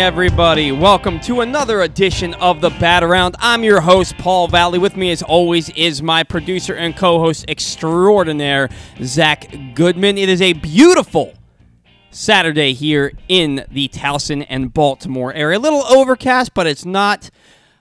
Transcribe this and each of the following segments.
Everybody. Welcome to another edition of the Bat Around. I'm your host, Paul Valley. With me, as always, is my producer and co host extraordinaire, Zach Goodman. It is a beautiful Saturday here in the Towson and Baltimore area. A little overcast, but it's not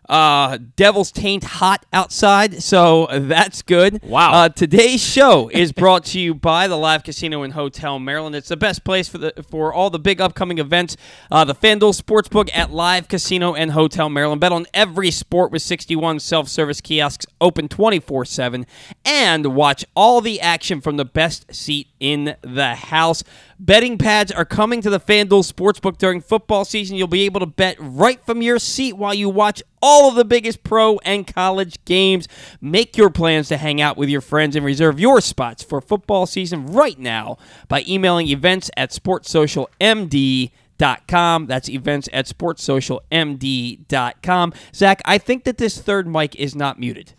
uh, Devil's Taint hot outside, so that's good. Wow. Uh, today's show is brought to you by the Live Casino and Hotel Maryland. It's the best place for the for all the big upcoming events. Uh, the FanDuel Sportsbook at Live Casino and Hotel Maryland. Bet on every sport with 61 self-service kiosks open 24/7, and watch all the action from the best seat in the house. Betting pads are coming to the FanDuel Sportsbook during football season. You'll be able to bet right from your seat while you watch all of the biggest pro and college games. Make your plans to hang out with your friends and reserve your spots for football season right now by emailing events at sportsocialmd.com. That's events at sportsocialmd.com. Zach, I think that this third mic is not muted.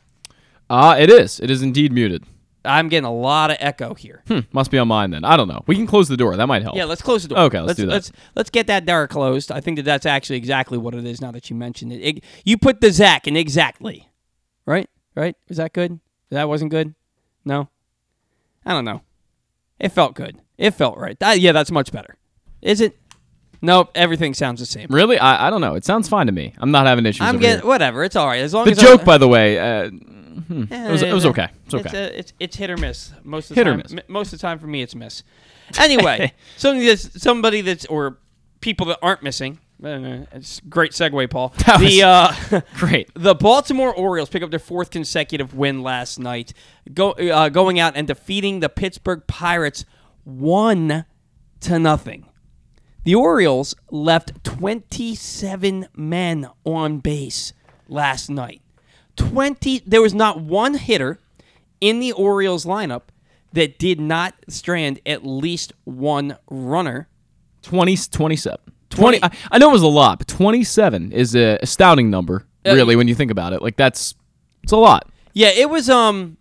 Uh, it is. It is indeed muted. I'm getting a lot of echo here. Hmm, must be on mine then. I don't know. We can close the door. That might help. Yeah, let's close the door. Okay, let's do that. Let's let's get that door closed. I think that that's actually exactly what it is. Now that you mentioned it, it you put the Zach in exactly, right? Right? Is that good? That wasn't good. No, I don't know. It felt good. It felt right. That, yeah, that's much better. Is it? Nope. Everything sounds the same. Really? I, I don't know. It sounds fine to me. I'm not having issues. I'm getting here. whatever. It's all right as long The as joke, I'm, by the way, uh, hmm, it, was, it was okay. It's It's, okay. uh, it's it's hit or miss most of the Hit or time. miss. M- Most of the time for me, it's miss. Anyway, somebody that's somebody that's or people that aren't missing. uh, It's great segue, Paul. That the uh, Great. the Baltimore Orioles pick up their fourth consecutive win last night, go uh, going out and defeating the Pittsburgh Pirates one to nothing. The Orioles left 27 men on base last night. 20 there was not one hitter in the Orioles lineup that did not strand at least one runner. 20, 27. 20 20. I, I know it was a lot, but 27 is a astounding number, Uh, really, when you think about it. Like, that's it's a lot. Yeah, it was um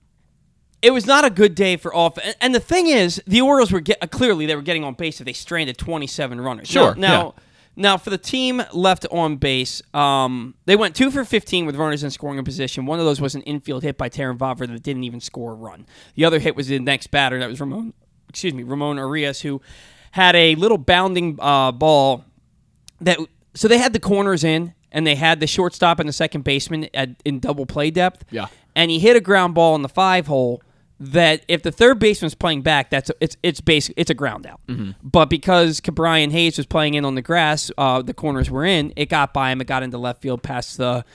it was not a good day for off and, the thing is, the Orioles were get, uh, clearly they were getting on base if they stranded 27 runners. Sure, Now, now, now for the team left on base, um, they went two for 15 with runners in scoring position. One of those was an infield hit by Terrin Vavra that didn't even score a run. The other hit was the next batter. That was Ramon, excuse me, Ramon Urias, who had a little bounding uh, ball that so they had the corners in and they had the shortstop and the second baseman at, in double play depth. Yeah. And he hit a ground ball in the five hole that if the third baseman's playing back, that's it's it's basic it's a ground out. But because Ke'Bryan Hayes was playing in on the grass, uh, the corners were in. It got by him. It got into left field past the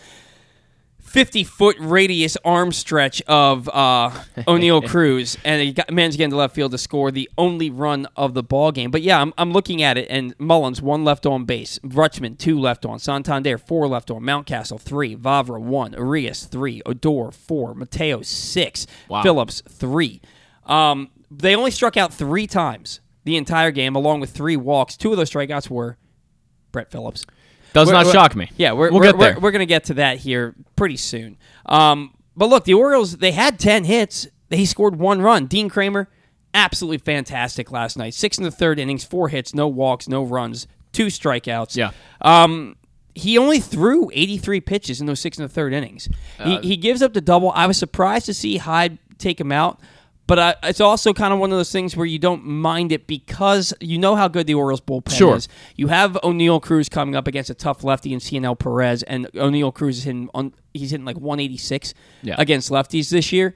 50 foot radius arm stretch of uh, Oneil Cruz, and he got, managed to get into left field to score the only run of the ball game. But yeah, I'm, I'm looking at it, and Mullins one left on base, Rutschman two left on, Santander four left on, Mountcastle three, Vavra one, Urias three, Odor four, Mateo six, Wow. Phillips three. Um, they only struck out three times the entire game, along with three walks. Two of those strikeouts were Brett Phillips. Does We're- not we're- shock me. Yeah, we're, we'll we're, get there. We're, we're going to get to that here pretty soon. Um, but look, the Orioles, they had 10 hits. They scored one run. Dean Kremer, absolutely fantastic last night. Six in the third innings, four hits, no walks, no runs, two strikeouts. Yeah. Um, he only threw 83 pitches in those six in the third innings. Uh, he, he gives up the double. I was surprised to see Hyde take him out. But I, it's also kind of one of those things where you don't mind it because you know how good the Orioles bullpen Sure. is. You have Oneil Cruz coming up against a tough lefty in Cionel Perez, and Oneil Cruz is hitting on he's hitting like 186 Yeah. against lefties this year,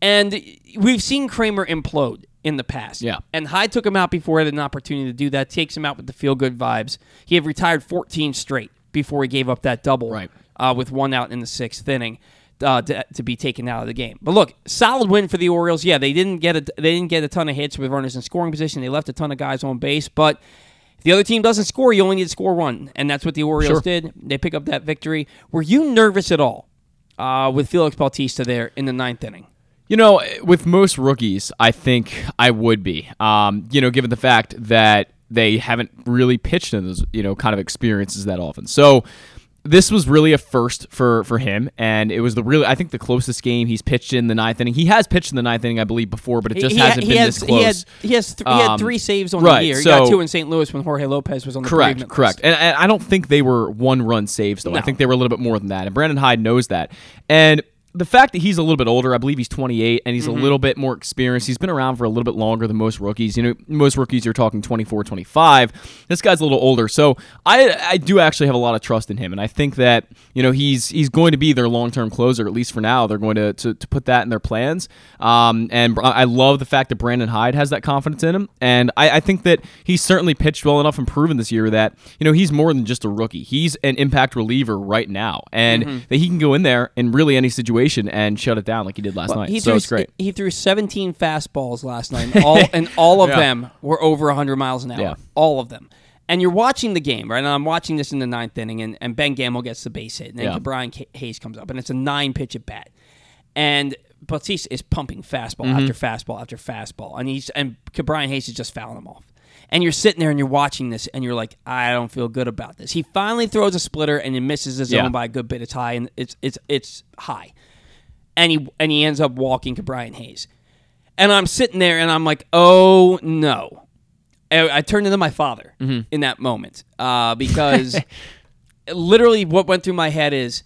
and we've seen Kremer implode in the past. Yeah. and Hyde took him out before he had an opportunity to do that. Takes him out with the feel good vibes. He had retired 14 straight before he gave up that double. Right. uh, with one out in the sixth inning. Uh, to, to be taken out of the game, but look, solid win for the Orioles. Yeah, they didn't get a they didn't get a ton of hits with runners in scoring position. They left a ton of guys on base, but if the other team doesn't score, you only need to score one, and that's what the Orioles Sure. did. They pick up that victory. Were you nervous at all uh, with Felix Bautista there in the ninth inning? You know, with most rookies, I think I would be. Um, you know, given the fact that they haven't really pitched in those, you know, kind of experiences that often. So this was really a first for for him, and it was the really I think the closest game he's pitched in the ninth inning. He has pitched in the ninth inning, I believe, before, but it just he, hasn't he been has, this close. He had, he, has th- he had Um, three saves on right, the year. He so- got two in St. Louis when Jorge Lopez was on the Correct, correct. And, and I don't think they were one run saves though. I think they were a little bit more than that. And Brandon Hyde knows that. And the fact that he's a little bit older, I believe he's 28, and he's Mm-hmm. a little bit more experienced. He's been around for a little bit longer than most rookies. You know, most rookies you're talking 24, 25. This guy's a little older, so I I do actually have a lot of trust in him, and I think that you know he's he's going to be their long term closer at least for now. They're going to to, to put that in their plans. Um, and I love the fact that Brandon Hyde has that confidence in him, and I, I think that he's certainly pitched well enough and proven this year that you know he's more than just a rookie. He's an impact reliever right now, and Mm-hmm. that he can go in there in really any situation and shut it down like he did last Well, night. He so threw, it's great. He threw 17 fastballs last night, and all, and all of Yeah. them were over 100 miles an hour. Yeah. All of them. And you're watching the game, right? And I'm watching this in the ninth inning, and, and Ben Gamel gets the base hit, and then Yeah. Ke'Bryan Hayes comes up, and it's a nine pitch at bat. And Bautista is pumping fastball Mm-hmm. after fastball after fastball, and he's and Ke'Bryan Hayes is just fouling him off. And you're sitting there and you're watching this, and you're like, I don't feel good about this. He finally throws a splitter, and it misses his Yeah. zone by a good bit. It's high, and it's it's it's high and he and he ends up walking to Ke'Bryan Hayes. And I'm sitting there and I'm like, oh no. I, I turned into my father Mm-hmm. in that moment uh, because literally what went through my head is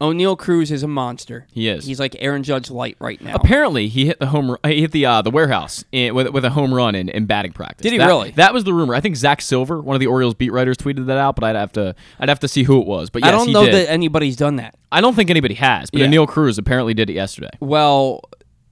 Oneil Cruz is a monster. He is. He's like Aaron Judge light right now. Apparently, he hit the home. He hit the uh, the warehouse in, with with a home run in, in batting practice. Did he That- really? That was the rumor. I think Zach Silver, one of the Orioles beat writers, tweeted that out. But I'd have to I'd have to see who it was. But yes, I don't know did. that anybody's done that. I don't think anybody has. But Yeah. Neil Cruz apparently did it yesterday. Well,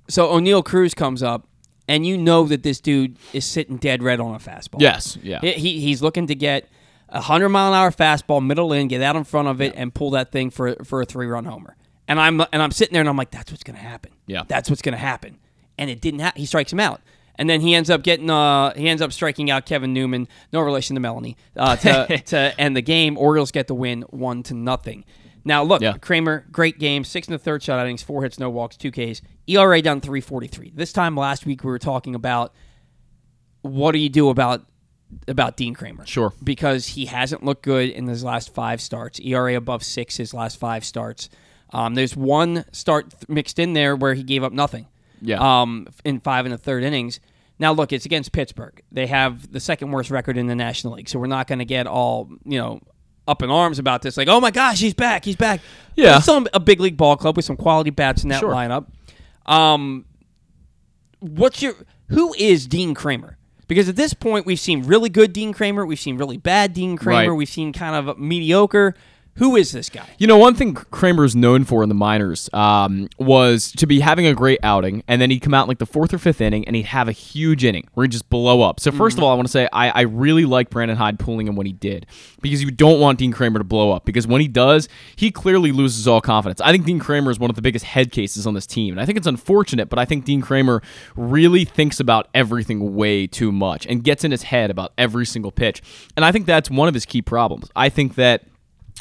so Oneil Cruz comes up, and you know that this dude is sitting dead red on a fastball. Yes. Yeah. He- he's looking to get a hundred mile an hour fastball, middle in, get out in front of it, and pull that thing for for a three run homer. And I'm and I'm sitting there and I'm like, that's what's gonna happen. Yeah. that's what's gonna happen. And it didn't happen. He strikes him out. And then he ends up getting uh he ends up striking out Kevin Newman, no relation to Melanie, uh, to to end the game. Orioles get the win one to nothing. Now look, Yeah. Kremer, great game, six in the third shot innings, four hits, no walks, two Ks, ERA down three forty three. This time last week we were talking about what do you do about about Dean Kremer? Sure. because he hasn't looked good in his last five starts. ERA above six his last five starts. Um, there's one start th- mixed in there where he gave up nothing. Yeah. Um, in five and the third innings. Now look, it's against Pittsburgh. They have the second worst record in the National League, so we're not going to get all you know up in arms about this. Like, oh my gosh, he's back, he's back. Yeah. It's still a big league ball club with some quality bats in that Sure. lineup. Um, what's your who is Dean Kremer? Because at this point we've seen really good Dean Kremer, we've seen really bad Dean Kremer, Right. we've seen kind of mediocre. Who is this guy? You know, one thing Kremer's known for in the minors um, was to be having a great outing, and then he'd come out in like the fourth or fifth inning, and he'd have a huge inning where he'd just blow up. So 1st Mm-hmm. of all, I want to say I, I really like Brandon Hyde pulling him when he did, because you don't want Dean Kremer to blow up, because when he does, he clearly loses all confidence. I think Dean Kremer is one of the biggest head cases on this team, and I think it's unfortunate, but I think Dean Kremer really thinks about everything way too much and gets in his head about every single pitch, and I think that's one of his key problems. I think that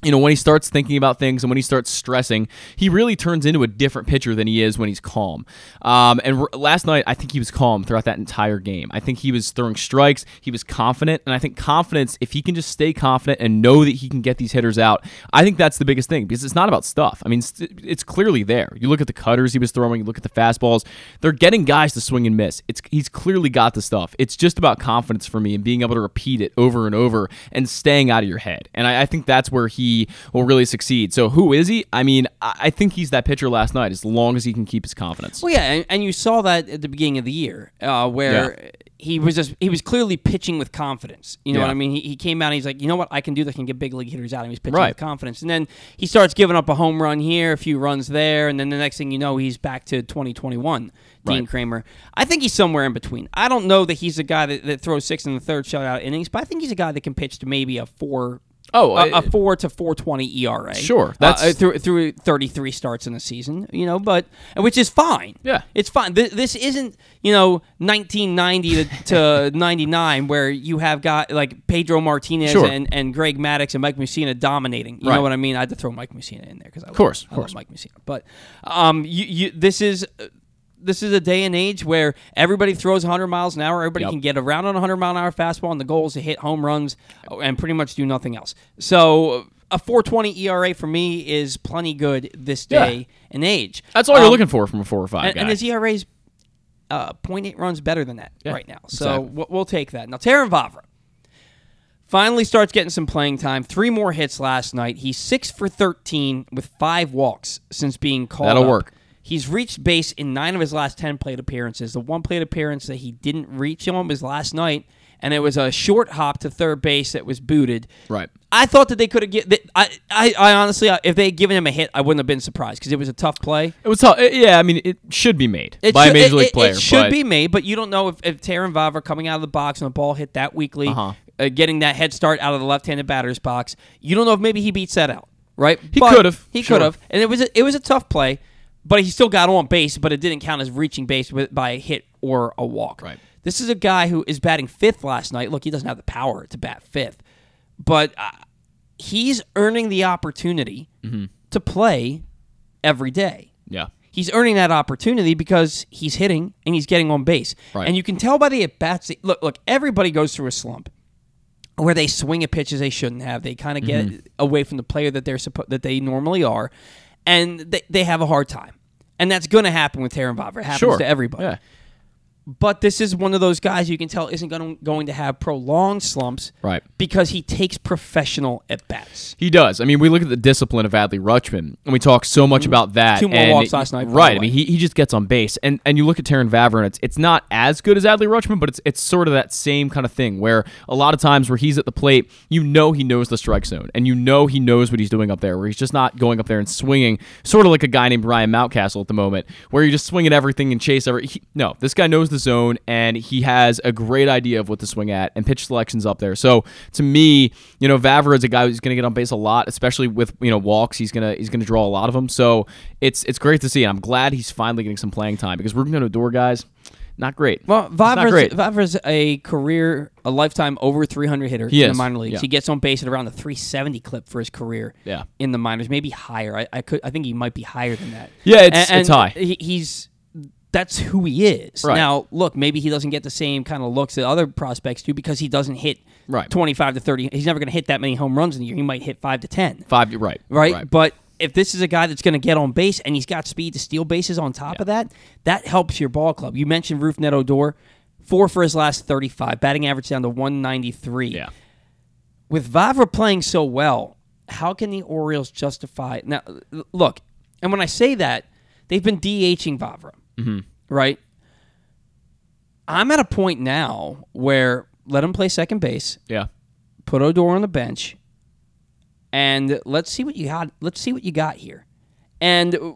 you know, when he starts thinking about things and when he starts stressing, he really turns into a different pitcher than he is when he's calm. Um, and last night, I think he was calm throughout that entire game. I think he was throwing strikes, he was confident, and I think confidence, if he can just stay confident and know that he can get these hitters out, I think that's the biggest thing because it's not about stuff. I mean, it's, it's clearly there. You look at the cutters he was throwing, you look at the fastballs, they're getting guys to swing and miss. It's He's clearly got the stuff. It's just about confidence for me and being able to repeat it over and over and staying out of your head. And I, I think that's where he will really succeed. So who is he? I mean, I, think he's that pitcher last night as long as he can keep his confidence. Well, yeah, and, and you saw that at the beginning of the year, uh, where he was just he was clearly pitching with confidence. You know Yeah. what I mean? He, he came out and he's like, you know what, I can do this, I can get big league hitters out. And he was pitching Right. with confidence, and then he starts giving up a home run here, a few runs there, and then the next thing you know, he's back to 2021. Dean Right. Kremer. I think he's somewhere in between. I don't know that he's a guy that, that throws six in the third shutout innings, but I think he's a guy that can pitch to maybe a four. Oh, a four to four twenty ERA. Sure, Uh, that's- through through thirty three starts in the season. You know, but which is fine. Yeah. It's fine. This, this isn't, you know, 1990 to, to 99 where you have got like Pedro Martinez Sure. and, and Greg Maddux and Mike Mussina dominating. You Right. know what I mean? I had to throw Mike Mussina in there because I of course, of course. Mike Mussina. But um, you, you this is. This is a day and age where everybody throws 100 miles an hour. Everybody Yep. can get around on a 100 mile an hour fastball, and the goal is to hit home runs and pretty much do nothing else. So a 4.20 ERA for me is plenty good this Yeah. day and age. That's all you're Um, looking for from a four or five and, guy. and his ERA's uh, 0.8 runs better than that Yeah, right now. So exactly. we'll, we'll take that. Now, Terrin Vavra finally starts getting some playing time. Three more hits last night. He's six for 13 with five walks since being called. That'll up. work. He's reached base in nine of his last 10 plate appearances. The one plate appearance that he didn't reach on was last night, and it was a short hop to third base that was booted. right. I thought that they could have get. I, I, I honestly, uh, if they had given him a hit, I wouldn't have been surprised because it was a tough play. It was tough. Yeah, I mean, it should be made It by should, a major it- league it- player. It should be made, but you don't know if, if Terrin Vavra coming out of the box and the ball hit that weakly, Uh-huh. uh, getting that head start out of the left-handed batter's box. You don't know if maybe he beats that out, right? He could've, He sure. could have, and it was a, it was a tough play, but he still got on base, but it didn't count as reaching base with, by a hit or a walk. Right. This is a guy who is batting fifth last night. Look, he doesn't have the power to bat fifth, but uh, he's earning the opportunity Mm-hmm. to play every day Yeah. he's earning that opportunity because he's hitting and he's getting on base. Right. And you can tell by the at bats. Look, look, everybody goes through a slump where they swing at pitches they shouldn't have. They kind of get Mm-hmm. away from the player that they're suppo- that they normally are, and they, they have a hard time. And that's going to happen with Terrin Vavra. It happens Sure. to everybody. Yeah. But this is one of those guys you can tell isn't going going to have prolonged slumps Right. because he takes professional at bats. He does. I mean, we look at the discipline of Adley Rutschman, and we talk so much mm-hmm. about that. Two more and walks last night, Right. I mean, he, he just gets on base, and and you look at Terrin Vavra, and it's it's not as good as Adley Rutschman, but it's it's sort of that same kind of thing where a lot of times where he's at the plate, you know he knows the strike zone, and you know he knows what he's doing up there, where he's just not going up there and swinging, sort of like a guy named Ryan Mountcastle at the moment, where you just swing at everything and chase every. He, no, this guy knows the zone, and he has a great idea of what to swing at, and pitch selections up there. So to me, you know, Vavra is a guy who's going to get on base a lot, especially with you know walks. He's gonna he's gonna draw a lot of them. So it's it's great to see, and I'm glad he's finally getting some playing time because Rougned Odor guys, not great. Well, Vavra's, great. Vavra's a career, a lifetime over 300 hitter He in the minor leagues. yeah. He gets on base at around the 370 clip for his career. Yeah. in the minors, maybe higher. I, I could, I think he might be higher than that. Yeah, it's- And- it's high. he- he's that's who he is. Right. Now, look, maybe he doesn't get the same kind of looks that other prospects do because he doesn't hit Right. 25 to 30. He's never going to hit that many home runs in a year. He might hit five to 10 Five, right, right? But if this is a guy that's going to get on base and he's got speed to steal bases on top of that, that helps your ball club. You mentioned Rougned Odor, four for his last 35, batting average down to 193. yeah, With Vavra playing so well, how can the Orioles justify Now, look, and when I say that, they've been DHing Vavra, Mm-hmm. right? I'm at a point now where let him play second base yeah. put Odor on the bench, and let's see what you got. Let's see what you got here. And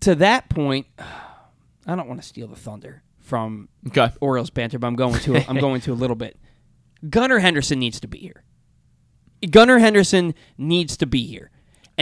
to that point, I don't want to steal the thunder from Okay. Orioles banter, but I'm going to. I'm going to a little bit. Gunnar Henderson needs to be here. Gunnar Henderson needs to be here.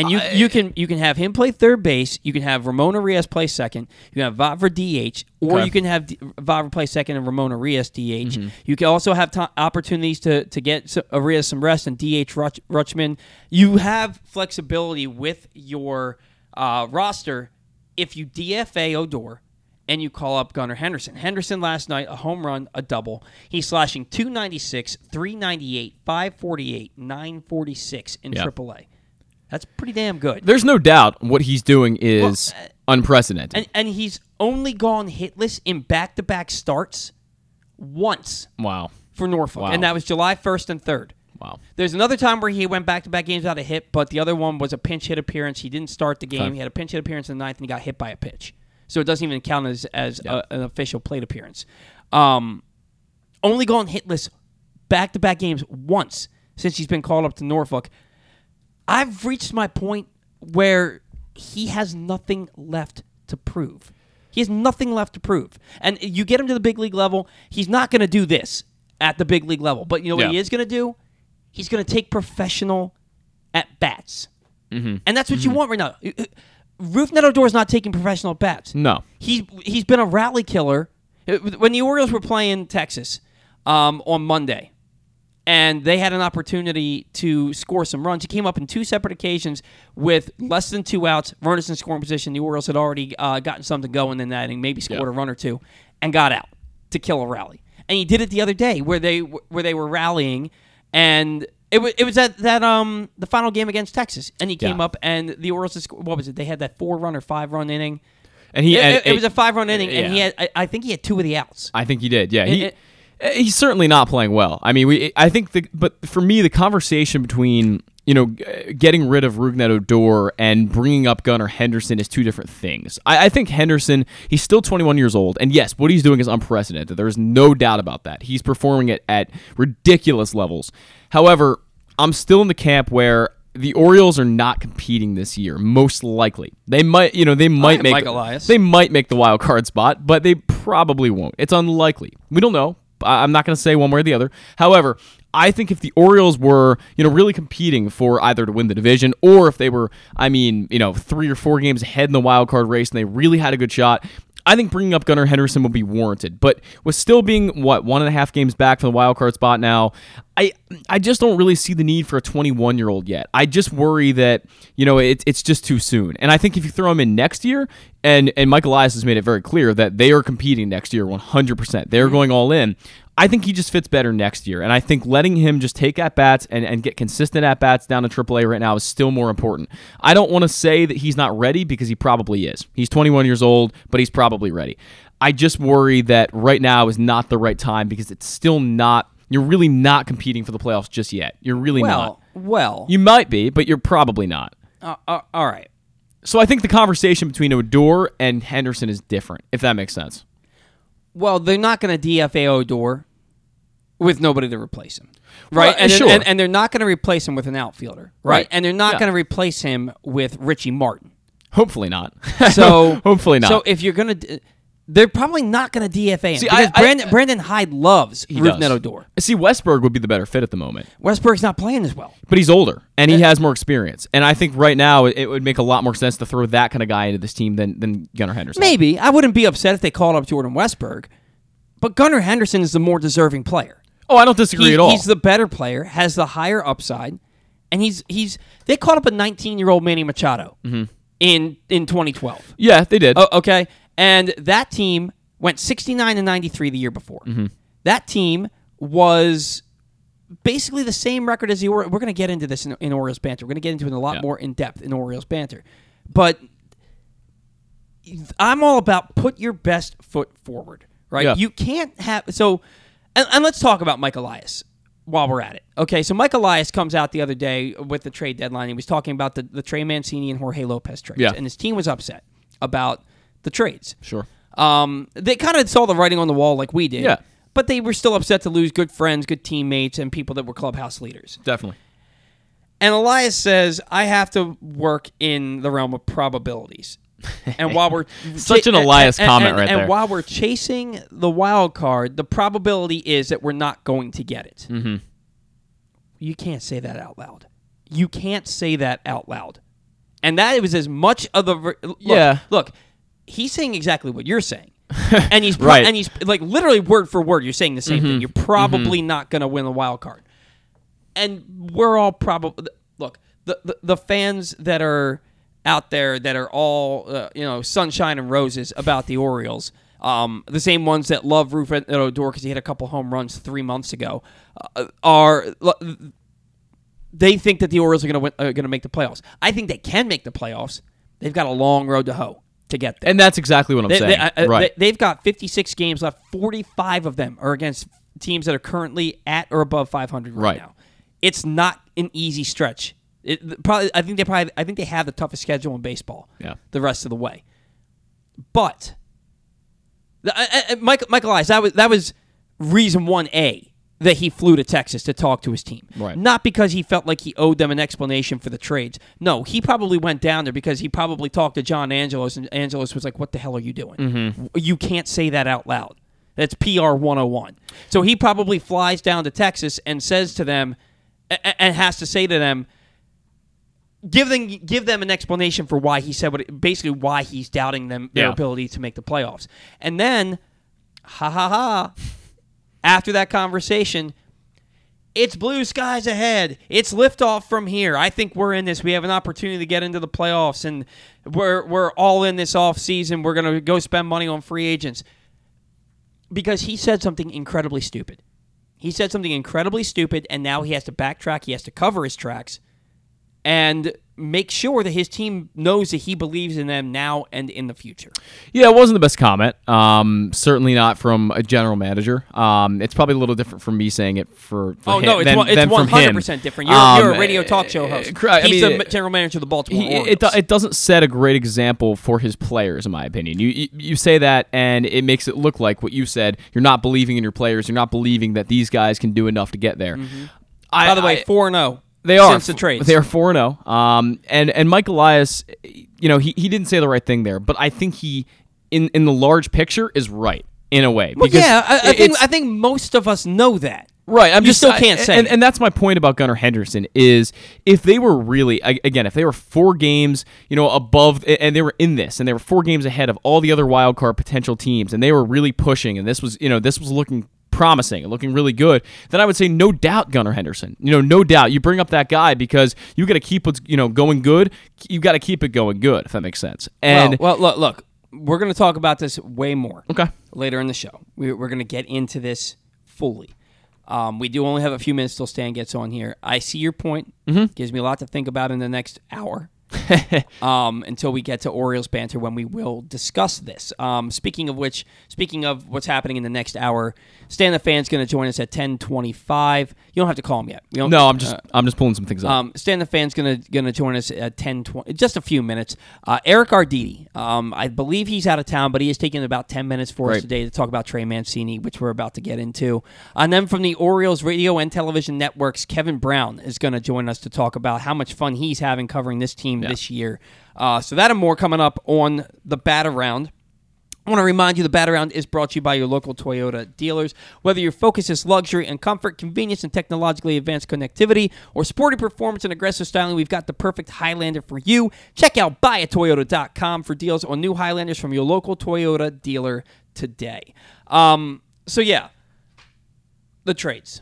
And you you can you can have him play third base. You can have Ramon Urias play second. You can have Vavra DH, or Okay. you can have D- Vavra play second and Ramon Urias DH. You can also have to opportunities to to get some, Urias some rest and DH Rutch, Rutschman. You have flexibility with your uh, roster if you DFA Odor and you call up Gunnar Henderson. Henderson last night, a home run, a double. He's slashing 296, 398, 548, 946 in Yeah. AAA. That's pretty damn good. There's no doubt what he's doing is Well, uh, unprecedented. And, and he's only gone hitless in back to back starts once wow. for Norfolk, Wow. and that was July 1st and 3rd. Wow. There's another time where he went back to back games without a hit, but the other one was a pinch hit appearance. He didn't start the game. Okay. He had a pinch hit appearance in the ninth, and he got hit by a pitch. So it doesn't even count as as a, an official plate appearance. Um, only gone hitless back to back games once since he's been called up to Norfolk. I've reached my point where he has nothing left to prove. He has nothing left to prove. And you get him to the big league level, he's not going to do this at the big league level. But you know what Yeah. he is going to do? He's going to take professional at bats. Mm-hmm. And that's what you want right now. Rougned is not taking professional at bats. No. He's he's been a rally killer. When the Orioles were playing Texas um, on Monday, and they had an opportunity to score some runs, he came up in two separate occasions with less than two outs. Vernus in scoring position. The Orioles had already uh, gotten something going in that inning, maybe scored Yeah. a run or two, and got out to kill a rally. And he did it the other day where they where they were rallying, and It was it was at that um the final game against Texas, and he came Yeah. up and the Orioles. What was it? They had that four run or five run inning. And he, It, it- it was a five run inning, and he had I, I think he had two of the outs. I think he did. Yeah, he It- Eh, he's certainly not playing well. I mean, we I think the but for me the conversation between you know getting rid of Rougned Odor and bringing up Gunnar Henderson is two different things. I, I think Henderson he's still 21 years old, and yes, what he's doing is unprecedented. There is no doubt about that. He's performing it at ridiculous levels. However, I'm still in the camp where. The Orioles are not competing this year, most likely. They might, you know, they might make Mike Elias. they might make the wild card spot, but they probably won't. It's unlikely. We don't know. I'm not going to say one way or the other. However, I think if the Orioles were, you know, really competing for either to win the division or if they were, I mean, you know, three or four games ahead in the wild card race and they really had a good shot, I think bringing up Gunnar Henderson would be warranted. But with still being what one and a half games back from the wild card spot now, I I just don't really see the need for a 21 year old yet. I just worry that you know it, it's just too soon. And I think if you throw him in next year, and and Michael Elias has made it very clear that they are competing next year 100. percent They're mm-hmm. going all in. I think he just fits better next year. And I think letting him just take at bats and, and get consistent at bats down to AAA right now is still more important. I don't want to say that he's not ready because he probably is. He's 21 years old, but he's probably ready. I just worry that right now is not the right time because it's still not, you're really not competing for the playoffs just yet. You're really not. Well, well, You might be, but you're probably not. uh, uh, all right. So I think the conversation between Odor and Henderson is different, if that makes sense. Well, they're not going to DFA Odor with nobody to replace him, right? Well, and, they're- sure. and, and they're not going to replace him with an outfielder, right? Right. And they're not Yeah. going to replace him with Richie Martin. Hopefully not. So hopefully not. So if you're going to, they're probably not going to DFA him See, because I- I- Brandon, Brandon Hyde loves does. Odor. See, Westburg would be the better fit at the moment. Westburg's not playing as well. But he's older and he has more experience. And I think right now it, it would make a lot more sense to throw that kind of guy into this team than, than Gunnar Henderson. Maybe I wouldn't be upset if they called up Jordan Westburg, but Gunnar Henderson is the more deserving player. Oh, I don't disagree He- at all. He's the better player, has the higher upside, and he's he's they caught up a 19 year old Manny Machado Mm-hmm. in in 2012. yeah, they did. Oh, okay, and that team went 69 and 93 the year before. Mm-hmm. That team was basically the same record as the Orioles. We're going to get into this in, in Orioles banter. We're going to get into it a lot Yeah. more in depth in Orioles banter, but I'm all about put your best foot forward, right? Yeah. You can't have so, and, and let's talk about Mike Elias while we're at it. Okay, so Mike Elias comes out the other day with the trade deadline. He was talking about the, the Trey Mancini and Jorge Lopez trades, Yeah. and his team was upset about the trades. sure. Um, they kind of saw the writing on the wall like we did, Yeah. but they were still upset to lose good friends, good teammates, and people that were clubhouse leaders. Definitely. And Elias says, I have to work in the realm of probabilities. And while we're Such an Elias and- comment and- right there, and while we're chasing the wild card, the probability is that we're not going to get it. Mm-hmm. You can't say that out loud. You can't say that out loud. And that was as much of the ver- look, Yeah. Look, he's saying exactly what you're saying. and he's pro- Right. Mm-hmm. and he's like literally word for word you're saying the same thing. You're probably not going to win the wild card and we're all probably look the, the the fans that are out there that are all uh, you know sunshine and roses about the Orioles. Um, the same ones that love Rougned Odor because he hit a couple home runs three months ago uh, are they think that the Orioles are going to going to make the playoffs. I think they can make the playoffs. They've got a long road to hoe to get there. And that's exactly what I'm They, saying. they, uh, right. they, have got 56 games left. 45 of them are against teams that are currently at or above 500 right, Right. now. It's not an easy stretch. It, probably, I think they probably, I think they have the toughest schedule in baseball. Yeah. The rest of the way, but the, uh, uh, Michael Michael Elias, that was that was reason one A that he flew to Texas to talk to his team. Right. Not because he felt like he owed them an explanation for the trades. No, he probably went down there because he probably talked to John Angelos, and Angelos was like, "What the hell are you doing? Mm-hmm. You can't say that out loud. That's PR 101." So he probably flies down to Texas and says to them, and has to say to them, give them give them an explanation for why he said what basically why he's doubting them their Yeah. ability to make the playoffs. And then ha ha ha after that conversation it's blue skies ahead. It's liftoff from here. I think we're in this. We have an opportunity to get into the playoffs and we're we're all in this off season. We're going to go spend money on free agents. Because he said something incredibly stupid. he said something incredibly stupid, and now he has to backtrack. He has to cover his tracks and make sure that his team knows that he believes in them now and in the future. Yeah, it wasn't the best comment. Um, certainly not from a general manager. Um, it's probably a little different from me saying it for. for oh him, no, it's than, one- it's than one from him. hundred percent different. You're, Um, you're a radio talk show host. cr- I He's mean, the general manager of the Baltimore he- Orioles. it, it doesn't set a great example for his players, in my opinion. You, you you say that, and it makes it look like what you said. You're not believing in your players. You're not believing that these guys can do enough to get there. Mm-hmm. By the way, four and zero. They are since the trades. They are four zero. Um, and and Mike Elias, you know, he, he didn't say the right thing there, but I think he, in in the large picture, is right in a way. Well, yeah, I, I think I think most of us know that. Right, I'm You just still can't say and, and that's my point about Gunnar Henderson is if they were really again if they were four games you know above and they were in this and they were four games ahead of all the other wild card potential teams and they were really pushing and this was you know this was looking promising and looking really good then I would say no doubt Gunnar Henderson you know no doubt you bring up that guy because you got to keep what's you know going good you got to keep it going good if that makes sense and well, well, look, look, we're going to talk about this way more. okay later in the show. We, we're going to get into this fully. Um, we do only have a few minutes till Stan gets on here. I see your point. Mm-hmm. Gives me a lot to think about in the next hour. um, until we get to Orioles banter when we will discuss this. Um, speaking of which, speaking of what's happening in the next hour, Stan the Fan's going to join us at ten twenty five. You don't have to call him yet. No I'm just I'm just pulling some things up um, Stan the Fan's gonna gonna join us at 10, 20, just a few minutes. Uh, Eric Arditti, um, I believe he's out of town, but he is taking about ten minutes for us today to talk about Trey Mancini, which we're about to get into. And then from the Orioles radio and television networks, Kevin Brown is gonna join us to talk about how much fun he's having covering this team this year. Uh, so that and more coming up on the bat around. I want to remind you the Bat Around is brought to you by your local Toyota dealers. Whether your focus is luxury and comfort, convenience and technologically advanced connectivity, or sporty performance and aggressive styling, we've got the perfect Highlander for you. Check out buyatoyota.com for deals on new Highlanders from your local Toyota dealer today. Um, so, yeah, the trades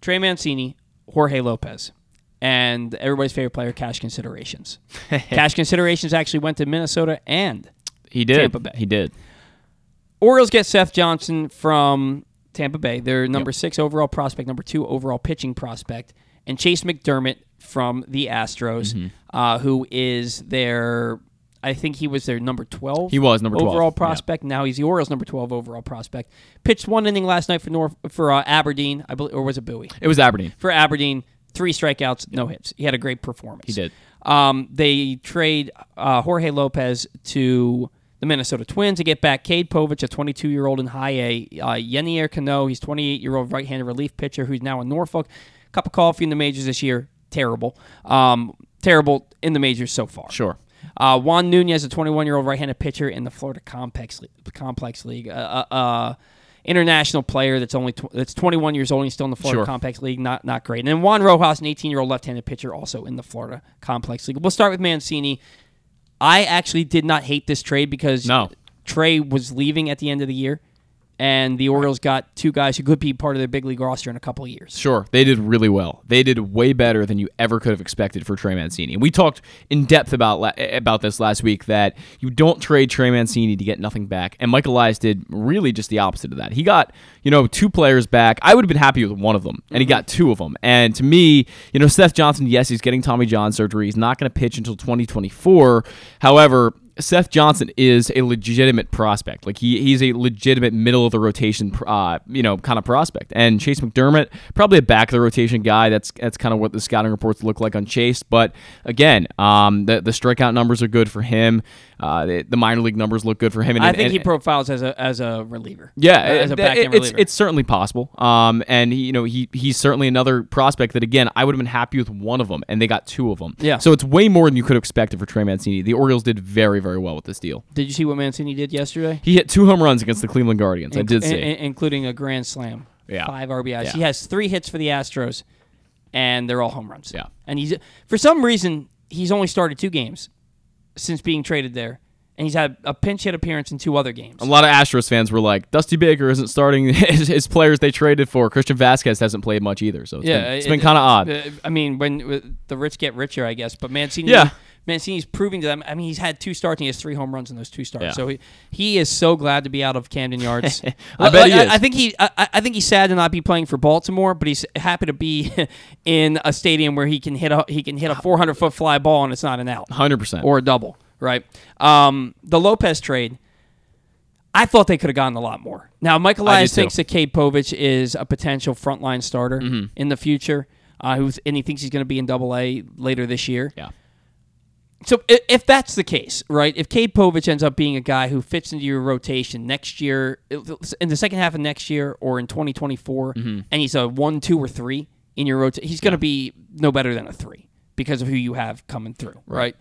Trey Mancini, Jorge Lopez, and everybody's favorite player, cash considerations. cash considerations actually went to Minnesota and he did he did Orioles get Seth Johnson from Tampa Bay. Their number six overall prospect, number two overall pitching prospect, and Chayce McDermott from the Astros, Mm-hmm. uh, who is their. I think he was their number twelve. He was number 12, overall prospect. Now he's the Orioles' number twelve overall prospect. Pitched one inning last night for North for uh, Aberdeen, I believe, or was it Bowie? it was Aberdeen For Aberdeen, three strikeouts, no hits. He had a great performance. He did. Um, they trade uh, Jorge Lopez to the Minnesota Twins to get back Cade Povich, a 22 year old in high A. Uh, Yennier Cano, he's 28 year old right handed relief pitcher who's now in Norfolk. Cup of coffee in the majors this year. Terrible. Um, terrible in the majors so far. sure Uh, Juan Nunez, a 21 year old right handed pitcher in the Florida Complex, Complex League. Uh, uh, uh, international player that's only tw- that's 21 years old and he's still in the Florida Sure. Complex League. Not not great. And then Juan Rojas, an 18 year old left handed pitcher, also in the Florida Complex League. We'll start with Mancini. I actually did not hate this trade because No. Trey was leaving at the end of the year. And the Orioles got two guys who could be part of their big league roster in a couple of years. Sure, they did really well. They did way better than you ever could have expected for Trey Mancini. And we talked in depth about la- about this last week that you don't trade Trey Mancini to get nothing back. And Michael Elias did really just the opposite of that. He got you know two players back. I would have been happy with one of them, and he mm-hmm. got two of them. And to me, you know, Seth Johnson, yes, he's getting Tommy John surgery. He's not going to pitch until 2024. However. Seth Johnson is a legitimate prospect. Like he, he's a legitimate middle of the rotation, uh, you know, kind of prospect. And Chayce McDermott, probably a back of the rotation guy. That's that's kind of what the scouting reports look like on Chayce. But again, um, the the strikeout numbers are good for him. Uh, the, the minor league numbers look good for him. And, I think and- he profiles as a as a reliever. yeah, as a back end it's reliever. it's certainly possible. Um, and he, you know he he's certainly another prospect that again I would have been happy with one of them, and they got two of them. Yeah. So it's way more than you could have expected for Trey Mancini. The Orioles did very very well with this deal. Did you see what Mancini did yesterday? He hit two home runs against the Cleveland Guardians. I did In- see. in- including a grand slam. Yeah. Five RBIs. Yeah. He has three hits for the Astros, and they're all home runs. Yeah. And he's for some reason he's only started two games since being traded there, and he's had a pinch hit appearance in two other games. a lot of Astros fans were like, Dusty Baker isn't starting his, his players they traded for. Christian Vazquez hasn't played much either, so it's yeah, been, it's it- been kind of odd. uh, I mean, when uh, the rich get richer, I guess. But Mancini, Yeah. Mancini's proving to them. I mean, he's had two starts and he has three home runs in those two starts. Yeah. So he, he is so glad to be out of Camden Yards. I bet he I, is. I think he I, I think he's sad to not be playing for Baltimore, but he's happy to be in a stadium where he can hit a he can hit a 400 foot fly ball and it's not an out Hundred percent. or a double, right? Um, the Lopez trade, I thought they could have gotten a lot more. Now, Mike Elias too. Mm-hmm. thinks that Cade Povich is a potential frontline starter in the future, uh, who's, and he thinks he's going to be in Double A later this year. Yeah. So if that's the case, right? If Cade Povich ends up being a guy who fits into your rotation next year, in the second half of next year or in 2024, Mm-hmm. and he's a one, two, or three in your rotation, he's going to be no better than a three because of who you have coming through, right?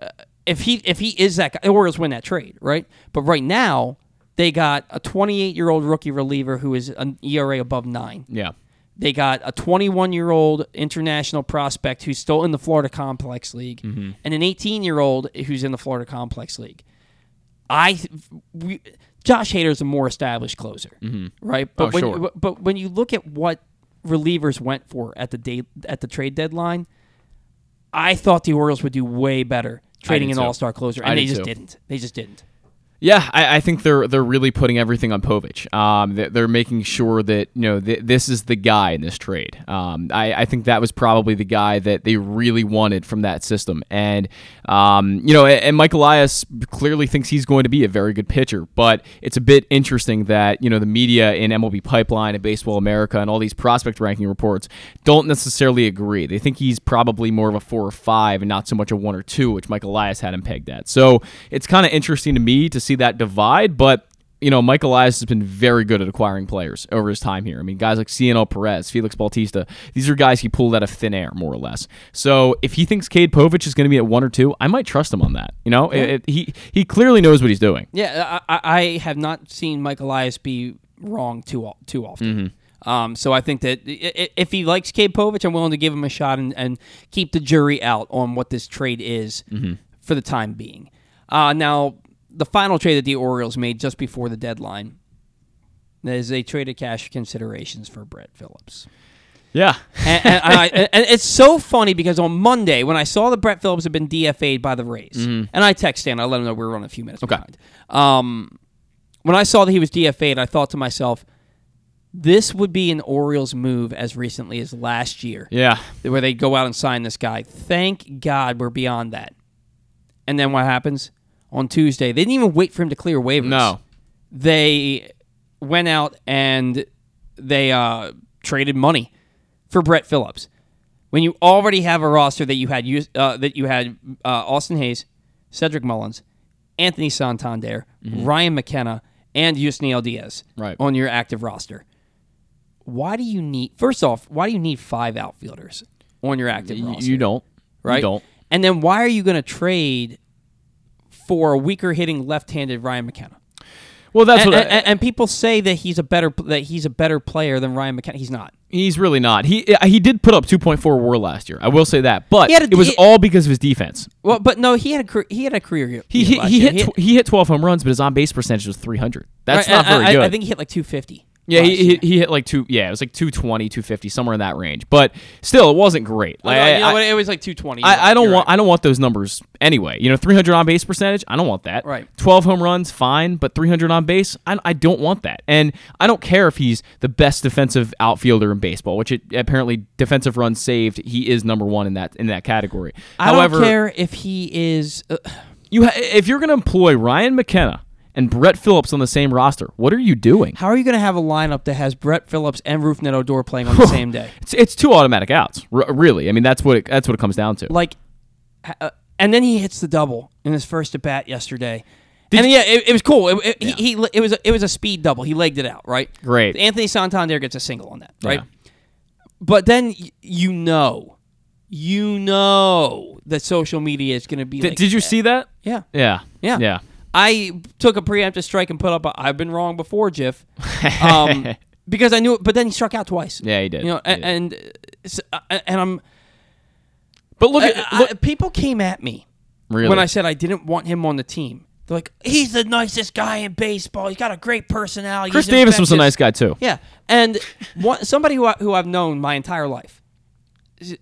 Uh, if he if he is that guy, the Orioles win that trade, right? But right now they got a 28 year old rookie reliever who is an ERA above nine. Yeah. They got a 21 year old international prospect who's still in the Florida Complex League, Mm-hmm. and an 18 year old who's in the Florida Complex League. I, we, Josh Hader's a more established closer, right? But Oh, when sure. but when you look at what relievers went for at the day at the trade deadline, I thought the Orioles would do way better trading an all star closer, I and they just too. didn't. They just didn't. Yeah, I, I think they're they're really putting everything on Povich. Um, they're, they're making sure that you know th- this is the guy in this trade. Um, I, I think that was probably the guy that they really wanted from that system, and um, you know, and, and Mike Elias clearly thinks he's going to be a very good pitcher. But it's a bit interesting that you know the media in MLB Pipeline and Baseball America and all these prospect ranking reports don't necessarily agree. They think he's probably more of a four or five and not so much a one or two, which Mike Elias had him pegged at. So it's kind of interesting to me to see that divide, but you know, Mike Elias has been very good at acquiring players over his time here. I mean, guys like Cionel Perez, Felix Bautista, these are guys he pulled out of thin air, more or less. So if he thinks Cade Povich is going to be at one or two, I might trust him on that. You know, It- it- he he clearly knows what he's doing. Yeah, I, I have not seen Mike Elias be wrong too too often. Mm-hmm. Um, so I think that if he likes Cade Povich, I'm willing to give him a shot and, and keep the jury out on what this trade is Mm-hmm. for the time being. Uh, now, the final trade that the Orioles made just before the deadline is they traded cash considerations for Brett Phillips. Yeah, and, and, I, and it's so funny because on Monday when I saw that Brett Phillips had been DFA'd by the Rays, and I texted Stan, I let him know we were on a few minutes Mm-hmm. Okay. behind. Um, when I saw that he was DFA'd, I thought to myself, this would be an Orioles move as recently as last year, yeah, where they go out and sign this guy. Thank God we're beyond that. And then what happens on Tuesday? They didn't even wait for him to clear waivers no, they went out and they uh, traded money for Brett Phillips. When you already have a roster that you had uh, that you had uh, Austin Hays, Cedric Mullins, Anthony Santander, Ryan McKenna, and Yusniel Diaz Right. on your active roster. Why do you need? First off, why do you need five outfielders on your active roster? you don't, right? You don't. And then why are you going to trade for a weaker hitting left-handed Ryan McKenna? Well, that's and, what I- and, and people say that he's a better that he's a better player than Ryan McKenna. He's not. He's really not. He uh, he did put up 2.4 WAR last year. I will say that, but a- it was he- all because of his defense. Well, but no, he had a he had a career year. He he, he hit tw- he hit 12 home runs, but his on base percentage was 300. That's right, not very I, good. I think he hit like 250. Yeah, he, he, he hit like two. Yeah, it was like 220, 250, somewhere in that range. But still, it wasn't great. Like, no, I, I- It was like 220. I, I don't want right. I don't want those numbers anyway. You know, 300 on base percentage, I don't want that. Right. 12 home runs, fine, but 300 on base, I, I don't want that. And I don't care if he's the best defensive outfielder in baseball, which it, apparently defensive runs saved, he is number one in that in that category. I However, don't care if he is. Uh, you ha- if you're going to employ Ryan McKenna and Brett Phillips on the same roster, what are you doing? how are you going to have a lineup that has Brett Phillips and Rougned Odor playing on the same day? It's, it's two automatic outs, r- really. I mean, that's what it, that's what it comes down to. Like, uh, and then he hits the double in his first at bat yesterday. and yeah, it, it was cool. It, it, he, he, it was a, it was a speed double. He legged it out, right? Great. Anthony Santander gets a single on that, right? Yeah. But then y- you know, you know that social media is going to be. Did- like, did you see that? Yeah, Yeah. yeah, Yeah. I took a preemptive strike and put up. A, I've been wrong before, Jiff, um, because I knew it. But then he struck out twice. Yeah, he did. You know, He a- did. and uh, uh, and I'm. But look at I- look, I- people came at me really. when I said I didn't want him on the team. They're like, he's the nicest guy in baseball. He's got a great personality. Chris He's Davis was a nice guy too. Yeah, and one, somebody who I, who I've known my entire life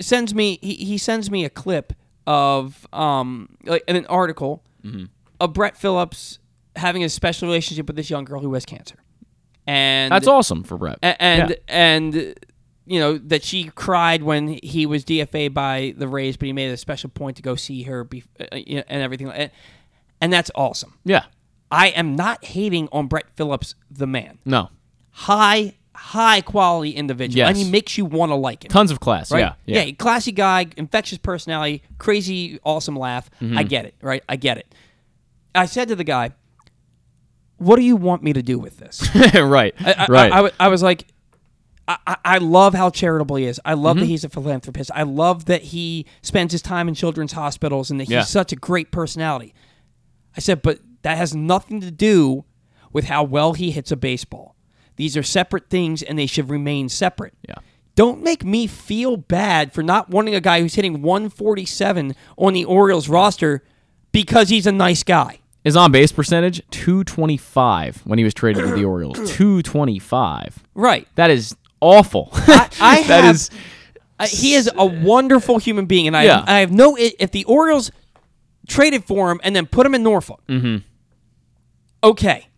sends me he, he sends me a clip of um like an article Mm-hmm. Of Brett Phillips having a special relationship with this young girl who has cancer, and That's awesome for Brett. a- and Yeah. and you know that she cried when he was DFA by the Rays, but he made a special point to go see her be, uh, you know, and everything, and, and that's awesome. yeah. I am not hating on Brett Phillips, the man. No. High, high quality individual, Yes. and he makes you want to like him. Tons of class. Right? Yeah. Yeah. classy guy, infectious personality, crazy, awesome laugh. Mm-hmm. I get it, right? I get it. I said to the guy, "What do you want me to do with this?" right. I, I- right. I, I, I was like, I, I- I love how charitable he is. I love Mm-hmm. that he's a philanthropist. I love that he spends his time in children's hospitals and that he's Yeah. such a great personality. I said, but that has nothing to do with how well he hits a baseball. These are separate things and they should remain separate. yeah. Don't make me feel bad for not wanting a guy who's hitting 147 on the Orioles roster because he's a nice guy. His on base percentage 225 when he was traded to the Orioles. 225. Right. That is awful. I, I That have, is- uh, he is a wonderful human being, and I, Yeah. I have no. If the Orioles traded for him and then put him in Norfolk, Mm-hmm. okay,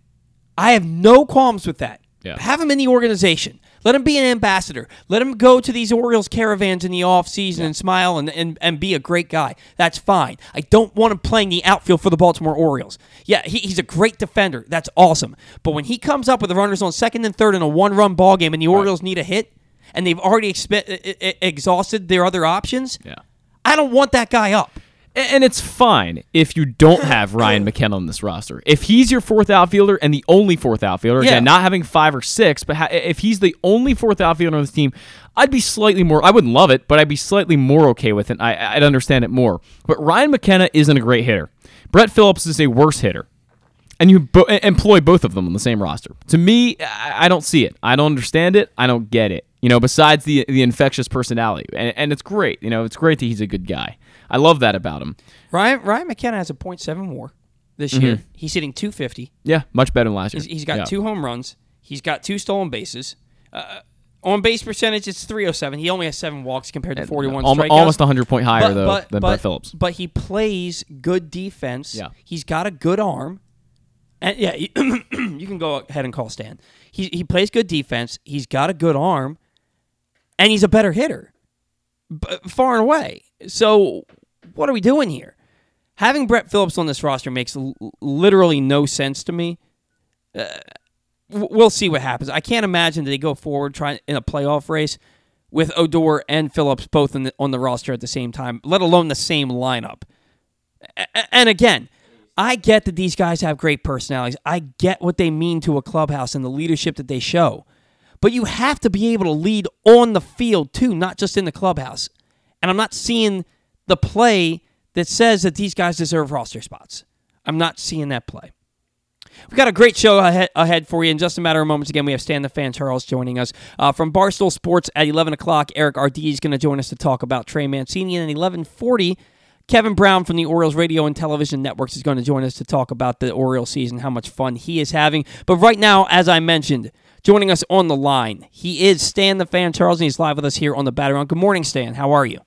I have no qualms with that. Yeah. Have him in the organization. Let him be an ambassador. Let him go to these Orioles caravans in the off season and smile and, and, and be a great guy. That's fine. I don't want him playing the outfield for the Baltimore Orioles. Yeah, he, he's a great defender. That's awesome. But when he comes up with the runners on second and third in a one run ball game and the Orioles need a hit and they've already expe- exhausted their other options, yeah. I don't want that guy up. And it's fine if you don't have Ryan McKenna on this roster. If he's your fourth outfielder and the only fourth outfielder, Yeah. again, not having five or six, but ha- if he's the only fourth outfielder on this team, I'd be slightly more. I wouldn't love it, but I'd be slightly more okay with it. I, I'd understand it more. But Ryan McKenna isn't a great hitter. Brett Phillips is a worse hitter. And you bo- employ both of them on the same roster. To me, I I don't see it. I don't understand it. I don't get it. You know, besides the the infectious personality, and, and it's great. You know, it's great that he's a good guy. I love that about him. Ryan Ryan McKenna has a .7 WAR this year. He's hitting 250. Yeah, much better than last year. He's, he's got Yeah. two home runs. He's got two stolen bases. Uh, on base percentage, it's 307. He only has seven walks compared to 41 Almo- strikeouts. almost 100 point higher but, though but, than but, Brett Phillips. But he plays good defense. Yeah. He's got a good arm. And yeah, you, can go ahead and call Stan. He he plays good defense. He's got a good arm, and he's a better hitter, far and away. So what are we doing here? Having Brett Phillips on this roster makes l- literally no sense to me. Uh, we'll see what happens. I can't imagine that they go forward trying in a playoff race with Odor and Phillips both the, on the roster at the same time, let alone the same lineup. A- And again, I get that these guys have great personalities. I get what they mean to a clubhouse and the leadership that they show. But you have to be able to lead on the field too, not just in the clubhouse. And I'm not seeing the play that says that these guys deserve roster spots. I'm not seeing that play. We've got a great show ahead, for you in just a matter of moments. Again, we have Stan the Fan Charles joining us uh, from Barstool Sports at 11 o'clock. Eric Arditti is going to join us to talk about Trey Mancini. And at 1140, Kevin Brown from the Orioles Radio and Television Networks is going to join us to talk about the Orioles season, how much fun he is having. But right now, as I mentioned, joining us on the line, he is Stan the Fan Charles, and he's live with us here on the Bat Around. Good morning, Stan. How are you?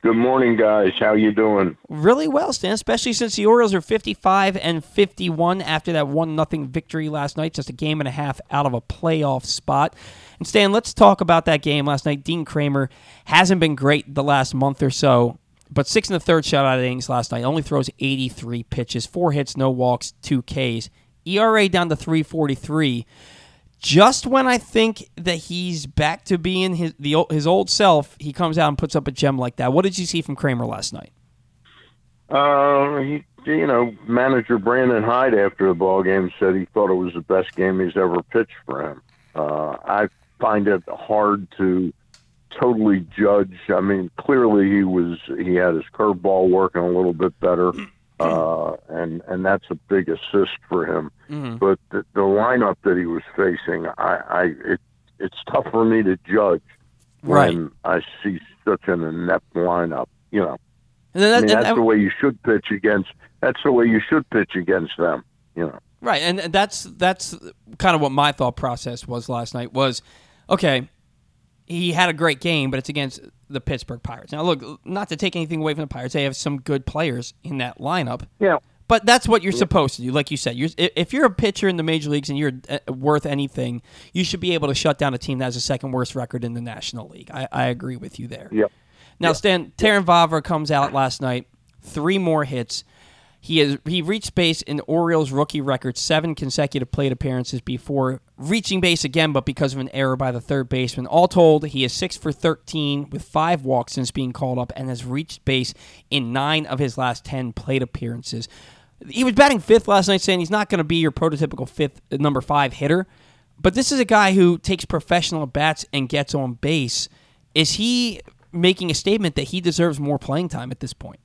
Good morning, guys. How you doing? Really well, Stan, especially since the Orioles are 55 and 51 after that 1 nothing victory last night, just a game and a half out of a playoff spot. And Stan, let's talk about that game last night. Dean Kremer hasn't been great the last month or so, but six and a third shutout innings last night. Only throws 83 pitches, four hits, no walks, two Ks. ERA down to 343 just when I think that he's back to being his the his old self, he comes out and puts up a gem like that. What did you see from Kremer last night? Uh, he, you know, manager Brandon Hyde after the ball game said he thought it was the best game he's ever pitched for him. Uh, I find it hard to totally judge. I mean, clearly he was he had his curveball working a little bit better, uh, and and that's a big assist for him. But the, the lineup that he was facing, I, I it it's tough for me to judge Right. when I see such an inept lineup. You know. And then I mean, that's that- the way you should pitch against. That's the way you should pitch against them. You know. right, and that's that's kind of what my thought process was last night. Was okay, he had a great game, but it's against the Pittsburgh Pirates. Now, look, not to take anything away from the Pirates, they have some good players in that lineup. Yeah. But that's what you're supposed to do. Like you said, you're, if you're a pitcher in the major leagues and you're uh, worth anything, you should be able to shut down a team that has the second worst record in the National League. I, I agree with you there. Yep. Now, Stan, Terrin Vavra comes out last night, three more hits. He has he reached base in the Orioles rookie record seven consecutive plate appearances before reaching base again, but because of an error by the third baseman. All told, he is six for thirteen with five walks since being called up, and has reached base in nine of his last ten plate appearances. He was batting fifth last night, saying he's not going to be your prototypical fifth number five hitter, but this is a guy who takes professional bats and gets on base. Is he making a statement that he deserves more playing time at this point?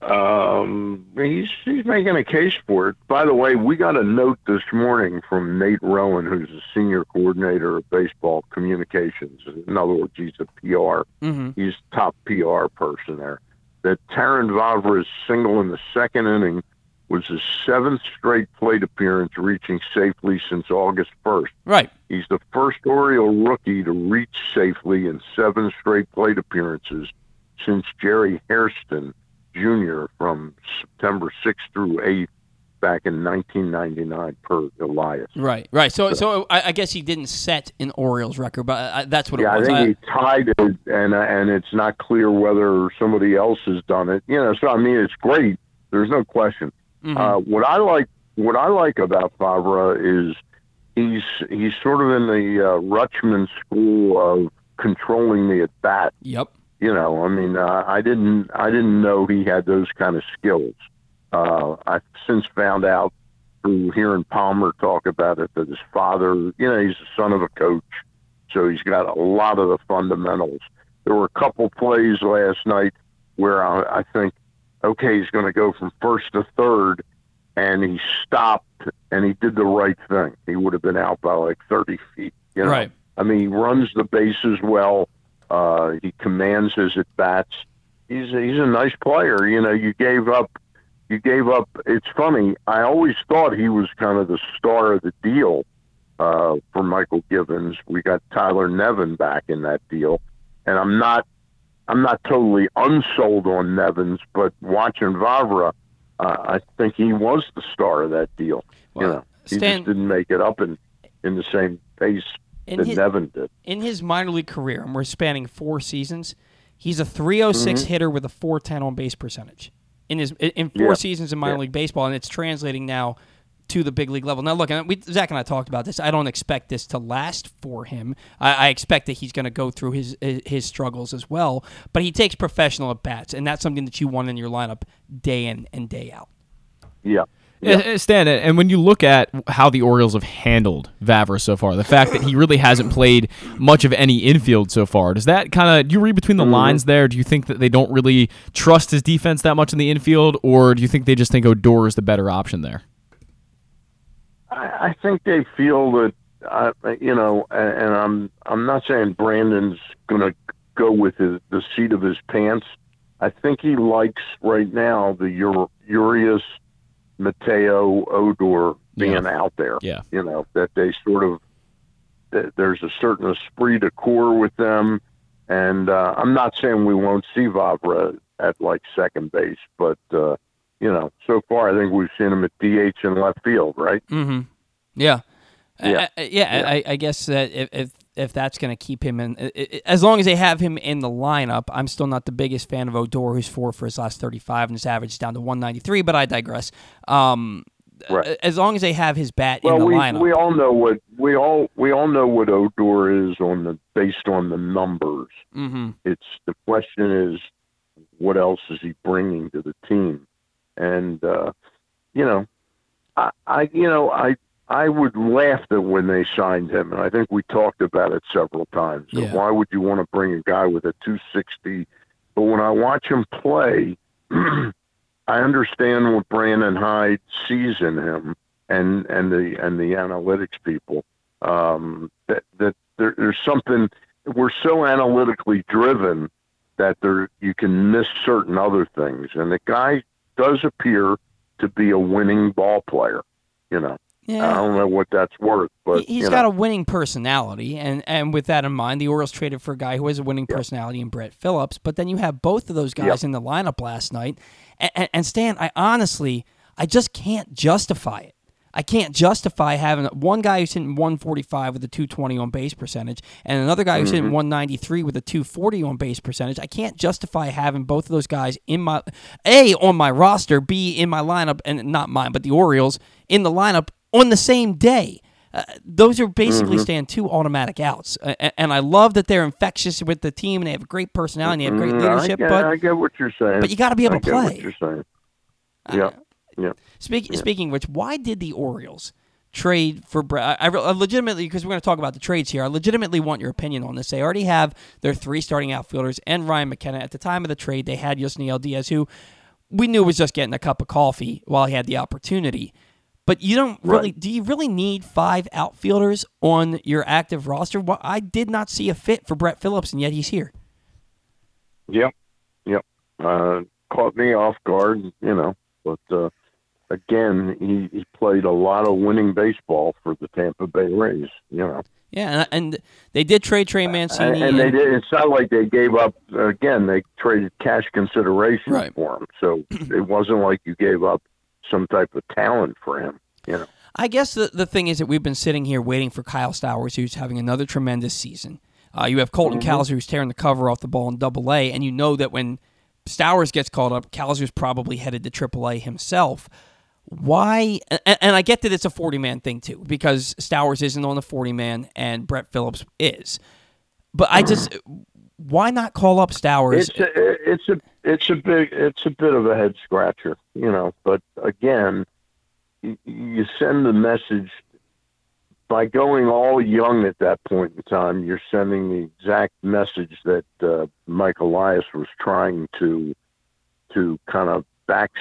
Um, he's he's making a case for it. By the way, we got a note this morning from Nate Rowan, who's the senior coordinator of baseball communications. In other words, he's a PR. Mm-hmm. He's top PR person there. That Terrin Vavra's single in the second inning was his seventh straight plate appearance, reaching safely since August first. Right. He's the first Oriole rookie to reach safely in seven straight plate appearances since Jerry Hairston Jr. from September 6th through 8th back in 1999 per Elias. Right. Right. So, so I, I guess he didn't set an Orioles record, but uh, that's what Yeah, it I was. think he tied it, and uh, and it's not clear whether somebody else has done it. You know, so I mean, it's great. There's no question. Mhm. Uh, what I like, what I like about Vavra is he's he's sort of in the uh, Rutschman school of controlling the at bat. yep. You know i mean uh, i didn't i didn't know he had those kind of skills uh i've since found out through hearing palmer talk about it that his father you know he's the son of a coach so he's got a lot of the fundamentals there were a couple plays last night where i, I think okay he's going to go from first to third and he stopped and he did the right thing he would have been out by like 30 feet you know Right. I mean, he runs the bases well. Uh, he commands his at bats. He's a, he's a nice player. You know, you gave up. You gave up. It's funny. I always thought he was kind of the star of the deal uh, for Mychal Givens. We got Tyler Nevin back in that deal, and I'm not. I'm not totally unsold on Nevins, but watching Vavra, uh, I think he was the star of that deal. Well, you know, he Stan- just didn't make it up in in the same pace In his, Nevin did. in his minor league career, and we're spanning four seasons, he's a 306 Mm-hmm. hitter with a 410 on base percentage in his in four Yeah. seasons in minor Yeah. league baseball, and it's translating now to the big league level. Now, look, and we, Zach and I talked about this. I don't expect this to last for him. I, I expect that he's going to go through his his struggles as well. But he takes professional at bats, and that's something that you want in your lineup day in and day out. Yeah. Uh, uh, Stan, uh, and when you look at how the Orioles have handled Vavra so far, the fact that he really hasn't played much of any infield so far, does that kind of do you read between the lines there? Do you think that they don't really trust his defense that much in the infield, or do you think they just think Odor is the better option there? I, I think they feel that uh, you know, and, and I'm I'm not saying Brandon's going to go with his, the seat of his pants. I think he likes right now the Ur- Urias, Mateo, Odor being out there. Yeah. You know that they sort of there's a certain esprit de corps with them, and uh, I'm not saying we won't see Vavra at like second base, but uh, you know, so far I think we've seen him at DH and left field, right? Mm-hmm. Yeah. Yeah. I, I- yeah, I, I guess that if if, if that's going to keep him in, i- i- as long as they have him in the lineup, I'm still not the biggest fan of Odor, who's four for his last 35 and his average is down to 193. But I digress. Um, Right. As long as they have his bat Well, in the we lineup, we all know what we all we all know what Odor is on the based on the numbers. hmm It's the question is what else is he bringing to the team, and uh, you know, I, I you know I I would laugh at when they signed him, and I think we talked about it several times. Yeah. Why would you want to bring a guy with a 260? But when I watch him play, I understand what Brandon Hyde sees in him, and and the and the analytics people. Um, that that there, there's something we're so analytically driven that there you can miss certain other things, and the guy does appear to be a winning ball player. You know. Yeah. I don't know what that's worth, but He- He's you got a winning personality, and, and with that in mind, the Orioles traded for a guy who has a winning personality in Brett Phillips. But then you have both of those guys in the lineup last night, and, and, and Stan, I honestly, I just can't justify it. I can't justify having one guy who's hitting 145 with a 220 on base percentage, and another guy who's Mm-hmm. hitting 193 with a 240 on base percentage. I can't justify having both of those guys in my a on my roster, b in my lineup, and not mine, but the Orioles in the lineup on the same day. Uh, those are basically Mm-hmm. stand two automatic outs, uh, and I love that they're infectious with the team and they have great personality, and they have great Mm, I leadership. get, but I get what you're saying. but you got to be able I to get play. what you're saying. Yeah, yeah. Speak, Speaking of which, why did the Orioles trade for? I, I I legitimately, because we're going to talk about the trades here, I legitimately want your opinion on this. They already have their three starting outfielders and Ryan McKenna. At the time of the trade, they had Yusniel Diaz, who we knew was just getting a cup of coffee while he had the opportunity. But you don't really, Right. do you really need five outfielders on your active roster? Well, I did not see a fit for Brett Phillips, and yet he's here. Yep, yep. Uh, caught me off guard, you know. But uh, again, he, he played a lot of winning baseball for the Tampa Bay Rays, you know. Yeah, and, and they did trade Trey And, Mancini. and they did. It's not like they gave up. Again, they traded cash consideration Right. for him, so it wasn't like you gave up some type of talent for him. You know. I guess the, the thing is that we've been sitting here waiting for Kyle Stowers, who's having another tremendous season. Uh, you have Colton Mm-hmm. Cowser, who's tearing the cover off the ball in Double A, and you know that when Stowers gets called up, Cowser's probably headed to Triple A himself. Why? And, and I get that it's a 40 man thing too, because Stowers isn't on the 40 man and Brett Phillips is. But I just, why not call up Stowers? It's a, it's a it's a big it's a bit of a head scratcher, you know. But again, you, send the message by going all young at that point in time. You're sending the exact message that uh, Mike Elias was trying to to kind of back,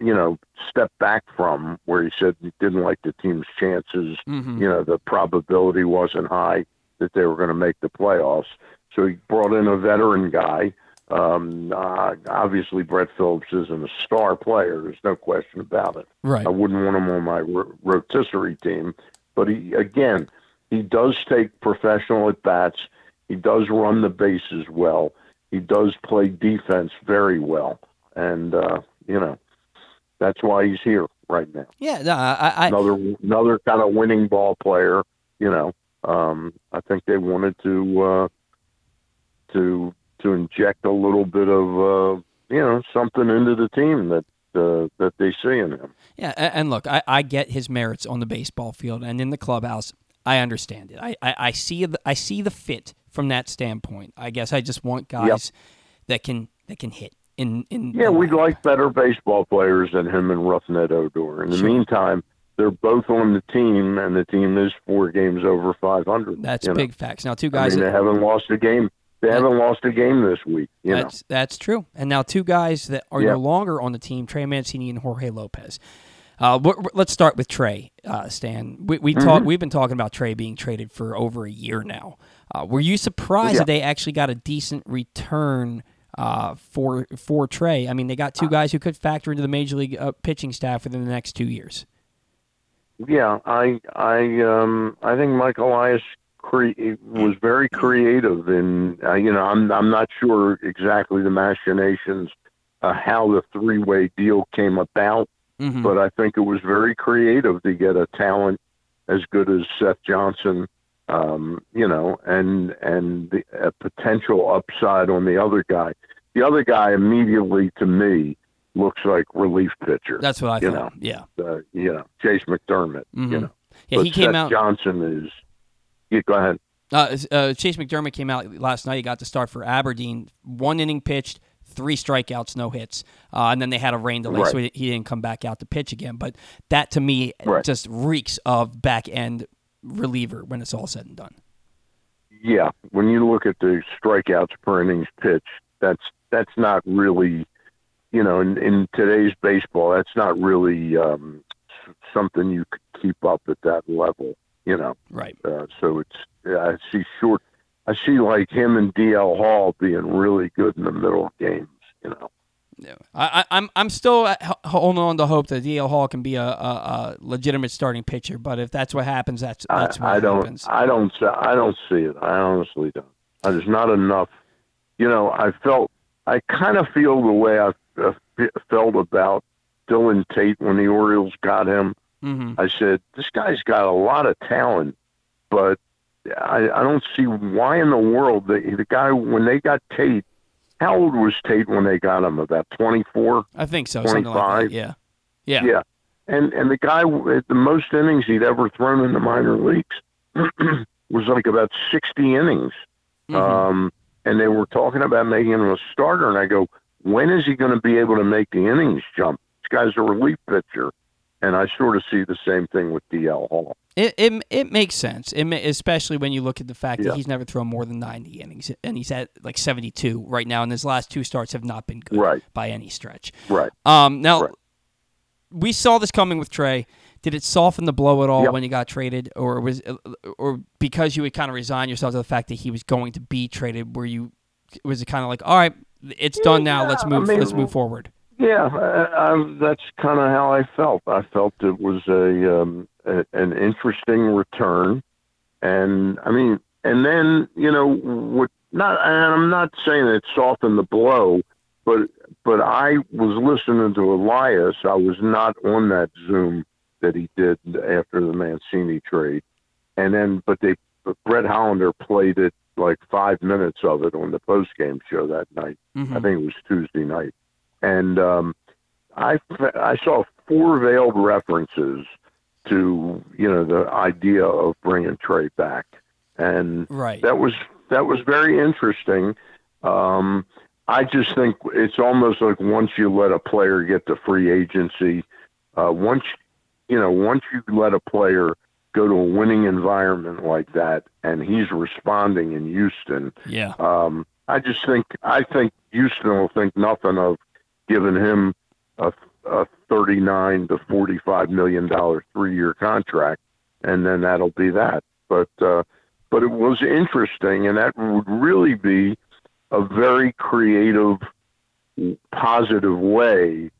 you know, step back from, where he said he didn't like the team's chances. Mhm. You know, the probability wasn't high that they were going to make the playoffs. So he brought in a veteran guy. Um, uh, obviously, Brett Phillips isn't a star player. There's no question about it. Right. I wouldn't want him on my ro- rotisserie team. But he, again, he does take professional at bats. He does run the bases well. He does play defense very well. And, uh, you know, that's why he's here right now. Yeah, no, I, I, Another, another kind of winning ball player, you know. Um, I think they wanted to, uh, to, to inject a little bit of, uh, you know, something into the team that, uh, that they see in him. Yeah, and look, I, I get his merits on the baseball field and in the clubhouse. I understand it. I, I, I see the I see the fit from that standpoint. I guess I just want guys that can that can hit in in. Yeah, we'd like better baseball players than him and Rougned Odor. In the Sure. meantime, they're both on the team, and the team is four games over 500. That's you know. big facts. Now two I guys. mean, they haven't lost a game. They haven't lost a game this week. You know. that's that's true. And now two guys that are Yeah. no longer on the team: Trey Mancini and Jorge Lopez. Uh, let's start with Trey, uh, Stan. We we Mm-hmm. talk, We've been talking about Trey being traded for over a year now. Uh, were you surprised Yeah. that they actually got a decent return uh, for for Trey? I mean, they got two guys who could factor into the major league uh, pitching staff within the next two years. Yeah, I I um I think Mike Elias cre- was very creative in uh, you know I'm I'm not sure exactly the machinations uh, how the three way deal came about, Mhm. but I think it was very creative to get a talent as good as Seth Johnson, um, you know, and and the a potential upside on the other guy. The other guy immediately to me looks like relief pitcher. That's what I you thought. Yeah, uh, you know, Chayce McDermott. Mhm. You know, yeah. but he came Seth out. Johnson is. Yeah, go ahead. Uh, uh, Chayce McDermott came out last night. He got to start for Aberdeen. One inning pitched, three strikeouts, no hits, uh, and then they had a rain delay, so Right. he, he didn't come back out to pitch again. But that to me Right. just reeks of back end reliever when it's all said and done. Yeah, when you look at the strikeouts per innings pitched, that's that's not really, you know, in, in today's baseball, that's not really um, something you could keep up at that level. You know, Right. uh, so it's I see short. I see like him and DL Hall being really good in the middle games. You know. Yeah. I, I'm I'm still uh, holding on to hope that DL Hall can be a, a, a legitimate starting pitcher. But if that's what happens, that's that's what I, I don't. happens. I don't. I don't see it. I honestly don't. There's not enough. You know, I felt. I kind of feel the way I felt about Dylan Tate when the Orioles got him. Hmm I said, this guy's got a lot of talent, but I, I don't see why in the world the, the guy when they got Tate. How old was Tate when they got him? About 24. I think so. Something like 25. Yeah. Yeah. Yeah. And and the guy at the most innings he'd ever thrown in the minor leagues was like about 60 innings. Mhm. Um, and they were talking about making him a starter. And I go, when is he going to be able to make the innings jump? This guy's a relief pitcher. And I sort of see the same thing with DL Hall. It, it it makes sense, it especially when you look at the fact that he's never thrown more than 90 innings, and he's at like 72 right now, and his last two starts have not been good Right. by any stretch. Right. Um, now, Right. we saw this coming with Trey. Did it soften the blow at all Yep. when you got traded, or was, or because you would kind of resign yourself to the fact that he was going to be traded? Were you, was it kind of like, all right, it's done now, let's Yeah, I move, mean, let's move forward? Yeah, I, I, that's kind of how I felt. I felt it was a, um, a an interesting return, and I mean, and then you know what? Not, and I'm not saying it softened the blow, but but I was listening to Elias. I was not on that Zoom that he did after the Mancini trade, and then but they but Brett Hollander played it like five minutes of it on the post game show that night. Mhm. I think it was Tuesday night, and um, I I saw four veiled references to you know the idea of bringing Trey back, and Right. that was that was very interesting. Um, I just think it's almost like once you let a player get to free agency, uh, once you know once you let a player go to a winning environment like that, and he's responding in Houston. yeah. Um, I just think I think Houston will think nothing of giving him a, a thirty-nine to forty-five million dollar three-year contract, and then that'll be that. But uh, but it was interesting, and that would really be a very creative, positive way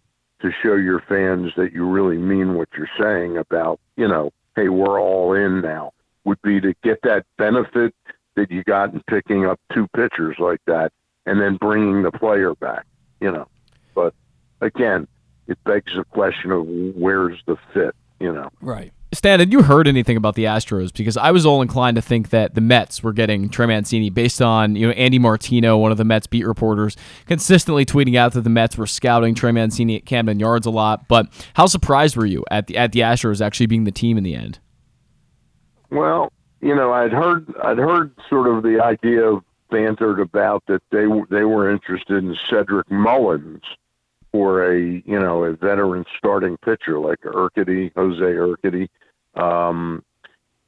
to show your fans that you really mean what you're saying about you know, hey, we're all in now. Would be to get that benefit that you got in picking up two pitchers like that and then bringing the player back, you know. But again, it begs the question of where's the fit, you know. Right. Stan, had you heard anything about the Astros? Because I was all inclined to think that the Mets were getting Trey Mancini based on you know Andy Martino, one of the Mets beat reporters, consistently tweeting out that the Mets were scouting Trey Mancini at Camden Yards a lot. But how surprised were you at the at the Astros actually being the team in the end? Well, you know, I'd heard I'd heard sort of the idea of bantered about that they they were interested in Cedric Mullins for a you know a veteran starting pitcher like Urquidy, Jose Urquidy. Um,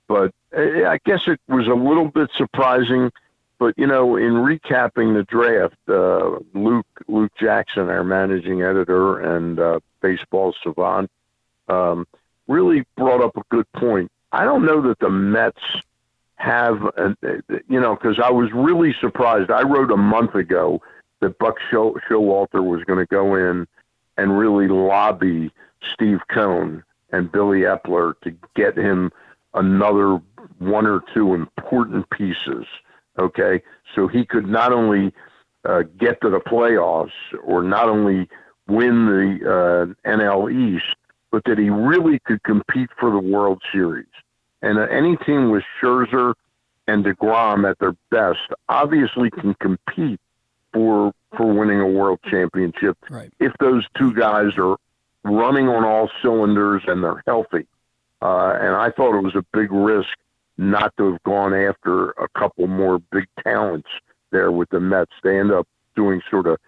but eh, I guess it was a little bit surprising. But you know, in recapping the draft, uh, Luke Luke Jackson, our managing editor and uh, baseball savant, um, really brought up a good point. I don't know that the Mets have, an, you know, because I was really surprised. I wrote a month ago that Buck Show, Showalter was going to go in and really lobby Steve Cohen and Billy Eppler to get him another one or two important pieces. Okay, so he could not only uh, get to the playoffs or not only win the uh, NL East, but that he really could compete for the World Series. And uh, any team with Scherzer and DeGrom at their best obviously can compete for for winning a World Championship Right. if those two guys are running on all cylinders and they're healthy. Uh, and I thought it was a big risk not to have gone after a couple more big talents there with the Mets. They end up doing sort of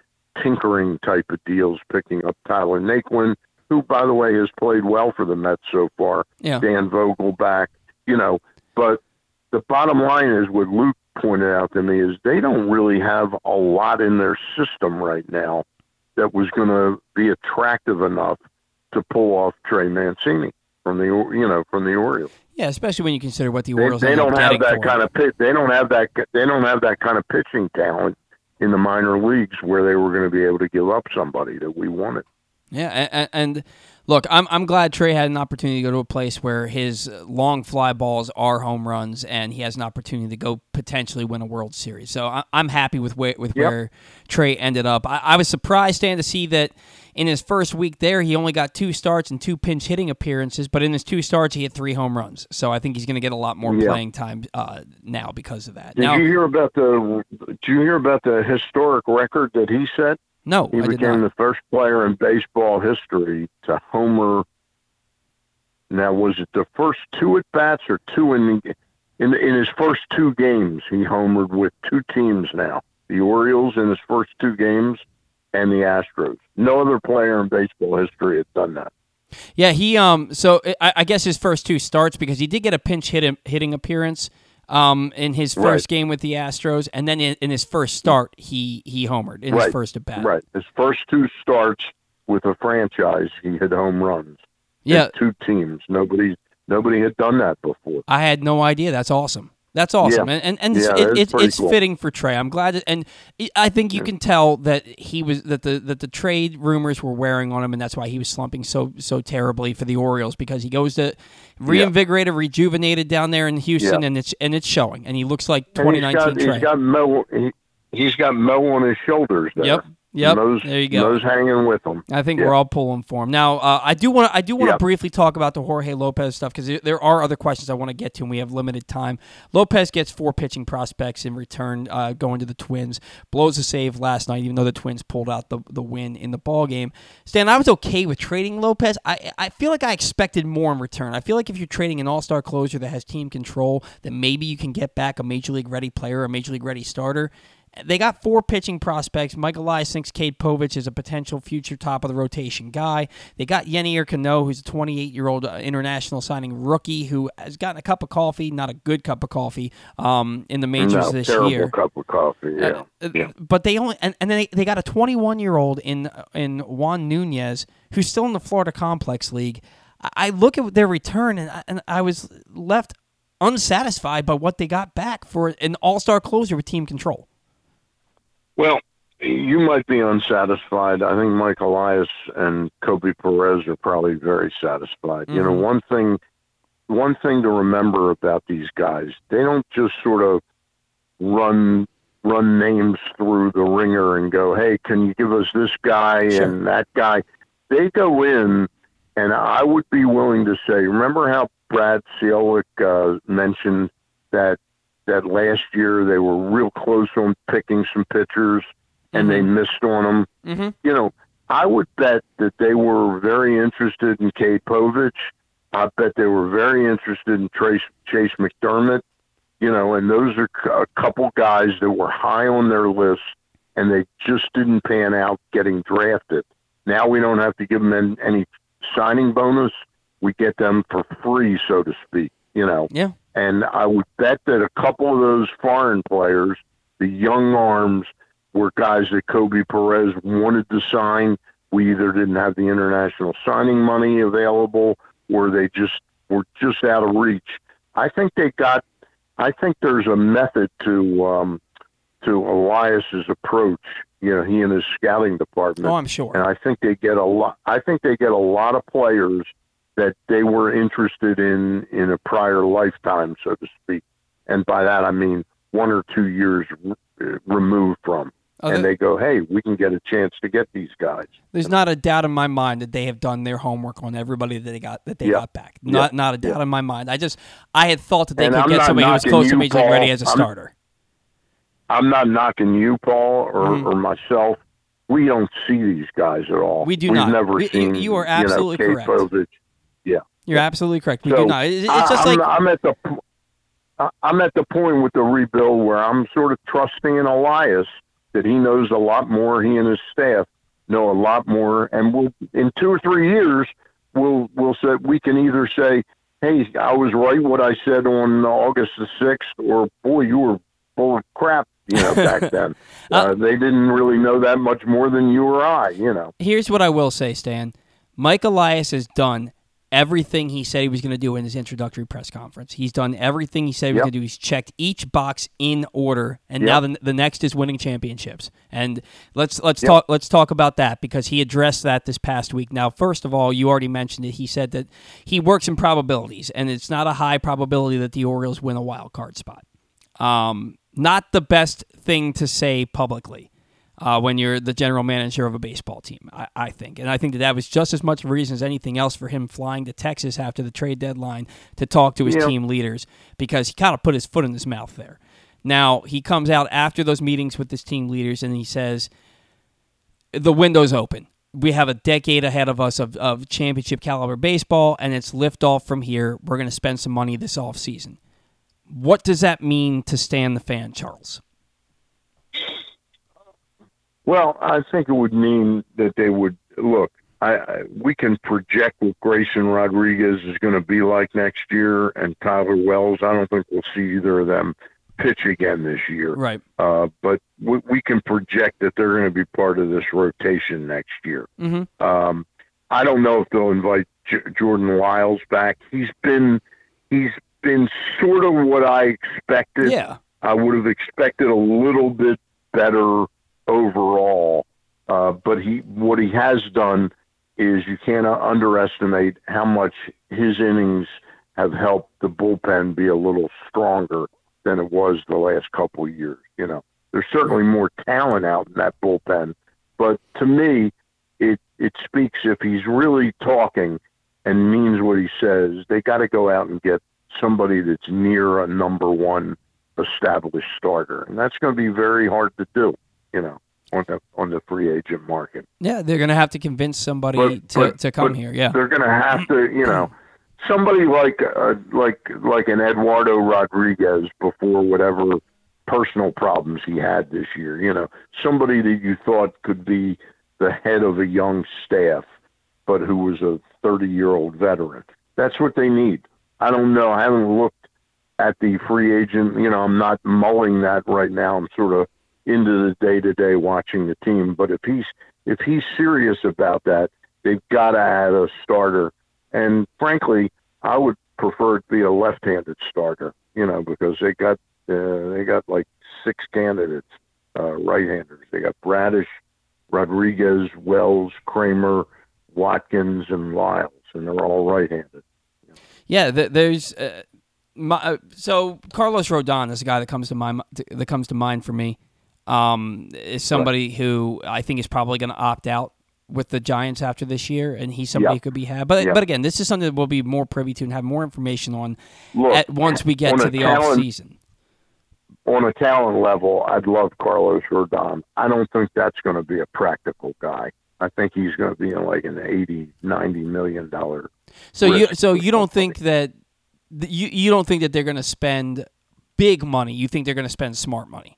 tinkering type of deals, picking up Tyler Naquin, who, by the way, has played well for the Mets so far. Yeah. Daniel Vogelbach, you know. But the bottom line is what Luke pointed out to me is they don't really have a lot in their system right now that was going to be attractive enough to pull off Trey Mancini from the you know from the Orioles. Yeah, especially when you consider what the Orioles they up don't have that for kind of pit. They don't have that. They don't have that kind of pitching talent in the minor leagues where they were going to be able to give up somebody that we wanted. Yeah, and, and look, I'm I'm glad Trey had an opportunity to go to a place where his long fly balls are home runs, and he has an opportunity to go potentially win a World Series. So I, am happy with where with Yep. where Trey ended up. I, I was surprised, Stan, to see that in his first week there, he only got two starts and two pinch hitting appearances, but in his two starts, he had three home runs. So I think he's going to get a lot more Yeah. playing time uh, now because of that. Did now, you hear about the? Did you hear about the historic record that he set? No, He I did became the first player in baseball history to homer. Now, was it the first two at bats or two in in in his first two games? He homered with two teams now: the Orioles in his first two games, and the Astros. No other player in baseball history had done that. Yeah, he um. So I, I guess his first two starts because he did get a pinch hit hitting appearance um in his first Right. game with the Astros, and then in, in his first start he he homered in his first at bat. Right, his first two starts with a franchise, he hit home runs. Yeah, two teams. Nobody nobody had done that before. I had no idea. That's awesome. That's awesome, Yeah. and and, and Yeah, it, is it's cool. fitting for Trey. I'm glad, that, and I think you can tell that he was that the that the trade rumors were wearing on him, and that's why he was slumping so so terribly for the Orioles because he goes to reinvigorated, rejuvenated down there in Houston, Yeah. and it's and it's showing, and he looks like And he's 2019 got, Trey. he's got Mo. He, he's got Mo on his shoulders there. Yep. Yep. Mo's, there you go. Mo's hanging with them. I think we're all pulling for him. Now, uh, I do want to I do want to Yeah. briefly talk about the Jorge Lopez stuff because there are other questions I want to get to, and we have limited time. Lopez gets four pitching prospects in return, uh, going to the Twins. Blows a save last night, even though the Twins pulled out the, the win in the ball game. Stan, I was okay with trading Lopez. I I feel like I expected more in return. I feel like if you're trading an All Star closer that has team control, then maybe you can get back a major league ready player, a major league ready starter. They got four pitching prospects. Michael Elias thinks Cade Povich is a potential future top of the rotation guy. They got Yennier Cano, who's a 28 year old uh, international signing rookie who has gotten a cup of coffee, not a good cup of coffee, um, in the majors no, this terrible year. cup of coffee. Yeah. Uh, uh, yeah. But they only and, and then they, they got a 21 year old in in Juan Nunez who's still in the Florida Complex League. I, I look at their return and I, and I was left unsatisfied by what they got back for an all star closer with team control. Well, you might be unsatisfied. I think Mike Elias and Koby Perez are probably very satisfied. You know, Mhm. one thing, one thing to remember about these guys, they don't just sort of run run names through the ringer and go, "Hey, can you give us this guy Sure. and that guy?" They go in, and I would be willing to say, remember how Brad Ciolek uh, mentioned that that last year they were real close on picking some pitchers and they missed on them. Mm-hmm. You know, I would bet that they were very interested in Cade Povich. I bet they were very interested in Trace, Chayce McDermott. You know, and those are a couple guys that were high on their list, and they just didn't pan out getting drafted. Now we don't have to give them any signing bonus. We get them for free, so to speak. You know, Yeah. And I would bet that a couple of those foreign players, the young arms, were guys that Koby Perez wanted to sign. We either didn't have the international signing money available or they just were just out of reach. I think they got I think there's a method to um to Elias's approach. You know, he and his scouting department Oh, I'm sure. and I think they get a lot. I think they get a lot of players that they were interested in in a prior lifetime, so to speak. And by that I mean one or two years uh, removed from. Oh, and they go, "Hey, we can get a chance to get these guys." There's not a doubt in my mind that they have done their homework on everybody that they got that they Yeah. got back. Not not a doubt in my mind. I just I had thought that they And could I'm get somebody who was close to you, major league ready as a I'm- starter. I'm not knocking you, Paul, or, Mhm. or myself. We don't see these guys at all. We do We've not. never We- you- seen. you are know, absolutely Cade correct. Povich. You're absolutely correct. We So, do not. It's I- just I'm, like I'm at the I- I'm at the point with the rebuild where I'm sort of trusting in Elias that he knows a lot more. He and his staff know a lot more, and we'll in two or three years we'll we'll say we can either say, "Hey, I was right what I said on August the sixth," or "Boy, you were full of crap." You know, back then uh, they didn't really know that much more than you or I. You know, here's what I will say, Stan. Mike Elias has done everything he said he was going to do in his introductory press conference. He's done everything he said he was Yep. going to do. He's checked each box in order, and now the, the next is winning championships. And let's let's talk let's talk about that because he addressed that this past week. Now, first of all, you already mentioned it. He said that he works in probabilities, and it's not a high probability that the Orioles win a wild card spot. Um, not the best thing to say publicly uh, when you're the general manager of a baseball team, I, I think. And I think that that was just as much a reason as anything else for him flying to Texas after the trade deadline to talk to his Yeah. team leaders because he kind of put his foot in his mouth there. Now, he comes out after those meetings with his team leaders and he says, the window's open. We have a decade ahead of us of, of championship caliber baseball, and it's liftoff from here. We're going to spend some money this offseason. What does that mean to Stan the fan, Charles? Well, I think it would mean that they would look. I, I we can project what Grayson Rodriguez is going to be like next year, and Tyler Wells. I don't think we'll see either of them pitch again this year. Right. Uh, but we, we can project that they're going to be part of this rotation next year. Mm-hmm. Um, I don't know if they'll invite J- Jordan Lyles back. He's been he's been sort of what I expected. Yeah. I would have expected a little bit better overall, uh, but he what he has done is you cannot underestimate how much his innings have helped the bullpen be a little stronger than it was the last couple of years. You know, there's certainly more talent out in that bullpen, but to me, it it speaks if he's really talking and means what he says. They got to go out and get somebody that's near a number one established starter, and that's going to be very hard to do. You know, on the on the free agent market. Yeah, they're going to have to convince somebody But- to, but- to come here. Yeah. They're going to have to, you know, somebody like uh, like like an Eduardo Rodriguez before whatever personal problems he had this year. You know, somebody that you thought could be the head of a young staff, but who was a 30 year old veteran. That's what they need. I don't know. I haven't looked at the free agent. You know, I'm not mulling that right now. I'm sort of into the day to day watching the team. But if he's if he's serious about that, they've got to add a starter. And frankly, I would prefer to be a left-handed starter. You know, because they got uh, they got like six candidates, uh, right-handers. They got Bradish, Rodriguez, Wells, Kremer, Watkins, and Lyles, and they're all right-handed. Yeah, th- there's uh, my, uh, so Carlos Rodon is a guy that comes to mind that comes to mind for me. Um, is somebody who I think is probably going to opt out with the Giants after this year, and he's somebody Yeah. who could be had. But Yeah. but again, this is something that we'll be more privy to and have more information on Look, at once we get to the off season. on a talent level, I'd love Carlos Rodon. I don't think that's going to be a practical guy. I think he's going to be in like an 80, 90 million dollar. So you so you don't think that you you don't think that they're going to spend big money. You think they're going to spend smart money.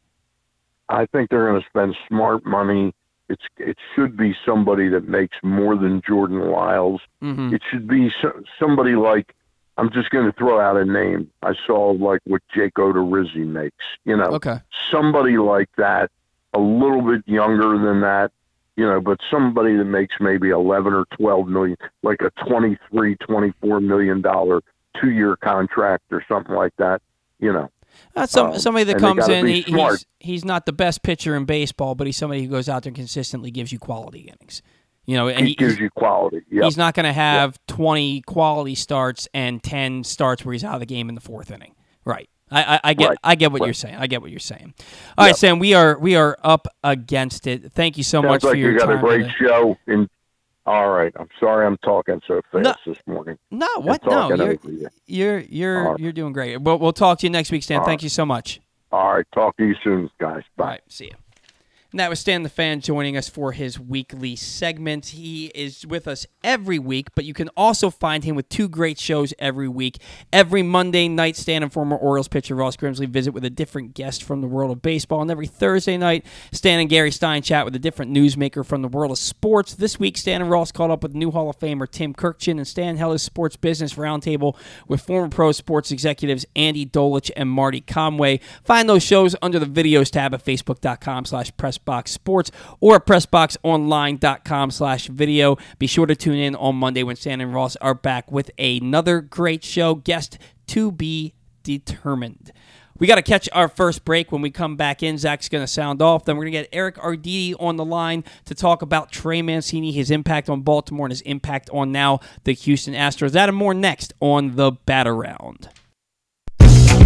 I think they're going to spend smart money. It's it should be somebody that makes more than Jordan Lyles. Mm-hmm. It should be so, somebody like I'm just going to throw out a name. I saw like what Jake Odorizzi makes. You know, Okay. somebody like that, a little bit younger than that, you know, but somebody that makes maybe 11 or 12 million, like a 23, 24 million dollar two year contract or something like that, you know. Uh, some, Um, somebody that comes in, he, he's he's not the best pitcher in baseball, but he's somebody who goes out there and consistently gives you quality innings. You know, and He he, gives you quality. Yep. he's not going to have twenty quality starts and ten starts where he's out of the game in the fourth inning. Right. I, I, I get Right. I get what Right. you're saying. I get what you're saying. All right, Yep. Sam, we are we are up against it. Thank you so Sounds much like for your you got time. a great today. show. All right, I'm sorry I'm talking so fast No, this morning. No, what? No, you're you. you're you're All right. you're doing great. We'll, we'll talk to you next week, Stan. All Thank right. you so much. All right, talk to you soon, guys. Bye. Right, see you. And that was Stan the Fan joining us for his weekly segment. He is with us every week, but you can also find him with two great shows every week. Every Monday night, Stan and former Orioles pitcher Ross Grimsley visit with a different guest from the world of baseball. And every Thursday night, Stan and Gary Stein chat with a different newsmaker from the world of sports. This week, Stan and Ross caught up with new Hall of Famer Tim Kurkjian, and Stan held his sports business roundtable with former pro sports executives Andy Dolich and Marty Conway. Find those shows under the videos tab at facebook.com slash press PressBox Sports or PressBoxOnline.com slash video. Be sure to tune in on Monday when Stan and Ross are back with another great show. Guest to be determined. We got to catch our first break. When we come back in, Zach's going to sound off. Then we're going to get Eric Arditti on the line to talk about Trey Mancini, his impact on Baltimore, and his impact on now the Houston Astros. That and more next on the Bat Around.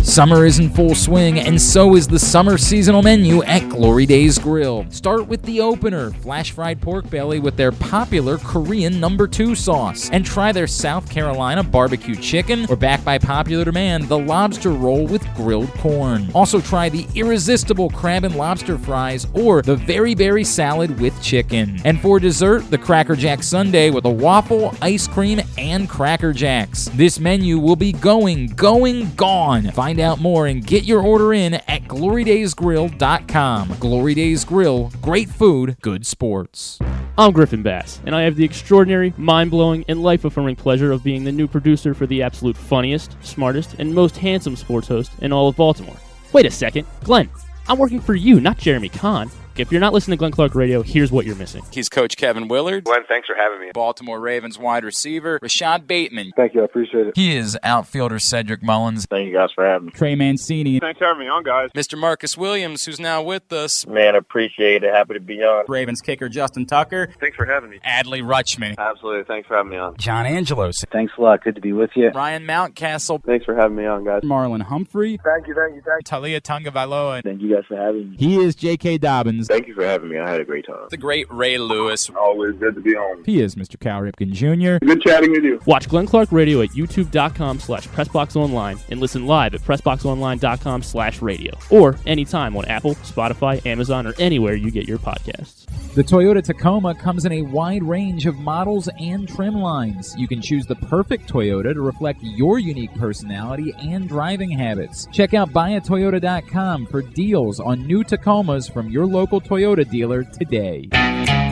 Summer is in full swing, and so is the summer seasonal menu at Glory Days Grill. Start with the opener, flash fried pork belly with their popular Korean number two sauce, and try their South Carolina barbecue chicken, or back by popular demand, the lobster roll with grilled corn. Also try the irresistible crab and lobster fries, or the very berry salad with chicken. And for dessert, the Cracker Jack Sundae with a waffle, ice cream, and Cracker Jacks. This menu will be going, going, gone. Find out more and get your order in at glorydaysgrill.com. Glory Days Grill, great food, good sports. I'm Griffin Bass, and I have the extraordinary, mind blowing, and life affirming pleasure of being the new producer for the absolute funniest, smartest, and most handsome sports host in all of Baltimore. Wait a second, Glenn, I'm working for you, not Jeremy Conn. If you're not listening to Glenn Clark Radio, here's what you're missing. He's Coach Kevin Willard. Glenn, thanks for having me. Baltimore Ravens wide receiver Rashod Bateman. Thank you, I appreciate it. He is outfielder Cedric Mullins. Thank you guys for having me. Trey Mancini. Thanks for having me on, guys. Mr. Marcus Williams, who's now with us. Man, appreciate it. Happy to be on. Ravens kicker Justin Tucker. Thanks for having me. Adley Rutschman. Absolutely. Thanks for having me on. John Angelos. Thanks a lot. Good to be with you. Ryan Mountcastle. Thanks for having me on, guys. Marlon Humphrey. Thank you, thank you, thank you. Talia Tungavailoa. Thank you guys for having me. He is J.K. Dobbins. Thank you for having me. I had a great time. The great Ray Lewis. Always good to be on. He is Mr. Cal Ripken Jr. Good chatting with you. Watch Glenn Clark Radio at youtube.com slash pressboxonline and listen live at pressboxonline.com slash radio or anytime on Apple, Spotify, Amazon, or anywhere you get your podcasts. The Toyota Tacoma comes in a wide range of models and trim lines. You can choose the perfect Toyota to reflect your unique personality and driving habits. Check out buyatoyota.com for deals on new Tacomas from your local Toyota dealer today.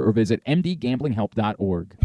or visit mdgamblinghelp.org.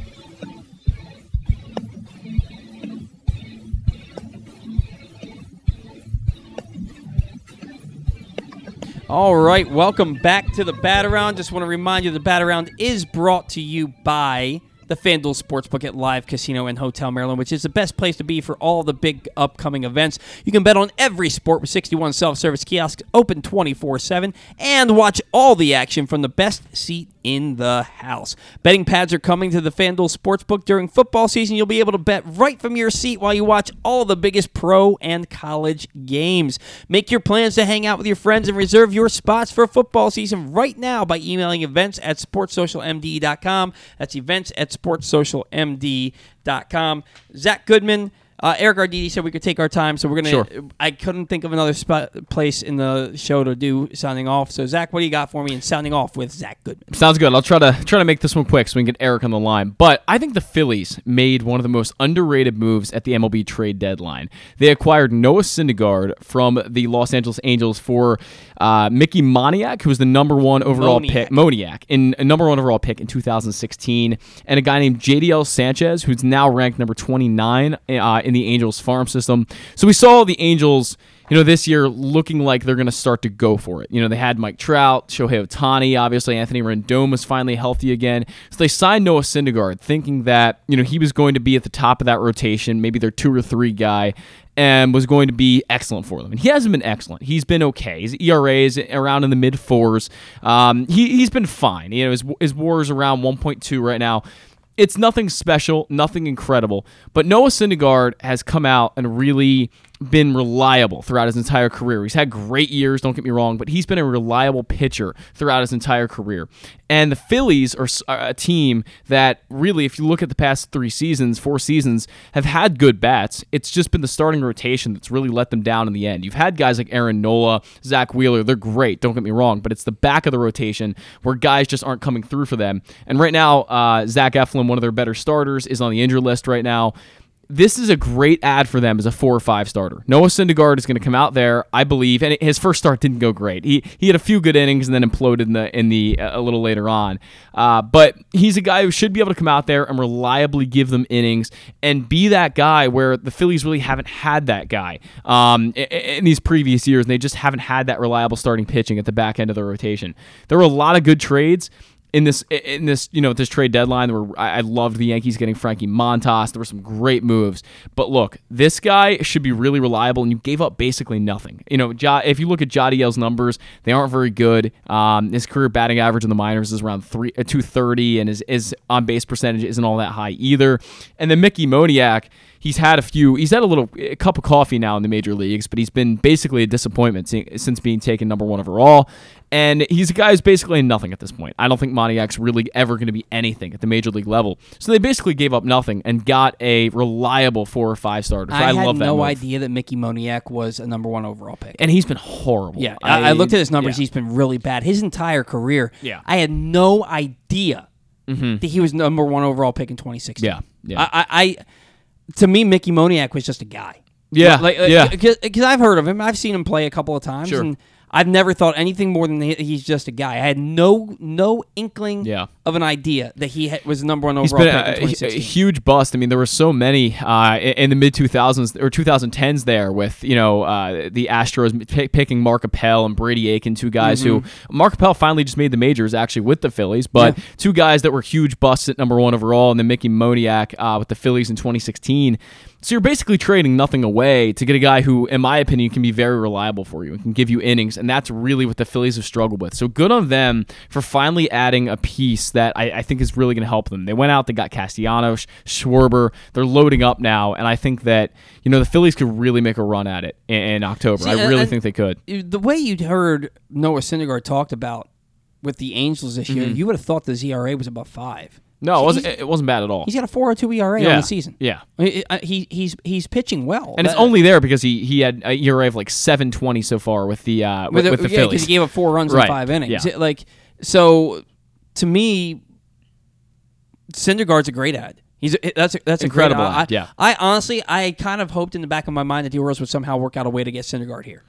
All right, welcome back to the Bat Around. Just want to remind you the Bat Around is brought to you by the FanDuel Sportsbook at Live Casino and Hotel Maryland, which is the best place to be for all the big upcoming events. You can bet on every sport with 61 self-service kiosks open 24/7 and watch all the action from the best seat in the house. Betting pads are coming to the FanDuel Sportsbook during football season. You'll be able to bet right from your seat while you watch all the biggest pro and college games. Make your plans to hang out with your friends and reserve your spots for football season right now by emailing events at sportssocialmd.com. That's events at sportssocialmd.com. Zach Goodman. Uh, Eric Arditti said we could take our time, so we're gonna. Sure. I couldn't think of another spot, place in the show to do sounding off. So Zach, what do you got for me in sounding off with Zach Goodman? Sounds good. I'll try to try to make this one quick so we can get Eric on the line. But I think the Phillies made one of the most underrated moves at the MLB trade deadline. They acquired Noah Syndergaard from the Los Angeles Angels for uh, Mickey Moniak, who was the number one overall pick, Moniak, in a number one overall pick in 2016, and a guy named Jadiel Sanchez, who's now ranked number 29 uh, in the Angels farm system. So we saw the Angels, you know, this year looking like they're going to start to go for it. You know, they had Mike Trout, Shohei Ohtani, obviously Anthony Rendon was finally healthy again. So they signed Noah Syndergaard, thinking that you know he was going to be at the top of that rotation, maybe their two or three guy. And was going to be excellent for them. And he hasn't been excellent. He's been okay. His ERA is around in the mid fours. Um, he, he's been fine. You know, his, his WAR is around 1.2 right now it's nothing special, nothing incredible. But Noah Syndergaard has come out and really been reliable throughout his entire career. He's had great years, don't get me wrong, but he's been a reliable pitcher throughout his entire career. And the Phillies are a team that really, if you look at the past three seasons, four seasons, have had good bats. It's just been the starting rotation that's really let them down in the end. You've had guys like Aaron Nola, Zack Wheeler, they're great, don't get me wrong, but it's the back of the rotation where guys just aren't coming through for them. And right now, uh, Zach Eflin, one of their better starters, is on the injured list right now this is a great ad for them as a four or five starter. Noah Syndergaard is going to come out there, I believe, and his first start didn't go great. He he had a few good innings and then imploded in the in the uh, a little later on. Uh, but he's a guy who should be able to come out there and reliably give them innings and be that guy where the Phillies really haven't had that guy um, in, in these previous years, and they just haven't had that reliable starting pitching at the back end of the rotation. There were a lot of good trades in this in this you know this trade deadline where I, loved the Yankees getting Frankie Montas. There were some great moves, but look, this guy should be really reliable, and you gave up basically nothing. You know, if you look at Jadiel's numbers, they aren't very good. Um, his career batting average in the minors is around three uh, two thirty, and his, his on base percentage isn't all that high either. And then Mickey Moniak he's had a few he's had a little a cup of coffee now in the major leagues but he's been basically a disappointment since being taken number one overall and he's a guy who's basically nothing at this point i don't think moniak's really ever going to be anything at the major league level so they basically gave up nothing and got a reliable four or five starter so I, I, love had that no move. idea that Mickey Moniak was a number one overall pick. and he's been horrible Yeah, I, I looked at his numbers. yeah. He's been really bad his entire career. Yeah. I had no idea Mhm. that he was number one overall pick in 2016. Yeah, yeah. I, I, I to me, Mickey Moniak was just a guy. Yeah, like, yeah. Uh, because I've heard of him. I've seen him play a couple of times, Sure. and I've never thought anything more than he's just a guy. I had no no inkling Yeah. of an idea that he was number one He's overall been pick in a, a huge bust. I mean, there were so many uh, in the mid 2000s or 2010s there with you know uh, the Astros pick, picking Mark Appel and Brady Aiken, two guys who Mark Appel finally just made the majors actually with the Phillies, but Mm-hmm. Yeah. two guys that were huge busts at number one overall, and then Mickey Moniak uh, with the Phillies in 2016. So you're basically trading nothing away to get a guy who, in my opinion, can be very reliable for you and can give you innings, and that's really what the Phillies have struggled with. So good on them for finally adding a piece that I, I think is really going to help them. They went out, they got Castellanos, Schwarber, they're loading up now, and I think that you know the Phillies could really make a run at it in, in October. See, I really think they could. the way you'd heard Noah Syndergaard talked about with the Angels this year, Mhm. you would have thought the ERA was above five. No, it wasn't. It wasn't bad at all. He's got a 4.02 ERA Yeah, on the season. yeah. he, he he's he's pitching well, And it's That- only there because he he had a ERA of like 720 so far with the uh, with, with, the yeah, Phillies. he gave up four runs Right, in five innings. yeah. Like so, to me, Syndergaard's a great ad. He's a, that's a, that's Incredible a great ad, yeah. I honestly, I kind of hoped in the back of my mind that the Orioles would somehow work out a way to get Syndergaard here.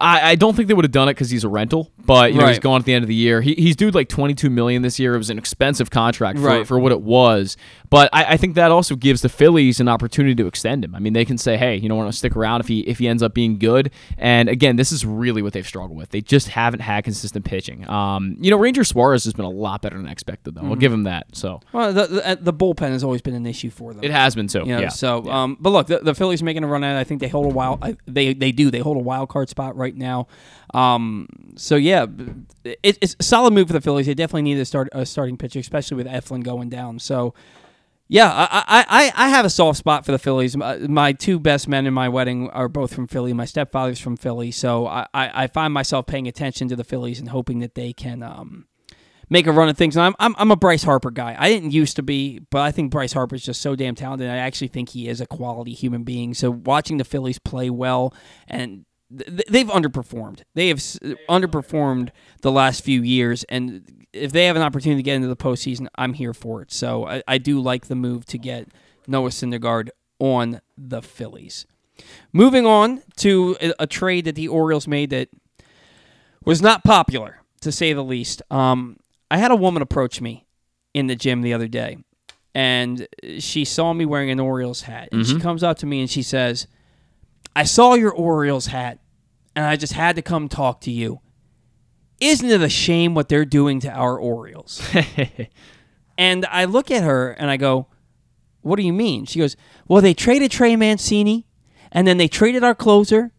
I, I don't think they would have done it because he's a rental, but you know he's Right. gone at the end of the year. He, he's due like twenty two million this year. It was an expensive contract for, Right. for what it was, but I, I think that also gives the Phillies an opportunity to extend him. I mean, they can say, hey, you know, want to stick around if he if he ends up being good. And again, this is really what they've struggled with. They just haven't had consistent pitching. Um, you know, Ranger Suarez has been a lot better than expected, though. I'll Mhm. give him that. So Well, the, the the bullpen has always been an issue for them. it has been so. You know, yeah. So, um, but look, the, the Phillies making a run at it. I think they hold a wild. I, they they do. They hold a wild card spot right now. Um, so yeah, it, it's a solid move for the Phillies. They definitely need to start a starting pitcher, especially with Eflin going down. So. Yeah, I, I, I, have a soft spot for the Phillies. My, two best men in my wedding are both from Philly. My stepfather's from Philly, so I, I, I find myself paying attention to the Phillies and hoping that they can um, make a run at things. And I'm, I'm I'm a Bryce Harper guy. I didn't used to be, but I think Bryce Harper is just so damn talented. I actually think he is a quality human being. So watching the Phillies play well and th- they've underperformed. They have s- underperformed the last few years, and if they have an opportunity to get into the postseason, I'm here for it. So I, I do like the move to get Noah Syndergaard on the Phillies. Moving on to a, a trade that the Orioles made that was not popular, to say the least. Um, I had a woman approach me in the gym the other day, and she saw me wearing an Orioles hat, and she Mhm. comes up to me and she says, "I saw your Orioles hat, and I just had to come talk to you. Isn't it a shame what they're doing to our Orioles?" and I look at her and I go, "What do you mean?" She goes, "Well, they traded Trey Mancini, and then they traded our closer."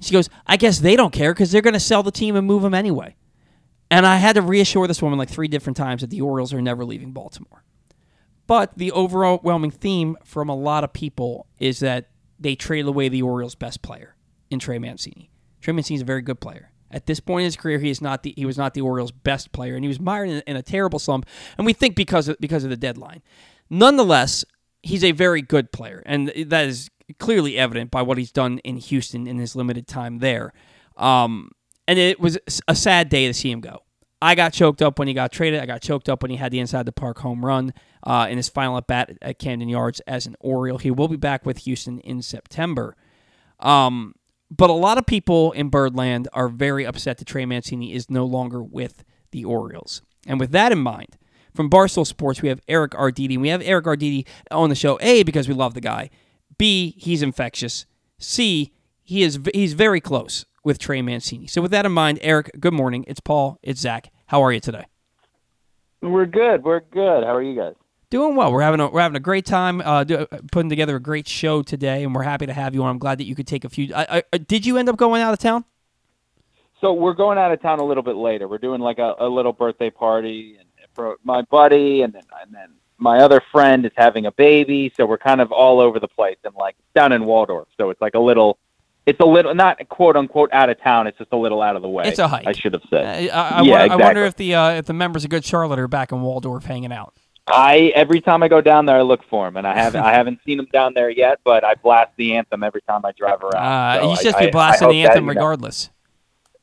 She goes, "I guess they don't care because they're going to sell the team and move them anyway." And I had to reassure this woman like three different times that the Orioles are never leaving Baltimore. But the overwhelming theme from a lot of people is that they traded away the Orioles' best player in Trey Mancini. Trey Mancini is a very good player. At this point in his career, he is not the he was not the Orioles' best player, and he was mired in, in a terrible slump. And we think because of, because of the deadline. Nonetheless, he's a very good player, and that is clearly evident by what he's done in Houston in his limited time there. Um, and it was a sad day to see him go. I got choked up when he got traded. I got choked up when he had the inside the park home run uh, in his final at bat at Camden Yards as an Oriole. He will be back with Houston in September. Um, but a lot of people in Birdland are very upset that Trey Mancini is no longer with the Orioles. And with that in mind, from Barstool Sports, we have Eric Arditti. We have Eric Arditti on the show, A, because we love the guy. B, he's infectious. C, he is he's very close with Trey Mancini. So with that in mind, Eric, good morning. It's Paul. It's Zach. How are you today? We're good. We're good. How are you guys? Doing well. We're having a we're having a great time uh, do, putting together a great show today, and we're happy to have you on. I'm glad that you could take a few. I, I, did you end up going out of town? So we're going out of town a little bit later. We're doing like a, a little birthday party and for my buddy, and then and then my other friend is having a baby. So we're kind of all over the place, and like down in Waldorf. So it's like a little, it's a little not quote unquote out of town. It's just a little out of the way. It's a hike. I should have said. I, I, I yeah, wonder, exactly. I wonder if the uh, if the members of Good Charlotte are back in Waldorf hanging out. I every time I go down there, I look for him, and I haven't I haven't seen him down there yet. But I blast the anthem every time I drive around. Uh, So you should just I- be blasting the that, anthem you know- regardless.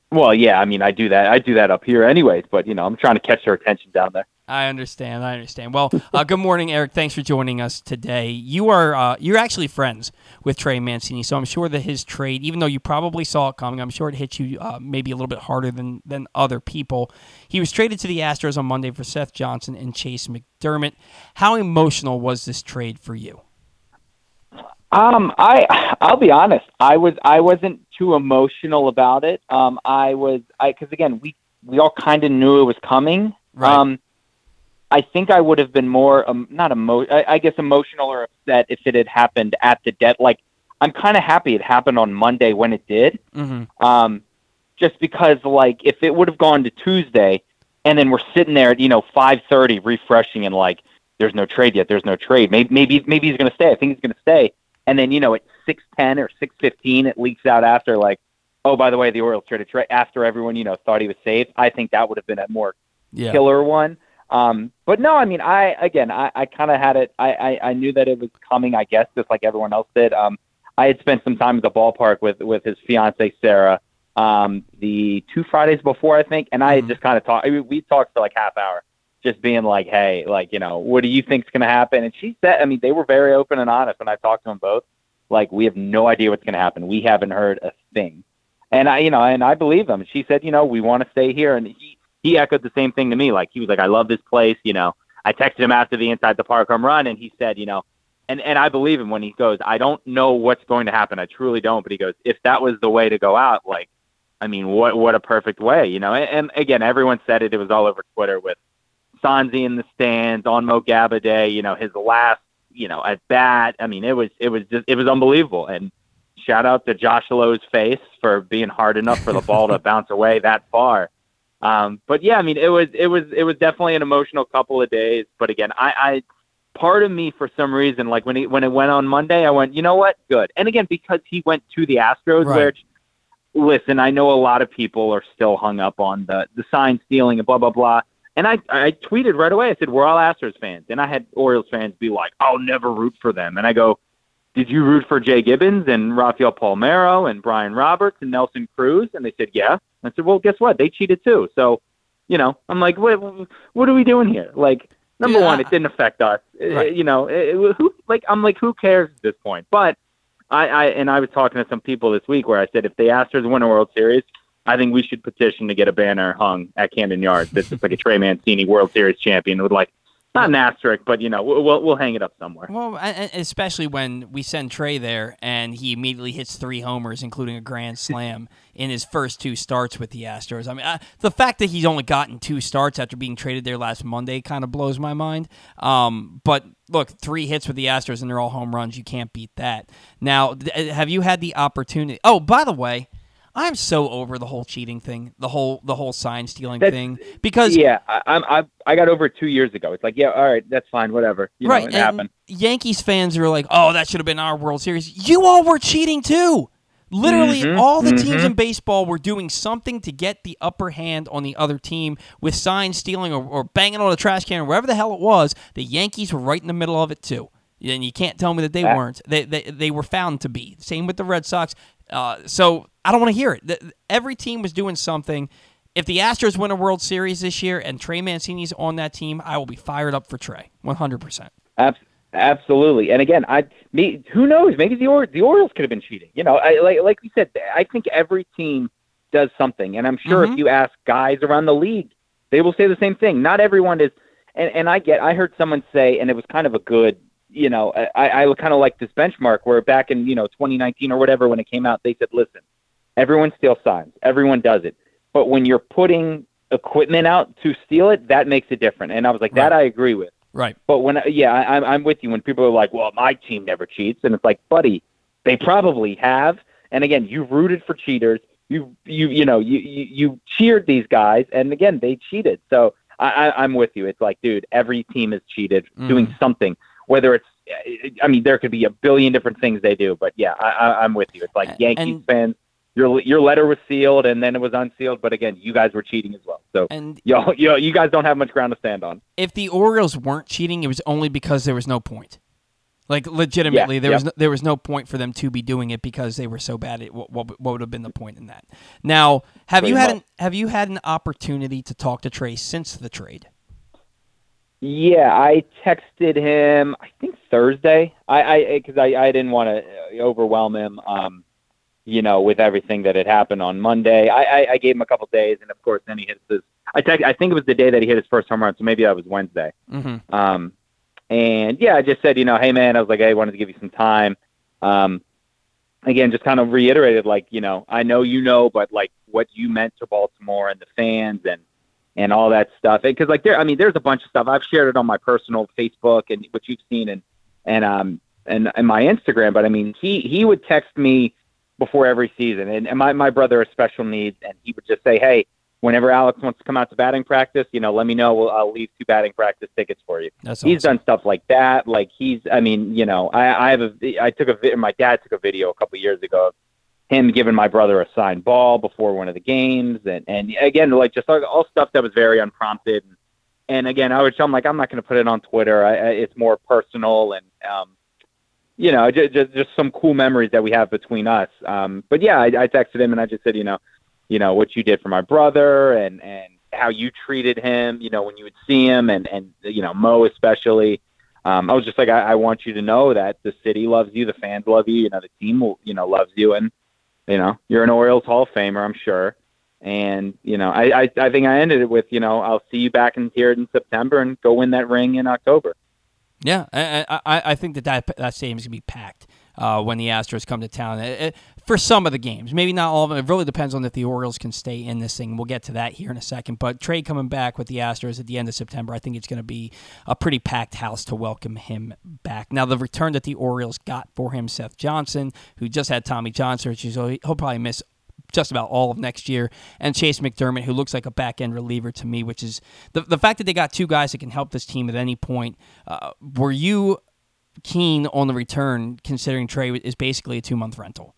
Well, yeah, I mean, I do that. I do that up here, anyways. But you know, I'm trying to catch their attention down there. I understand. I understand. Well, uh, good morning, Eric. Thanks for joining us today. You are uh, you're actually friends with Trey Mancini, so I'm sure that his trade, even though you probably saw it coming, I'm sure it hit you uh, maybe a little bit harder than than other people. He was traded to the Astros on Monday for Seth Johnson and Chayce McDermott. How emotional was this trade for you? Um, I I'll be honest. I was I wasn't too emotional about it. Um, I was I because again we we all kind of knew it was coming. Right. Um, I think I would have been more um, not emo I, I guess emotional or upset if it had happened at the dead. Like I'm kind of happy it happened on Monday when it did. Mm-hmm. Um, just because like if it would have gone to Tuesday and then we're sitting there at you know 5:30 refreshing and like there's no trade yet, there's no trade. Maybe maybe maybe he's going to stay. I think he's going to stay. And then you know at 6:10 or 6:15 it leaks out after like oh by the way the Orioles traded Trey after everyone you know thought he was safe. I think that would have been a more Yeah. killer one. Um, but no, I mean, I again, I, I kind of had it. I, I I knew that it was coming. I guess just like everyone else did. Um, I had spent some time at the ballpark with with his fiancee Sarah. Um, the two Fridays before, I think, and I had just kind of talked. I mean, we talked for like half hour, just being like, "Hey, like, you know, what do you think's going to happen?" And she said, I mean, they were very open and honest when I talked to them both. Like, we have no idea what's going to happen. We haven't heard a thing. And I, you know, and I believe them. She said, you know, we want to stay here, and he he echoed the same thing to me. Like he was like, I love this place. You know, I texted him after the inside the park home run, and he said, you know, and and I believe him when he goes, I don't know what's going to happen. I truly don't. But he goes, if that was the way to go out, like, I mean, what what a perfect way, you know. And, and again, everyone said it. It was all over Twitter with Sanzi in the stands on Mo Gaba Day. You know, his last, you know, at bat. I mean, it was it was just it was unbelievable. And shout out to Josh Lowe's face for being hard enough for the ball to bounce away that far. Um, but yeah, I mean, it was it was it was definitely an emotional couple of days. But again, I, I part of me for some reason, like when he when it went on Monday, I went, you know what, good. And again, because he went to the Astros, Right. which listen, I know a lot of people are still hung up on the the sign stealing and blah blah blah. And I I tweeted right away. I said we're all Astros fans, and I had Orioles fans be like, I'll never root for them. And I go, did you root for Jay Gibbons and Rafael Palmeiro and Brian Roberts and Nelson Cruz? And they said, yeah. I said, well, guess what? They cheated too. So, you know, I'm like, what, what are we doing here? Like, number Yeah, one, it didn't affect us. Uh, Right. You know, it, it- who, like, I'm like, who cares at this point? But I, I, and I was talking to some people this week where I said, if the Astros win a World Series, I think we should petition to get a banner hung at Camden Yards that's like a Trey Mancini World Series champion with like not an asterisk, but you know, we'll we'll, hang it up somewhere. Well, especially when we send Trey there and he immediately hits three homers, including a grand slam in his first two starts with the Astros. I mean, I, the fact that he's only gotten two starts after being traded there last Monday kind of blows my mind. Um, but look, three hits with the Astros and they're all home runs. You can't beat that. Now, have you had the opportunity? Oh, by the way. I'm so over the whole cheating thing, the whole the whole sign stealing That's- thing, because yeah, I, I'm I I got over it two years ago. It's like, yeah, all right, that's fine, whatever. You right, know, it happened. Yankees fans are like, "Oh, that should have been our World Series." You all were cheating too. Literally, Mhm, all the teams mhm. in baseball were doing something to get the upper hand on the other team with sign stealing or, or banging on a trash can or whatever the hell it was. The Yankees were right in the middle of it too, and you can't tell me that they weren't. They, they they were found to be. Same with the Red Sox. Uh, so I don't want to hear it. The- Every team was doing something. If the Astros win a World Series this year and Trey Mancini's on that team, I will be fired up for Trey, one hundred percent. Absolutely. And again, I me who knows? Maybe the or- the Orioles could have been cheating. You know, I, like like we said, I think every team does something, and I'm sure Mhm. if you ask guys around the league, they will say the same thing. Not everyone is. And and I get. I heard someone say, and it was kind of a good. You know, I I kind of like this benchmark where back in you know 2019 or whatever when it came out, they said, listen, everyone steals signs, everyone does it, but when you're putting equipment out to steal it, that makes it different. And I was like, that I agree with. Right. But when yeah, I, I'm I'm with you. When people are like, "Well, my team never cheats," and it's like, buddy, they probably have. And again, you rooted for cheaters. You you you know you you, you cheered these guys, and again, they cheated. So I, I I'm with you. It's like, dude, every team is cheated doing mm-hmm. something. Whether it's, I mean, there could be a billion different things they do, but yeah, I, I'm with you. It's like Yankees fans. Your your letter was sealed, and then it was unsealed. But again, you guys were cheating as well. So And- yo, you you guys don't have much ground to stand on. If the Orioles weren't cheating, it was only because there was no point. Like legitimately, Yeah, there was no, there was no point for them to be doing it because they were so bad. At what, what, what would have been the point in that? Now, have you had an, have you had an opportunity to talk to Trey since the trade? Yeah, I texted him. I think Thursday. I I because I, I didn't want to overwhelm him. Um, you know, with everything that had happened on Monday, I, I, I gave him a couple days, and of course, then he hits his. I text, I think it was the day that he hit his first home run, so maybe that was Wednesday. Mm-hmm. Um, and yeah, I just said, you know, hey man, I was like, hey, I wanted to give you some time. Um, again, just kind of reiterated, like, you know, I know you know, but like what you meant to Baltimore and the fans and and all that stuff. And Because like there, I mean, there's a bunch of stuff I've shared it on my personal Facebook and what you've seen and and um and, and my Instagram. But I mean, he he would text me before every season, and, and my my brother has special needs, and he would just say, hey. Whenever Alex wants to come out to batting practice, you know, let me know. We'll, I'll leave two batting practice tickets for you That's he's awesome. done stuff like that. Like he's, I mean, you know, I, I have a, I took a, my dad took a video a couple years ago him giving my brother a signed ball before one of the games, and and again, like just all, all stuff that was very unprompted. And, and again, I would tell him like I'm not going to put it on Twitter. I, I, it's more personal and. um you know, just, just just some cool memories that we have between us. Um, but yeah, I, I texted him and I just said, you know, you know what you did for my brother and and how you treated him. You know, when you would see him and and you know Mo especially. Um, I was just like, I, I want you to know that the city loves you, the fans love you, you know, the team will, you know loves you, and you know you're an Orioles Hall of Famer, I'm sure. And you know, I, I I think I ended it with, you know, I'll see you back in here in September and go win that ring in October. Yeah, I, I, I think that that, that stadium is going to be packed uh, when the Astros come to town It- it- for some of the games. Maybe not all of them. It really depends on if the Orioles can stay in this thing. We'll get to that here in a second. But Trey coming back with the Astros at the end of September, I think it's going to be a pretty packed house to welcome him back. Now, the return that the Orioles got for him, Seth Johnson, who just had Tommy John surgery, so he- he'll probably miss just about all of next year, and Chayce McDermott, who looks like a back end reliever to me, which is the the fact that they got two guys that can help this team at any point. Uh, were you keen on the return, considering Trey is basically a two month rental?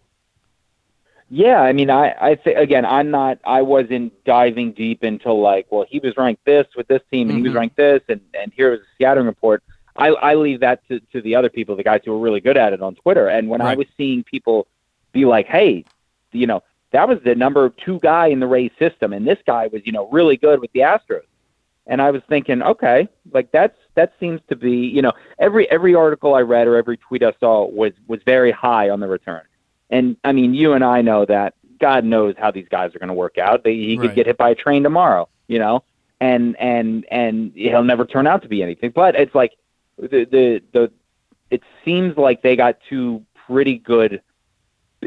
Yeah, I mean, I, I think again, I'm not, I wasn't diving deep into like, well, he was ranked this with this team, and he was Mhm. ranked this, and and here was a scouting report. I, I leave that to, to the other people, the guys who are really good at it on Twitter. And when I was seeing people be like, hey, you know, that was the number two guy in the Rays system, and this guy was, you know, really good with the Astros. And I was thinking, okay, like that's that seems to be, you know, every every article I read or every tweet I saw was was very high on the return. And I mean, you and I know that God knows how these guys are going to work out. They, he Right. could get hit by a train tomorrow, you know. and and and he'll never turn out to be anything. But it's like the the the it seems like they got two pretty good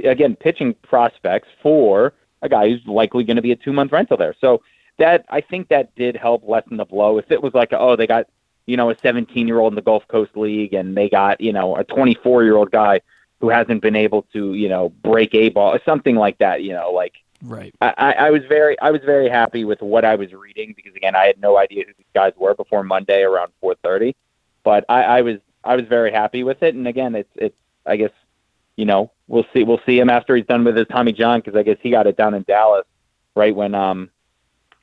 again pitching prospects for a guy who's likely going to be a two month rental there. So that I think that did help lessen the blow. If it was like oh they got you know a 17 year old in the Gulf Coast League and they got you know a 24 year old guy who hasn't been able to you know break a ball or something like that you know like Right. I, I I was very I was very happy with what I was reading because again I had no idea who these guys were before Monday around 4:30, but I, I was I was very happy with it. And again, it's it's I guess you know we'll see we'll see him after he's done with his Tommy John because I guess he got it down in Dallas right when um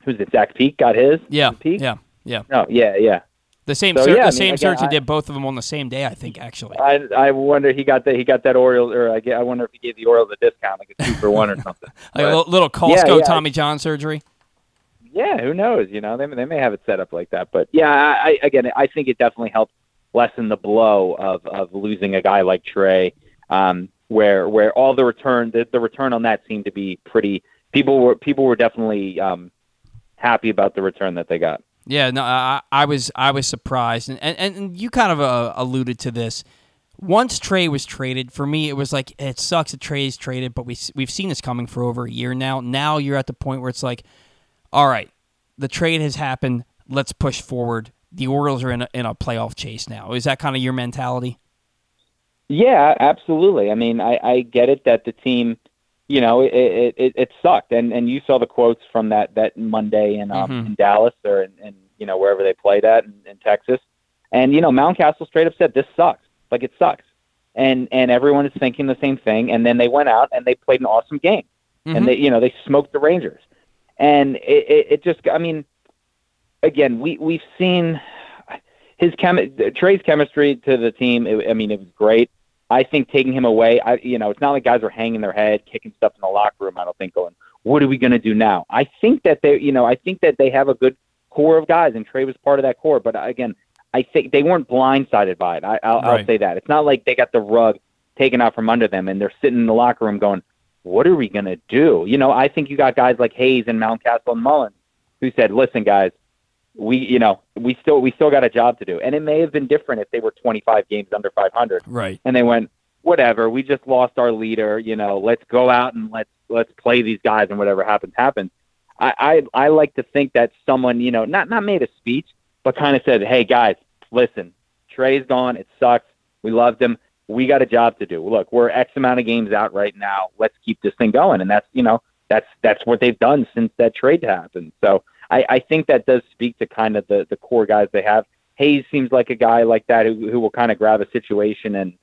who's it Zach Peak got his Yeah. Peak Yeah. Yeah. no yeah yeah The same So, sur- yeah, I the mean, same again, surgeon I- did both of them on the same day, I think actually. I I wonder he got that he got that Orioles or I, get, I wonder if he gave the Orioles a discount like a two for one or something. Like a But- little, little Yeah, Costco yeah. Tommy John surgery. Yeah, who knows? You know, they they may have it set up like that, but yeah, I, I again, I think it definitely helped lessen the blow of of losing a guy like Trey, um, where where all the return the, the return on that seemed to be pretty. People were people were definitely um, happy about the return that they got. Yeah, no, I, I was I was surprised, and and, and you kind of uh, alluded to this. Once Trey was traded, for me, it was like it sucks that Trey's traded, but we we've seen this coming for over a year now. Now you're at the point where it's like, all right, the trade has happened. Let's push forward. The Orioles are in a, in a playoff chase now. Is that kind of your mentality? Yeah, absolutely. I mean, I, I get it that the team, you know, it, it, it, it sucked, and and you saw the quotes from that that Monday in um, Mhm. in Dallas or in, in you know wherever they played at in, in Texas, and you know Mountcastle straight up said this sucks, like it sucks, and and everyone is thinking the same thing, and then they went out and they played an awesome game, Mhm. and they you know they smoked the Rangers, and it, it, it just I mean, again we we've seen his chemi- Trey's chemistry to the team. It, I mean, it was great. I think taking him away, I you know, it's not like guys are hanging their head, kicking stuff in the locker room. I don't think going, what are we going to do now? I think that they, you know, I think that they have a good core of guys, and Trey was part of that core. But again, I think they weren't blindsided by it. I, I'll, I'll Right. say that it's not like they got the rug taken out from under them, and they're sitting in the locker room going, what are we going to do? You know, I think you got guys like Hayes and Mountcastle and Mullins who said, listen, guys, we you know we still we still got a job to do. And it may have been different if they were 25 games under 500 Right. and they went whatever we just lost our leader you know let's go out and let's let's play these guys and whatever happens happens. I i, I like to think that someone you know not not made a speech but kind of said hey guys listen trey's gone. It sucks. We loved him. We got a job to do. Look we're x amount of games out right now. Let's keep this thing going. And that's you know that's that's what they've done since that trade happened. So I, I think that does speak to kind of the, the core guys they have. Hayes seems like a guy like that who, who will kind of grab a situation and,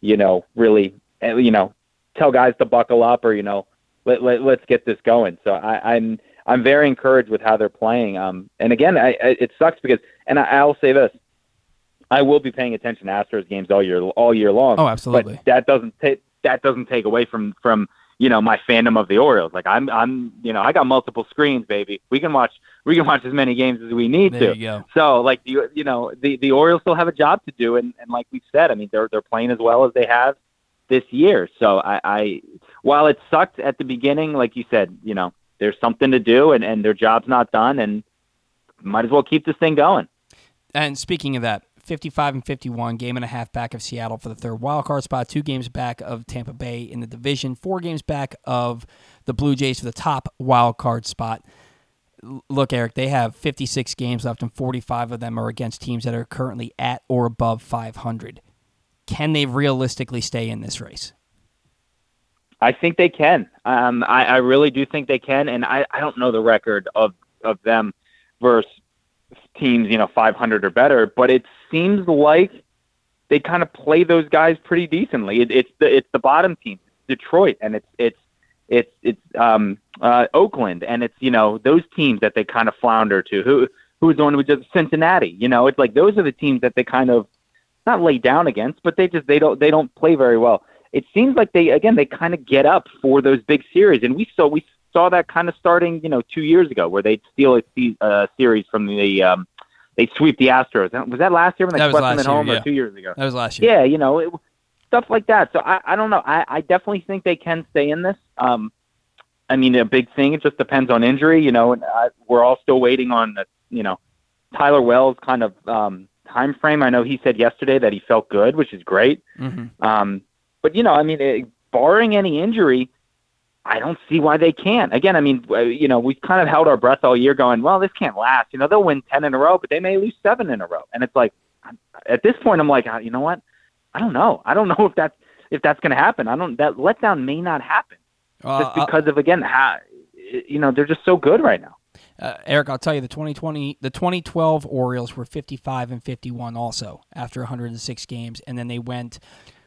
you know, really, eh, you know, tell guys to buckle up or, you know, let, let, let's get this going. So I, I'm, I'm very encouraged with how they're playing. Um, and again, I, I, it sucks because, and I, I'll say this, I will be paying attention to Astros games all year, all year long. Oh, absolutely. But that doesn't take, that doesn't take away from, from, you know, my fandom of the Orioles. Like I'm, I'm, you know, I got multiple screens, baby. We can watch, we can watch as many games as we need There to. you go. So, like, you, you know, the the Orioles still have a job to do, and, and like we said, I mean, they're they're playing as well as they have this year. So, I, I while it sucked at the beginning, like you said, you know, there's something to do, and and their job's not done, and might as well keep this thing going. And speaking of that, 55 and 51, game and a half back of Seattle for the third wild card spot, two games back of Tampa Bay in the division, four games back of the Blue Jays for the top wild card spot. Look, Eric, they have 56 games left, and 45 of them are against teams that are currently at or above 500. Can they realistically stay in this race? I think they can. Um, I, I really do think they can, and I, I don't know the record of of them versus teams, you know, 500 or better, but it seems like they kind of play those guys pretty decently. It, it's the it's the bottom team, Detroit, and it's it's it's it's um, uh, Oakland, and it's you know those teams that they kind of flounder to. Who who's the one who just Cincinnati? You know, it's like those are the teams that they kind of not lay down against, but they just they don't they don't play very well. It seems like they again they kind of get up for those big series, and we saw we saw that kind of starting you know two years ago where they'd steal a uh, series from the um, they'd sweep the Astros. Was that last year when they swept them at year, home yeah. or two years ago? That was last year. Yeah, you know, it, stuff like that. So I, I don't know. I, I definitely think they can stay in this. Um, I mean, a big thing. It just depends on injury, you know. And I, we're all still waiting on the you know, Tyler Wells kind of um, time frame. I know he said yesterday that he felt good, which is great. Mm-hmm. Um, but you know, I mean, it, barring any injury, I don't see why they can't. Again, I mean, uh, you know, we've kind of held our breath all year, going, "Well, this can't last." You know, they'll win ten in a row, but they may lose seven in a row. And it's like, at this point, I'm like, uh, you know what? I don't know. I don't know if that's if that's going to happen. I don't. That letdown may not happen Uh, just because of again, how, you know, they're just so good right now. Uh, Eric, I'll tell you the 2020 the 2012 Orioles were 55 and 51 also after 106 games and then they went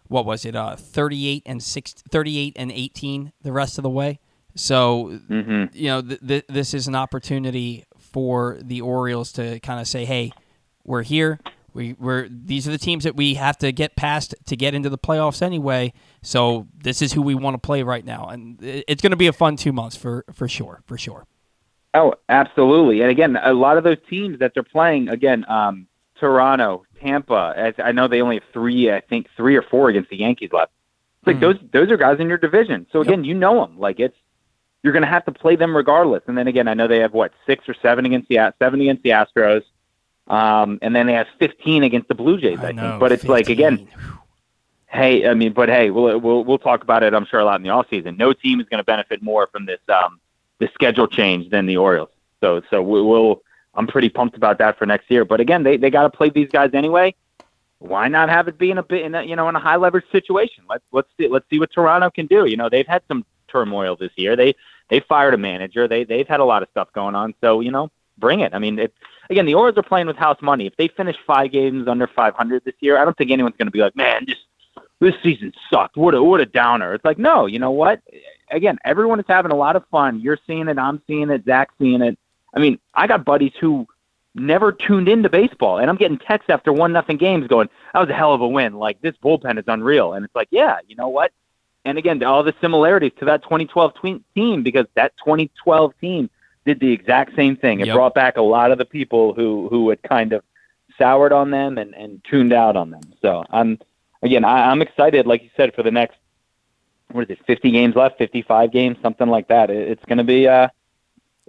what was it uh 38 and 6 38 and 18 the rest of the way. So Mhm. you know th- th- this is an opportunity for the Orioles to kind of say, "Hey, we're here. We we're these are the teams that we have to get past to get into the playoffs anyway. So this is who we want to play right now." And it's going to be a fun 2 months for for sure, for sure. Oh, absolutely. And again, a lot of those teams that they're playing, again, um, Toronto, Tampa. As I know they only have three, I think three or four against the Yankees left. It's like Mhm. those those are guys in your division. So again, you know them. Like it's you're going to have to play them regardless. And then again, I know they have what six or seven against the seven against the Astros, um, and then they have 15 against the Blue Jays. I, think. know, But it's like again, hey, I mean, but hey, we'll we'll we'll talk about it. I'm sure a lot in the off season. No team is going to benefit more from this um this schedule change than the Orioles. So so we- we'll. I'm pretty pumped about that for next year. But again, they they got to play these guys anyway. Why not have it be in a bit in a, you know in a high leverage situation? Let's let's see let's see what Toronto can do. You know they've had some turmoil this year. They they fired a manager. They they've had a lot of stuff going on. So you know bring it. I mean it, again the Orioles are playing with house money. If they finish five games under 500 this year, I don't think anyone's going to be like man this this season sucked. What a what a downer. It's like no, you know what? Again, everyone is having a lot of fun. You're seeing it. I'm seeing it. Zach's seeing it. I mean, I got buddies who never tuned into baseball, and I'm getting texts after one nothing games going, "That was a hell of a win. Like this bullpen is unreal." And it's like, yeah, you know what? And again, all the similarities to that 2012 twe- team because that 2012 team did the exact same thing. It Yep. brought back a lot of the people who who had kind of soured on them and and tuned out on them. So I'm again, I, I'm excited, like you said, for the next what is it, 50 games left, 55 games, something like that. It, it's going to be uh,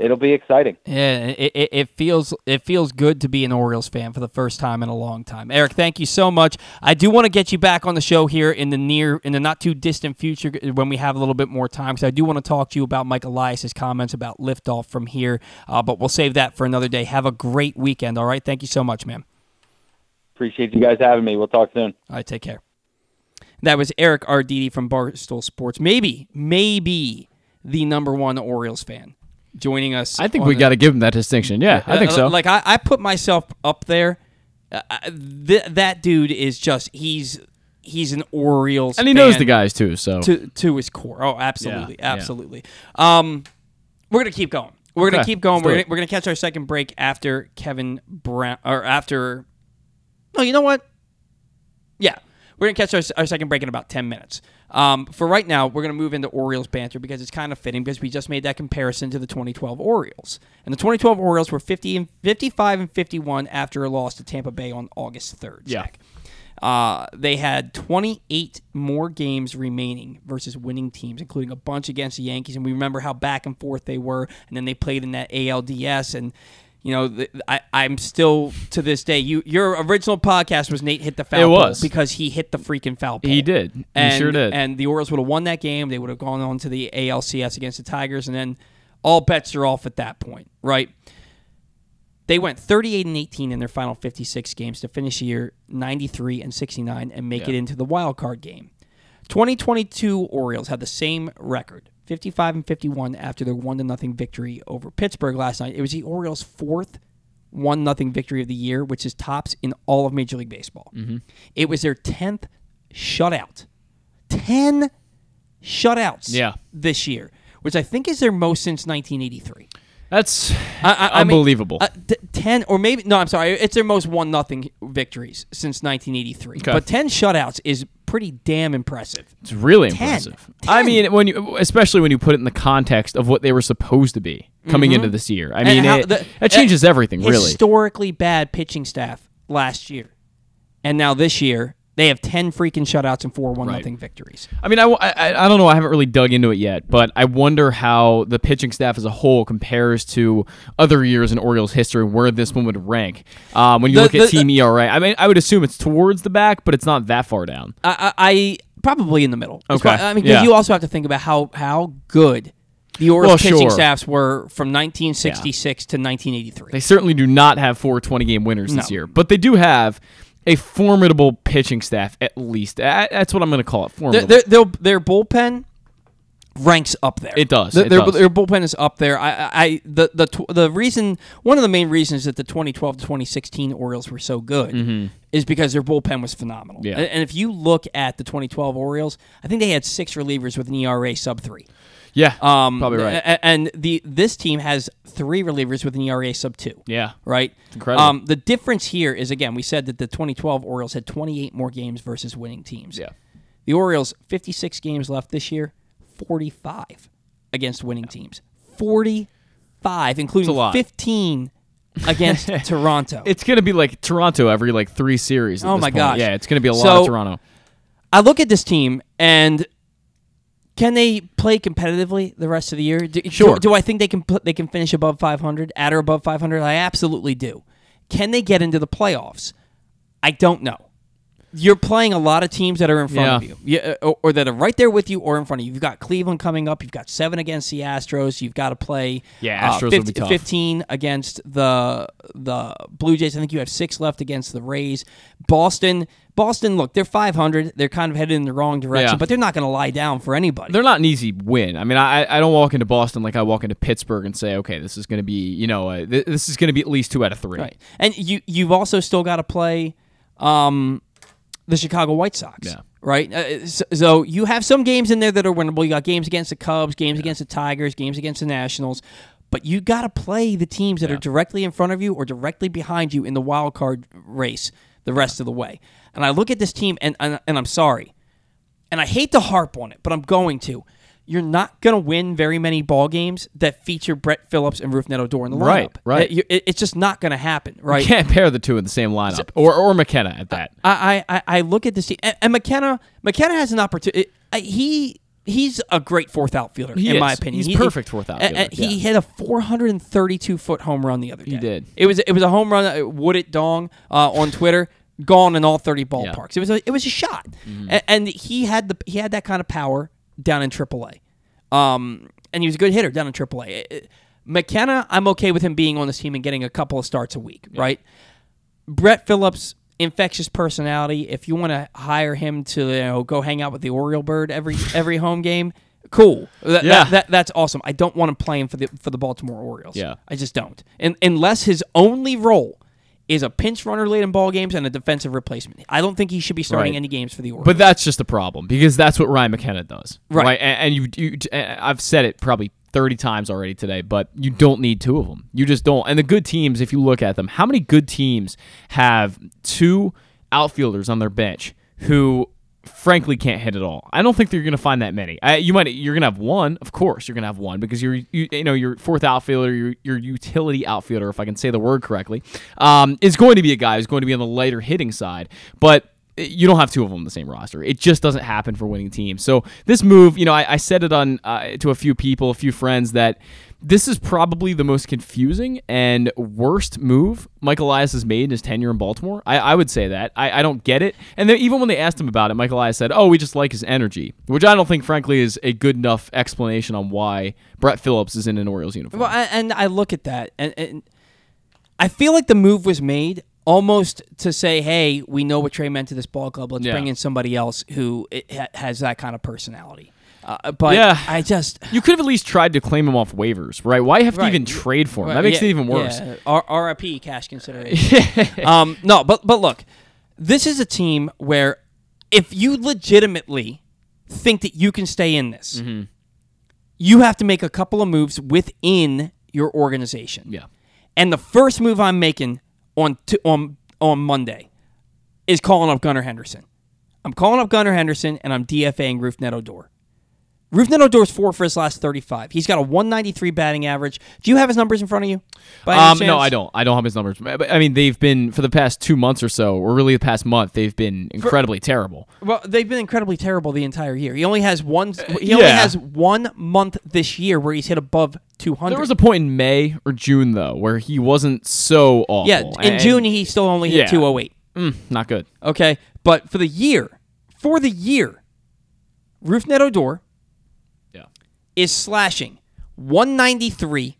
it'll be exciting. Yeah, it, it, it feels it feels good to be an Orioles fan for the first time in a long time. Eric, thank you so much. I do want to get you back on the show here in the near in the not too distant future when we have a little bit more time because I do want to talk to you about Mike Elias's comments about liftoff from here. Uh, but we'll save that for another day. Have a great weekend. All right, thank you so much, man. Appreciate you guys having me. We'll talk soon. All right, take care. That was Eric Arditti from Barstool Sports. Maybe, maybe the number one Orioles fan joining us. I think we got to give him that distinction. Yeah, I think so. Like I, I put myself up there. Uh, th- that dude is just he's he's an Orioles and he knows the guys too. So to to his core. Oh, absolutely, Yeah, yeah. absolutely. Um, we're gonna keep going. We're gonna keep going. We're gonna, we're gonna catch our second break after Kevin Brown or after. No, you know what? Yeah, we're gonna catch our, our second break in about ten minutes. Um, for right now, we're gonna move into Orioles banter because it's kind of fitting because we just made that comparison to the 2012 Orioles, and the 2012 Orioles were 50 and 55 and 51 after a loss to Tampa Bay on August 3rd. Yeah. Zach. Uh, they had 28 more games remaining versus winning teams, including a bunch against the Yankees. And we remember how back and forth they were. And then they played in that ALDS. And, you know, the, I, I'm still to this day. You Your original podcast was Nate hit the foul It was. because he hit the freaking foul pole. He did. He And, sure did. And the Orioles would have won that game. They would have gone on to the ALCS against the Tigers. And then all bets are off at that point, right? They went 38 and 18 in their final 56 games to finish the year 93 and 69 and make Yeah. it into the wild card game. 2022 Orioles had the same record, 55 and 51 after their 1 to nothing victory over Pittsburgh last night. It was the Orioles' fourth 1 nothing victory of the year, which is tops in all of Major League Baseball. It was their 10th shutout. 10 shutouts Yeah. this year, which I think is their most since 1983. That's I, I, I mean, unbelievable. uh, t- ten or maybe no, I'm sorry. It's their most one nothing victories since 1983. Okay. But ten shutouts is pretty damn impressive. It's really 10. impressive. I mean, when you, especially when you put it in the context of what they were supposed to be coming Mhm. into this year. I mean, how it, the- changes uh, everything, really. Historically bad pitching staff last year, and now this year They have 10 freaking shutouts and four 1 Right. nothing victories. I mean, I, I, I don't know. I haven't really dug into it yet, but I wonder how the pitching staff as a whole compares to other years in Orioles history, where this one would rank. Um, when you The- look at the- team ERA, I mean, I would assume it's towards the back, but it's not that far down. I, I, probably in the middle. Okay. prob- I mean, Yeah. you also have to think about how how good the Orioles Well, pitching sure. staffs were from 1966 to 1983. They certainly do not have four 20 game winners this year, but they do have a formidable pitching staff, at least. That's what I'm going to call it. Formidable. their, their, their bullpen ranks up there. It does, Their, it their, does. their bullpen is up there. I, I, the the the reason one of the main reasons that the 2012 to 2016 Orioles were so good Mhm. is because their bullpen was phenomenal. Yeah. And, and if you look at the 2012 Orioles, I think they had six relievers with an ERA sub three. Yeah, Um, probably right. a- And the this team has three relievers with an ERA sub two. yeah. Right. incredible. Um, the difference here is again, we said that the 2012 Orioles had 28 more games versus winning teams. Yeah. The Orioles 56 games left this year, 45 against winning teams. 45, including a lot. 15 against Toronto. It's going to be like Toronto every like three series. Oh this my point. gosh. Yeah, it's going to be a lot So- of Toronto. I look at this team and can they play competitively the rest of the year? Do, Sure. Do, do I think they can put, they can finish above 500, at or above 500? I absolutely do. Can they get into the playoffs? I don't know. You're playing a lot of teams that are in front of you, yeah, or, or that are right there with you, or in front of you. You've got Cleveland coming up. You've got seven against the Astros. You've got to play Yeah, uh, Astros will 50 be tough. 15 against the the Blue Jays. I think you have six left against the Rays. Boston, Boston. Look, they're 500. They're kind of headed in the wrong direction, Yeah. but they're not going to lie down for anybody. They're not an easy win. I mean, I I don't walk into Boston like I walk into Pittsburgh and say, okay, this is going to be you know uh, th- this is going to be at least two out of three. Right. And you you've also still got to play um, the Chicago White Sox. Yeah. Right. Uh, so, so you have some games in there that are winnable. You got games against the Cubs, games against the Tigers, games against the Nationals. But you got to play the teams that are directly in front of you or directly behind you in the wild card race the rest of the way. And I look at this team, and and, and I'm sorry, and I hate to harp on it, but I'm going to. You're not going to win very many ball games that feature Brett Phillips and Rougned Odor in the lineup. Right, right. It- it- it's just not going to happen, right? You can't pair the two in the same lineup, or or McKenna at that. I, I, I look at this team, and, and McKenna McKenna has an opportunity. He he's a great fourth outfielder He in my opinion. He's He- perfect fourth outfielder, and he yeah. hit a 432 foot home run the other day. He did. It was it was a home run. uh, Would it dong uh, on Twitter? Gone in all 30 ballparks. It was a it was a shot, Mm-hmm. A- and, he had the he had that kind of power down in AAA. Um, and he was a good hitter down in AAA. Uh, McKenna, I'm okay with him being on this team and getting a couple of starts a week, right? Brett Phillips, infectious personality. If you want to hire him to you know go hang out with the Oriole bird every every home game, cool. That, Yeah. that, that- that's awesome. I don't want him playing for the for the Baltimore Orioles. Yeah. I just don't. And unless his only role is a pinch runner late in ball games and a defensive replacement, I don't think he should be starting Right. any games for the Orioles. But that's just a problem because that's what Ryan McKenna does, Right. And, and you, you, I've said it probably thirty times already today, but you don't need two of them. You just don't. And the good teams, if you look at them, how many good teams have two outfielders on their bench who frankly can't hit at all. I don't think that you're going to find that many. I, you might you're going to have one, of course, you're going to have one because you're you, you know your fourth outfielder, your your utility outfielder, if I can say the word correctly, um, is going to be a guy who's going to be on the lighter hitting side, but you don't have two of them on the same roster. It just doesn't happen for winning teams. So this move, you know, I, I said it on uh, to a few people, a few friends that this is probably the most confusing and worst move Michael Elias has made in his tenure in Baltimore. I, I would say that. I, I don't get it. And then even when they asked him about it, Michael Elias said, "Oh, we just like his energy," which I don't think, frankly, is a good enough explanation on why Brett Phillips is in an Orioles uniform. Well, I- and I look at that, and, and I feel like the move was made almost to say, "Hey, we know what Trey meant to this ball club. Let's Yeah. bring in somebody else who has that kind of personality." Uh, but yeah, I just you could have at least tried to claim him off waivers, right? Why have Right. to even trade for him? Right, That makes yeah, it even worse. Yeah. R- RIP cash consideration. um, no, but but look, this is a team where if you legitimately think that you can stay in this, Mm-hmm. you have to make a couple of moves within your organization. Yeah. And the first move I'm making on t- on on Monday is calling up Gunnar Henderson. I'm calling up Gunnar Henderson and I'm DFAing Rougned Odor. Rougned Odor's four for his last 35. He's got a 193 batting average. Do you have his numbers in front of you? Um, no. I don't. I don't have his numbers. But, I mean, they've been for the past two months or so, or really the past month, they've been incredibly terrible. Well, they've been incredibly terrible the entire year. He only has one. He only yeah. has one month this year where he's hit above 200. There was a point in May or June though where he wasn't so awful. yeah, in and- June he still only hit Yeah. 208. Mm, not good. Okay, but for the year, for the year, Rougned Odor. Is slashing 193,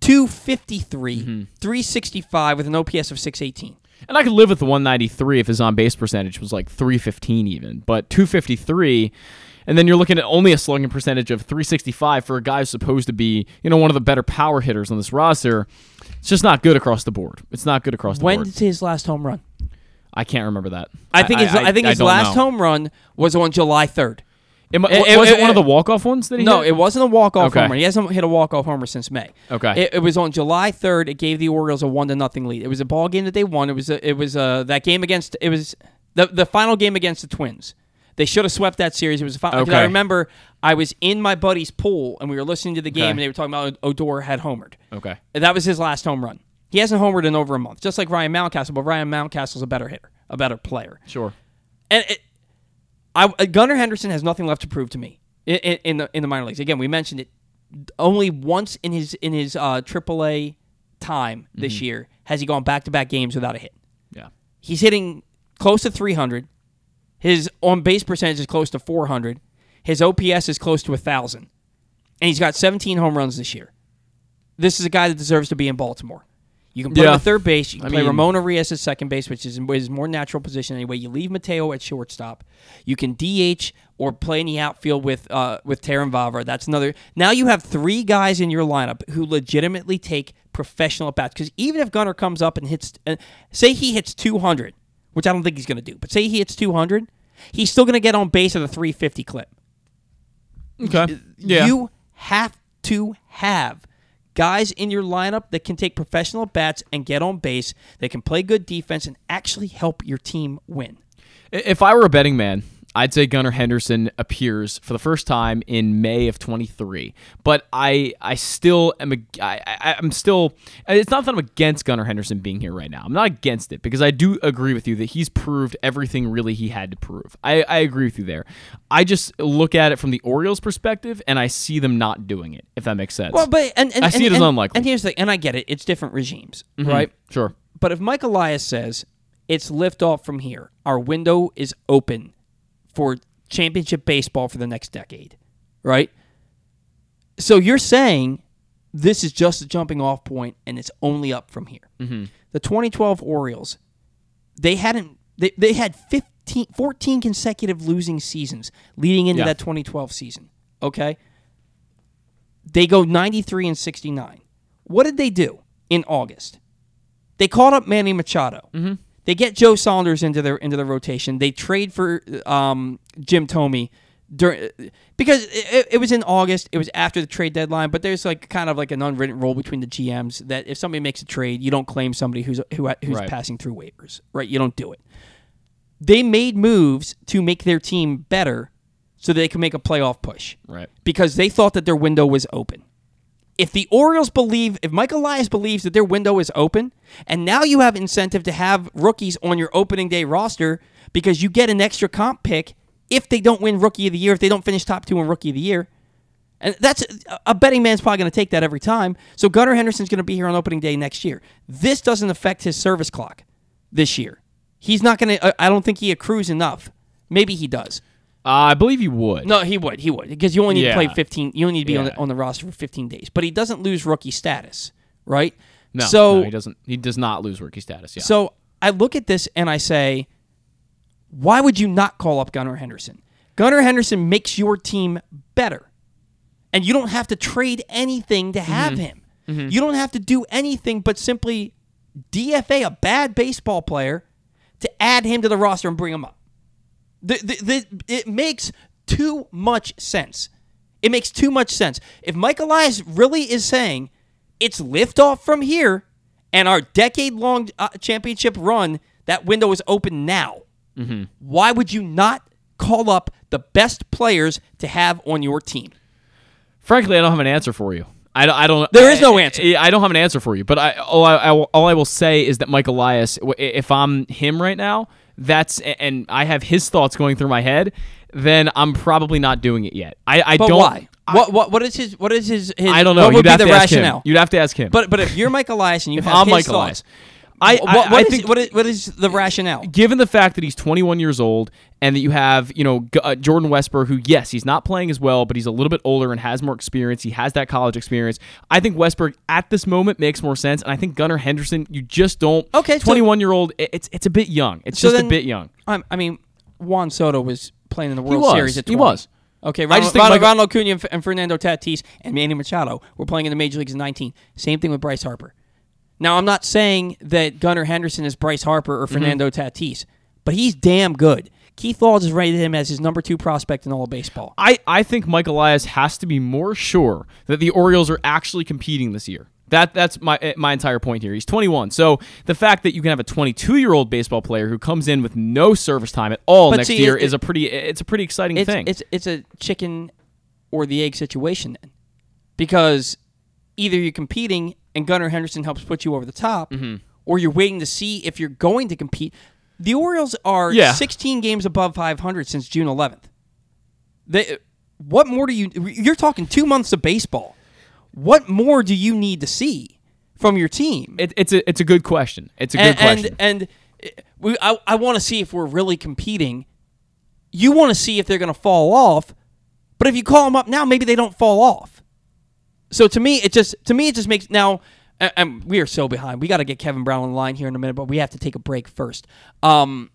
253, Mm-hmm. 365 with an OPS of 618. And I could live with the 193 if his on base percentage was like 315 even, but 253, and then you're looking at only a slugging percentage of 365 for a guy who's supposed to be, you know, one of the better power hitters on this roster. It's just not good across the board. It's not good across the board. When did his last home run? I can't remember that. I think his I, think his don't last know. home run was on July 3rd. It, mi- It- was it- it, one of the walk off ones that he No, hit? it wasn't a walk off Okay. homer. He hasn't hit a walk off homer since May. Okay. It, it was on July third. It gave the Orioles a one to nothing lead. It was a ball game that they won. It was a, it was uh that game against it was the the final game against the Twins. They should have swept that series. It was a final. Okay. I remember I was in my buddy's pool and we were listening to the game Okay. and they were talking about Odor had homered. Okay. And that was his last home run. He hasn't homered in over a month, just like Ryan Mountcastle. But Ryan Mountcastle's a better hitter, a better player. Sure. And it, I, uh, Gunnar Henderson has nothing left to prove to me in, in, in the in the minor leagues. Again, we mentioned it only once in his in his uh, AAA time this Mhm. year has he gone back to back games without a hit. Yeah. He's hitting close to 300. His on base percentage is close to 400. His OPS is close to 1,000. And he's got 17 home runs this year. This is a guy that deserves to be in Baltimore. You can him Yeah. at third base. You can I play mean- Ramon Urias at second base, which is his more natural position anyway. You leave Mateo at shortstop. You can DH or play in the outfield with uh, with Terrin Vavra. That's another. Now you have three guys in your lineup who legitimately take professional at bats. Because even if Gunnar comes up and hits, uh, say he hits 200, which I don't think he's going to do, but say he hits 200, he's still going to get on base at a 350 clip. Okay. Yeah. You have to have guys in your lineup that can take professional bats and get on base, that can play good defense and actually help your team win. If I were a betting man, I'd say Gunnar Henderson appears for the first time in May of 23. But I, I still am. A, I, I, I'm still. It's not that I'm against Gunnar Henderson being here right now. I'm not against it because I do agree with you that he's proved everything really he had to prove. I, I agree with you there. I just look at it from the Orioles' perspective and I see them not doing it. If that makes sense. Well, but and, and I see and, it as and, unlikely. And here's the and I get it. It's different regimes, Mhm. right? Sure. But if Mike Elias says it's lift off from here, our window is open for championship baseball for the next decade, right? So you're saying this is just a jumping off point and it's only up from here. Mhm. The 2012 Orioles, they hadn't they, they had 15 14 consecutive losing seasons leading into Yeah. that 2012 season, okay? They go 93 and 69. What did they do in August? They called up Manny Machado. Mm-hmm. They get Joe Saunders into their into the rotation. They trade for um, Jim Thome during because it, it was in August. It was after the trade deadline, but there's like kind of like an unwritten rule between the GMs that if somebody makes a trade, you don't claim somebody who's who, who's Right. passing through waivers. Right? You don't do it. They made moves to make their team better so they could make a playoff push Right. because they thought that their window was open. If the Orioles believe, if Mike Elias believes that their window is open, and now you have incentive to have rookies on your opening day roster because you get an extra comp pick if they don't win Rookie of the Year, if they don't finish top two in Rookie of the Year. And that's a betting man's probably going to take that every time. So Gunnar Henderson's going to be here on opening day next year. This doesn't affect his service clock this year. He's not going to. I don't think he accrues enough. Maybe he does. Uh, I believe he would. No, he would. He would because you only need to play 15. You only need to be on, the, on the roster for 15 days. But he doesn't lose rookie status, right? No. So no, he doesn't. He does not lose rookie status. Yeah. so I look at this and I say, why would you not call up Gunnar Henderson? Gunnar Henderson makes your team better, and you don't have to trade anything to have him. You don't have to do anything but simply DFA a bad baseball player to add him to the roster and bring him up. The, the, the, it makes too much sense. It makes too much sense. If Mike Elias really is saying it's liftoff from here and our decade long uh, championship run, that window is open now, Mm-hmm. why would you not call up the best players to have on your team? Frankly, I don't have an answer for you. I don't. I don't There is no answer. I, I don't have an answer for you. But I all I, I all I will say is that Mike Elias. If I'm him right now, that's and I have his thoughts going through my head. Then I'm probably not doing it yet. I, I But don't. why? what what what is his what is his, his I don't know. What would You'd be have the to ask him. rationale? You'd have to ask him. But but if you're Mike Elias and you have I'm his Mike thoughts, Elias, I- what, I- what I is- think- what is what is the rationale? given the fact that he's 21 years old and that you have, you know, G- uh, Jordan Westburg, who yes, he's not playing as well, but he's a little bit older and has more experience. He has that college experience. I think Westberg at this moment makes more sense, and I think Gunnar Henderson, you just don't. Okay, so- 21 year old, it's it's a bit young. It's So just then- a bit young. I, I mean, Juan Soto was playing in the World was. Series at He was. Okay, I just think Ronald, Ronald Acuna and and Fernando Tatis and Manny Machado were playing in the major leagues in 19. Same thing with Bryce Harper. Now, I'm not saying that Gunnar Henderson is Bryce Harper Mm-hmm. or Fernando Tatis, but he's damn good. Keith Laws has rated him as his number two prospect in all of baseball. I, I think Mike Elias has to be more sure that the Orioles are actually competing this year. That that's my eh, my entire point here. He's 21, so the fact that you can have a 22 year old baseball player who comes in with no service time at all But next see, year it- is a pretty it's a pretty exciting it's, thing. It's it's a chicken or the egg situation then, because either you're competing and Gunnar Henderson helps put you over the top, Mm-hmm. or you're waiting to see if you're going to compete. The Orioles are Yeah. 16 games above 500 since June 11th. They, what more do you? You're talking two months of baseball. What more do you need to see from your team? It, it's a it's a good question. It's a good and, question. And, and uh, we, I, I want to see if we're really competing. You want to see if they're going to fall off, but if you call them up now, maybe they don't fall off. So to me, it just to me it just makes now. And, we are so behind. We got to get Kevin Brown on the line here in a minute, but we have to take a break first. Um,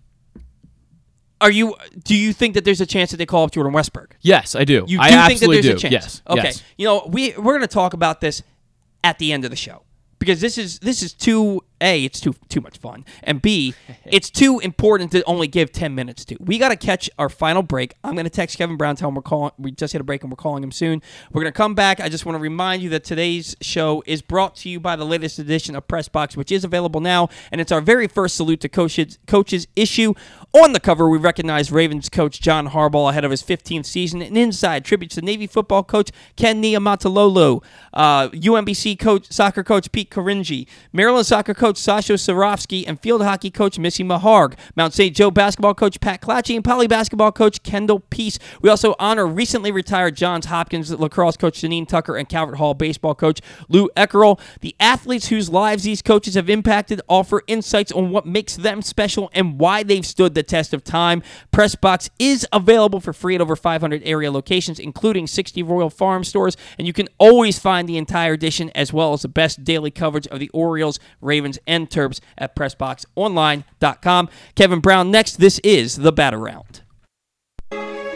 are you? Do you think that there's a chance that they call up Jordan Westburg? yes, I do. You I do think that there's do. a chance? Yes. Okay. yes. You know, we we're going to talk about this at the end of the show because this is this is too a it's too too much fun and b it's too important to only give 10 minutes to. We got to catch our final break. I'm going to text kevin brown tell him we're calling we just hit a break and we're calling him soon. We're going to come back. I just want to remind you that today's show is brought to you by the latest edition of press box which is available now and it's our very first salute to coaches coaches issue. On the cover we recognize ravens coach john harbaugh ahead of his 15th season and inside tributes to navy football coach ken niumatalolo uh, umbc coach soccer coach pete Caringi, maryland soccer coach Sasha Cirovski, and field hockey coach Missy Meharg, Mount St. Joe basketball coach Pat Clatchy, and poly basketball coach Kendall Peace. We also honor recently retired Johns Hopkins lacrosse coach Janine Tucker and Calvert Hall baseball coach Lou Eckerl. The athletes whose lives these coaches have impacted offer insights on what makes them special and why they've stood the test of time. Pressbox is available for free at over 500 area locations, including 60 Royal Farm stores, and you can always find the entire edition as well as the best daily coverage of the Orioles, Ravens, and Terps at PressBoxOnline.com. Kevin Brown next. This is the Bat Around.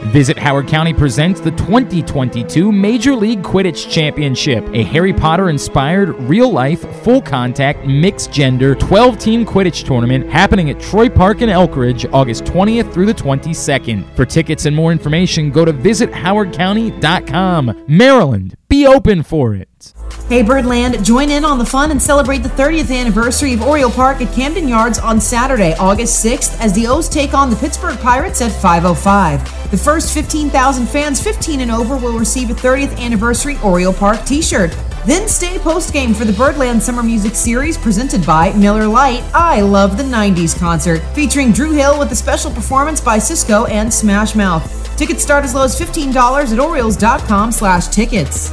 Visit Howard County presents the 2022 Major League Quidditch Championship, a Harry Potter inspired, real life, full contact, mixed gender, 12 team Quidditch tournament happening at Troy Park in Elkridge August 20th through the 22nd. For tickets and more information, go to visithowardcounty.com. Maryland, open for it. Hey Birdland, join in on the fun and celebrate the 30th anniversary of Oriole Park at Camden Yards on Saturday, August 6th, as the O's take on the Pittsburgh Pirates at 5:05. The first 15,000 fans 15 and over will receive a 30th anniversary Oriole Park T-shirt. Then stay post game for the Birdland Summer Music Series presented by Miller Lite. I love the '90s concert featuring Dru Hill with a special performance by Sisqo and Smash Mouth. Tickets start as low as $15 at Orioles.com/tickets.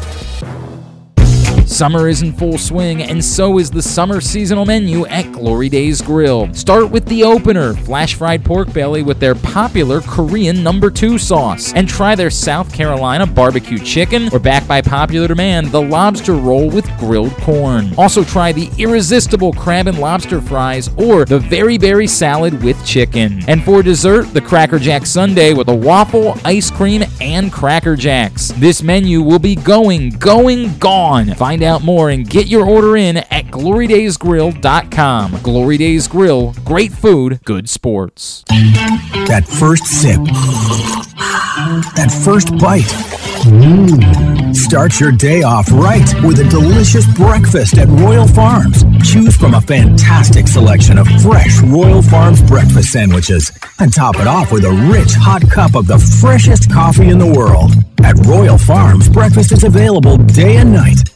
Summer is in full swing, and so is the summer seasonal menu at Glory Days Grill. Start with the opener, flash fried pork belly with their popular Korean number two sauce, and try their South Carolina barbecue chicken, or back by popular demand, the lobster roll with grilled corn. Also try the irresistible crab and lobster fries, or the very berry salad with chicken. And for dessert, the Cracker Jack Sundae with a waffle, ice cream, and Cracker Jacks. This menu will be going, going, gone. Find Find out more and get your order in at glorydaysgrill.com. Glory Days Grill, great food, good sports. That first sip. That first bite. Mmm. Start your day off right with a delicious breakfast at Royal Farms. Choose from a fantastic selection of fresh Royal Farms breakfast sandwiches and top it off with a rich hot cup of the freshest coffee in the world. At Royal Farms, breakfast is available day and night.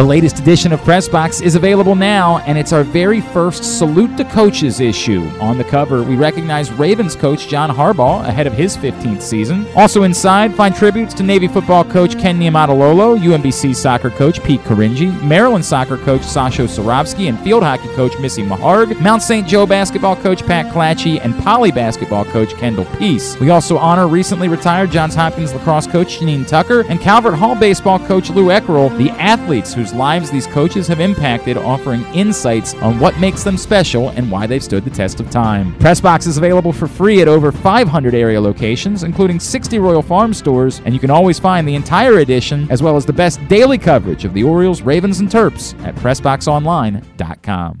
The latest edition of Pressbox is available now, and it's our very first Salute to Coaches issue. On the cover, we recognize Ravens coach John Harbaugh ahead of his 15th season. Also inside, find tributes to Navy football coach Ken Niumatalolo, UMBC soccer coach Pete Caringi, Maryland soccer coach Sasho Cirovski, and field hockey coach Missy Meharg, Mount St. Joe basketball coach Pat Clatchy, and Poly basketball coach Kendall Peace. We also honor recently retired Johns Hopkins lacrosse coach Janine Tucker and Calvert Hall baseball coach Lou Eckerl, the athletes whose lives these coaches have impacted, offering insights on what makes them special and why they've stood the test of time. Pressbox is available for free at over 500 area locations, including 60 Royal Farm stores, and you can always find the entire edition as well as the best daily coverage of the Orioles, Ravens, and Terps at PressBoxOnline.com.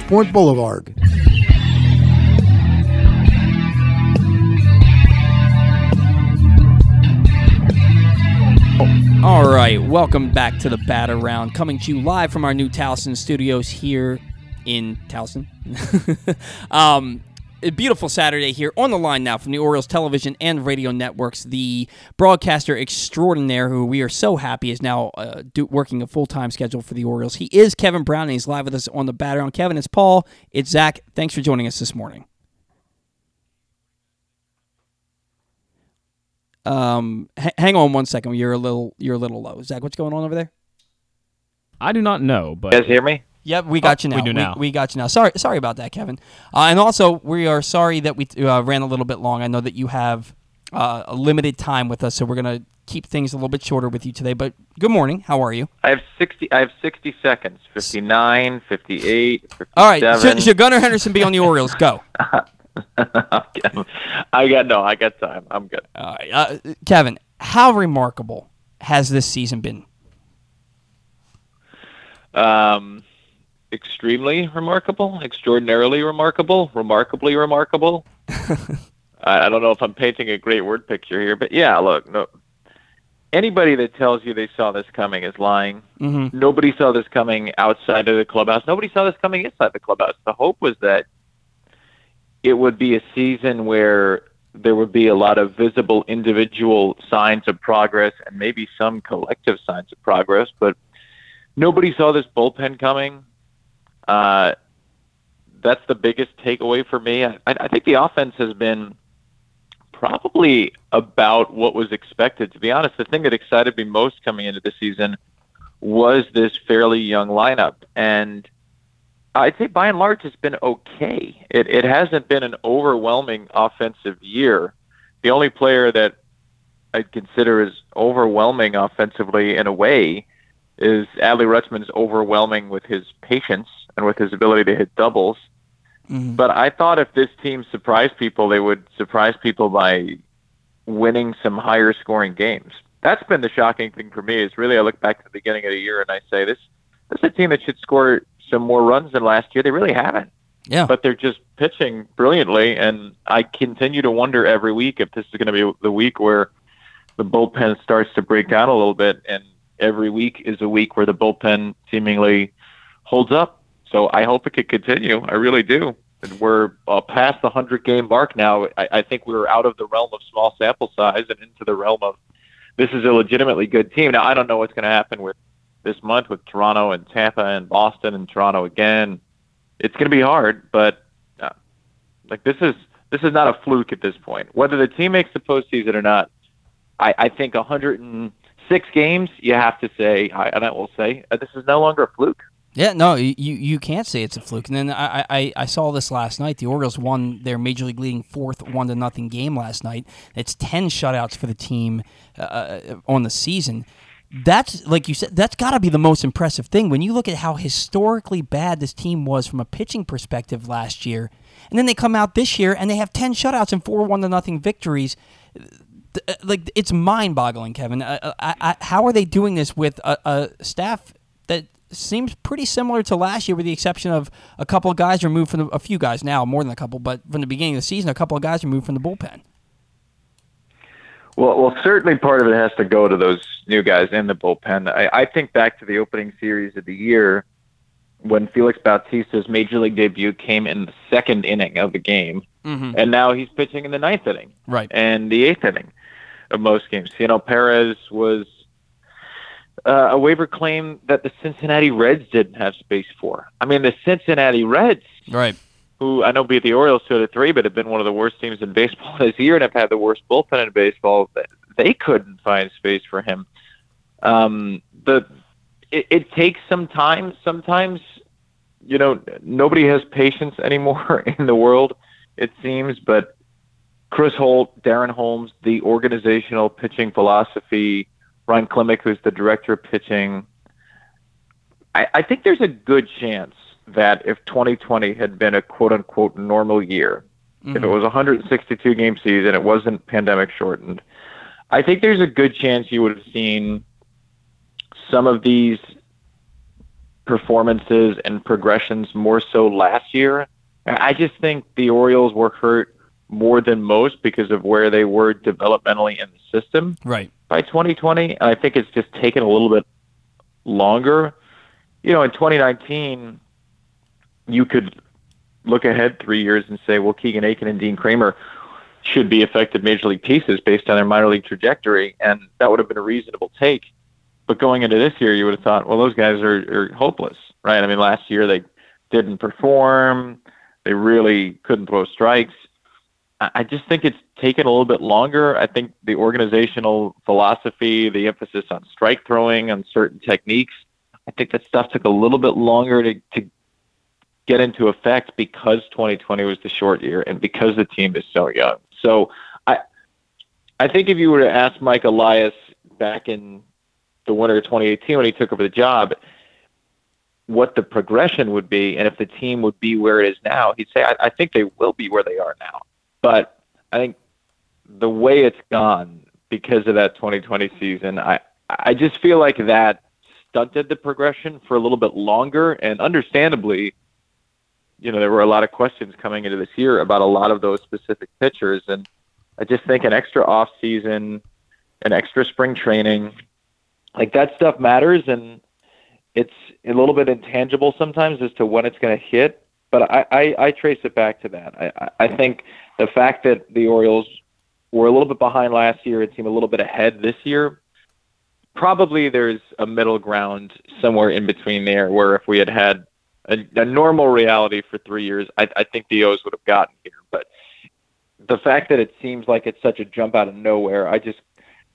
Point Boulevard. All right, welcome back to the Bat Around, coming to you live from our new Towson studios here in Towson. um, a beautiful Saturday here on the line now from the Orioles television and radio networks. The broadcaster extraordinaire, who we are so happy is now uh, do, working a full time schedule for the Orioles. He is Kevin Brown, and he's live with us on the Bat Around. Kevin, it's Paul. It's Zach. Thanks for joining us this morning. Um, h- hang on one second. You're a little, you're a little low. Zach, what's going on over there? I do not know, but You guys hear me? Yep, we got Oh, you now. we do now. We, got you now. Sorry, sorry about that, Kevin. Uh, and also, we are sorry that we uh, ran a little bit long. I know that you have uh, a limited time with us, so we're gonna keep things a little bit shorter with you today. But good morning. How are you? I have 60 I have 60 seconds. 59, 58, 57. All right. Should, should Gunnar Henderson be on the Orioles? Go. I got no, I got time. I'm good. All right, uh, Kevin. How remarkable has this season been? Um, extremely remarkable, extraordinarily remarkable, remarkably remarkable. I, I don't know if I'm painting a great word picture here, but yeah, look, no. Anybody that tells you they saw this coming is lying. Mm-hmm. Nobody saw this coming outside of the clubhouse. Nobody saw this coming inside the clubhouse. The hope was that it would be a season where there would be a lot of visible individual signs of progress and maybe some collective signs of progress, but nobody saw this bullpen coming. Uh, that's the biggest takeaway for me. I, I think the offense has been probably about what was expected. To be honest, the thing that excited me most coming into the season was this fairly young lineup, and I'd say by and large it's been okay. It it hasn't been an overwhelming offensive year. The only player that I'd consider is overwhelming offensively in a way is Adley Rutschman's overwhelming with his patience and with his ability to hit doubles. Mm-hmm. But I thought if this team surprised people, they would surprise people by winning some higher scoring games. That's been the shocking thing for me. Is really I look back to the beginning of the year and I say this this is a team that should score some more runs than last year. They really haven't. Yeah. But they're just pitching brilliantly, and I continue to wonder every week if this is going to be the week where the bullpen starts to break down a little bit, and every week is a week where the bullpen seemingly holds up. So I hope it could continue. I really do. And we're uh, past the 100 game mark now. I, I think we're out of the realm of small sample size and into the realm of this is a legitimately good team. Now, I don't know what's going to happen with this month with Toronto and Tampa and Boston and Toronto again. It's going to be hard, but uh, like this is this is not a fluke at this point. Whether the team makes the postseason or not, I, I think 106 games, you have to say, I, and I will say, uh, this is no longer a fluke. Yeah, no, you you can't say it's a fluke. And then I, I, I saw this last night. The Orioles won their major league leading fourth one to nothing game last night. It's ten shutouts for the team uh, on the season. That's like you said. That's got to be the most impressive thing when you look at how historically bad this team was from a pitching perspective last year, and then they come out this year and they have ten shutouts and four one to nothing victories. Like it's mind-boggling, Kevin. Uh, I, I, how are they doing this with a, a staff that seems pretty similar to last year, with the exception of a couple of guys removed from the, a few guys now, more than a couple, but from the beginning of the season, a couple of guys removed from the bullpen. Well, well, certainly part of it has to go to those new guys in the bullpen. I, I think back to the opening series of the year when Felix Bautista's major league debut came in the second inning of the game, Mhm. and now he's pitching in the ninth inning Right. and the eighth inning of most games. You know, Perez was uh, a waiver claim that the Cincinnati Reds didn't have space for. I mean, the Cincinnati Reds, Right. who I know beat the Orioles two to three, but have been one of the worst teams in baseball this year and have had the worst bullpen in baseball. They couldn't find space for him. Um, the it, it takes some time. Sometimes, you know, nobody has patience anymore in the world. It seems, but Chris Holt, Darren Holmes, the organizational pitching philosophy, Ryan Klimek, who's the director of pitching. I, I think there's a good chance that if 2020 had been a quote unquote normal year, if it Mhm. was 162 game season, it wasn't pandemic shortened, I think there's a good chance you would have seen some of these performances and progressions more so last year. I just think the Orioles were hurt more than most because of where they were developmentally in the system Right. by 2020. And I think it's just taken a little bit longer. You know, in 2019, you could look ahead three years and say, well, Keegan Akin and Dean Kremer should be effective major league pieces based on their minor league trajectory, and that would have been a reasonable take. But going into this year, you would have thought, well, those guys are, are hopeless, right? I mean, last year they didn't perform, they really couldn't throw strikes. I just think it's taken a little bit longer. I think the organizational philosophy, the emphasis on strike throwing, on certain techniques, I think that stuff took a little bit longer to, to get into effect because 2020 was the short year and because the team is so young. So I I think if you were to ask Mike Elias back in the winter of 2018 when he took over the job, what the progression would be and if the team would be where it is now, he'd say, I, I think they will be where they are now. But I think the way it's gone because of that 2020 season, I, I just feel like that stunted the progression for a little bit longer. And understandably, you know, there were a lot of questions coming into this year about a lot of those specific pitchers. And I just think an extra off season, an extra spring training, like that stuff matters. And it's a little bit intangible sometimes as to when it's going to hit. But I, I, I trace it back to that. I, I I think the fact that the Orioles were a little bit behind last year and seem a little bit ahead this year, probably there's a middle ground somewhere in between there where if we had had a, a normal reality for three years, I, I think the O's would have gotten here. But the fact that it seems like it's such a jump out of nowhere, I just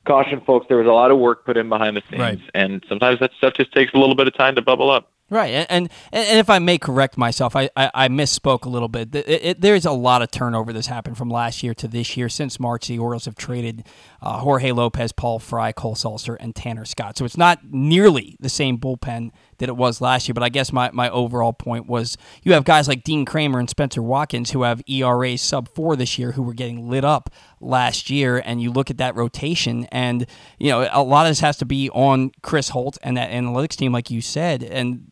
caution folks there was a lot of work put in behind the scenes, Right. and sometimes that stuff just takes a little bit of time to bubble up. Right, and and, and if I may correct myself, I, I, I misspoke a little bit. It, it, there's a lot of turnover that's happened from last year to this year. Since March, the Orioles have traded uh, Jorge Lopez, Paul Fry, Cole Sulser, and Tanner Scott. So it's not nearly the same bullpen that it was last year. But I guess my, my overall point was you have guys like Dean Kremer and Spencer Watkins who have ERA sub four this year who were getting lit up last year. And you look at that rotation, and you know a lot of this has to be on Chris Holt and that analytics team, like you said, and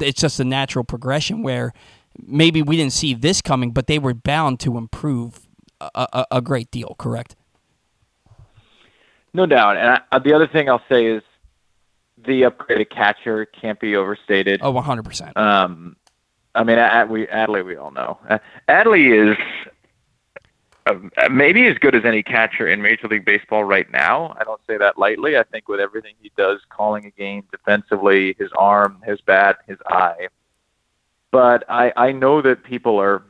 it's just a natural progression where maybe we didn't see this coming, but they were bound to improve a, a, a great deal. Correct? No doubt. And I, the other thing I'll say is the upgraded catcher can't be overstated. Oh, Oh, one hundred percent. Um, I mean, Ad, we Adley, we all know. Uh, Adley is uh, maybe as good as any catcher in Major League Baseball right now. I don't say that lightly. I think with everything he does, calling a game defensively, his arm, his bat, his eye. But I, I know that people are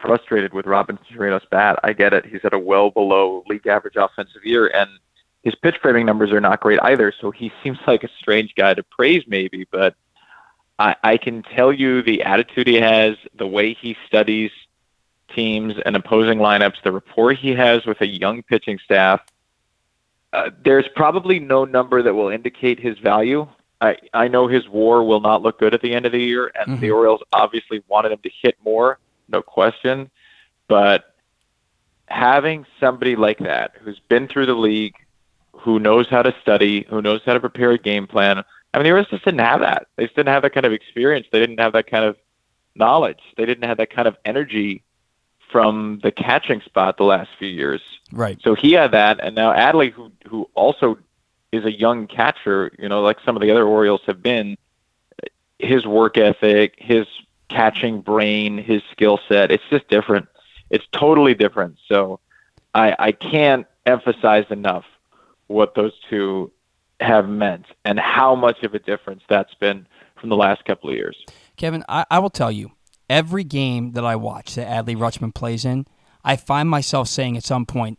frustrated with Robinson Chirinos' bat. I get it. He's at a well below league average offensive year, and his pitch framing numbers are not great either. So he seems like a strange guy to praise, maybe. But I, I can tell you the attitude he has, the way he studies teams and opposing lineups, the rapport he has with a young pitching staff. Uh, there's probably no number that will indicate his value. I, I know his war will not look good at the end of the year, and the Orioles obviously wanted him to hit more, no question. But having somebody like that who's been through the league, who knows how to study, who knows how to prepare a game plan. I mean, the Orioles just didn't have that. They just didn't have that kind of experience. They didn't have that kind of knowledge. They didn't have that kind of energy from the catching spot the last few years. Right. So he had that, and now Adley, who who also is a young catcher, you know, like some of the other Orioles have been, his work ethic, his catching brain, his skill set, it's just different. It's totally different. So I I can't emphasize enough what those two have meant and how much of a difference that's been from the last couple of years. Kevin, I, I will tell you, every game that I watch that Adley Rutschman plays in, I find myself saying at some point,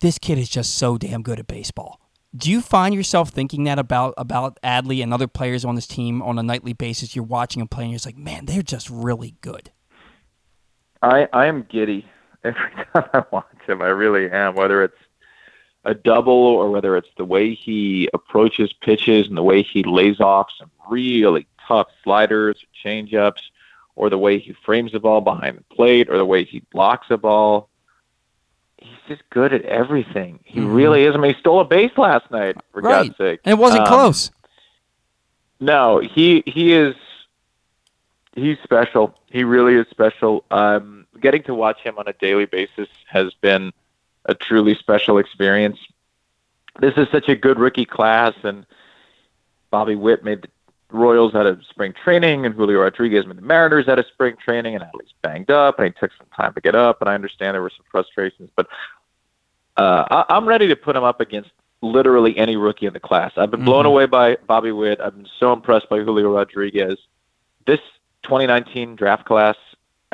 this kid is just so damn good at baseball. Do you find yourself thinking that about about Adley and other players on this team on a nightly basis? You're watching them play, and you're just like, man, they're just really good. I I am giddy every time I watch him. I really am. Whether it's a double or whether it's the way he approaches pitches and the way he lays off some really tough sliders or changeups, or the way he frames the ball behind the plate, or the way he blocks the ball. He's just good at everything. He Mhm. really is. I mean, he stole a base last night, for Right. God's sake. And it wasn't Um, close. No, he he is he's special. He really is special. Um, getting to watch him on a daily basis has been a truly special experience. This is such a good rookie class, and Bobby Witt made the Royals out of spring training, and Julio Rodriguez made the Mariners out of spring training, and Adley's banged up, and he took some time to get up, and I understand there were some frustrations, but uh, I, I'm ready to put him up against literally any rookie in the class. I've been blown Mhm. away by Bobby Witt. I've been so impressed by Julio Rodriguez. This 2019 draft class,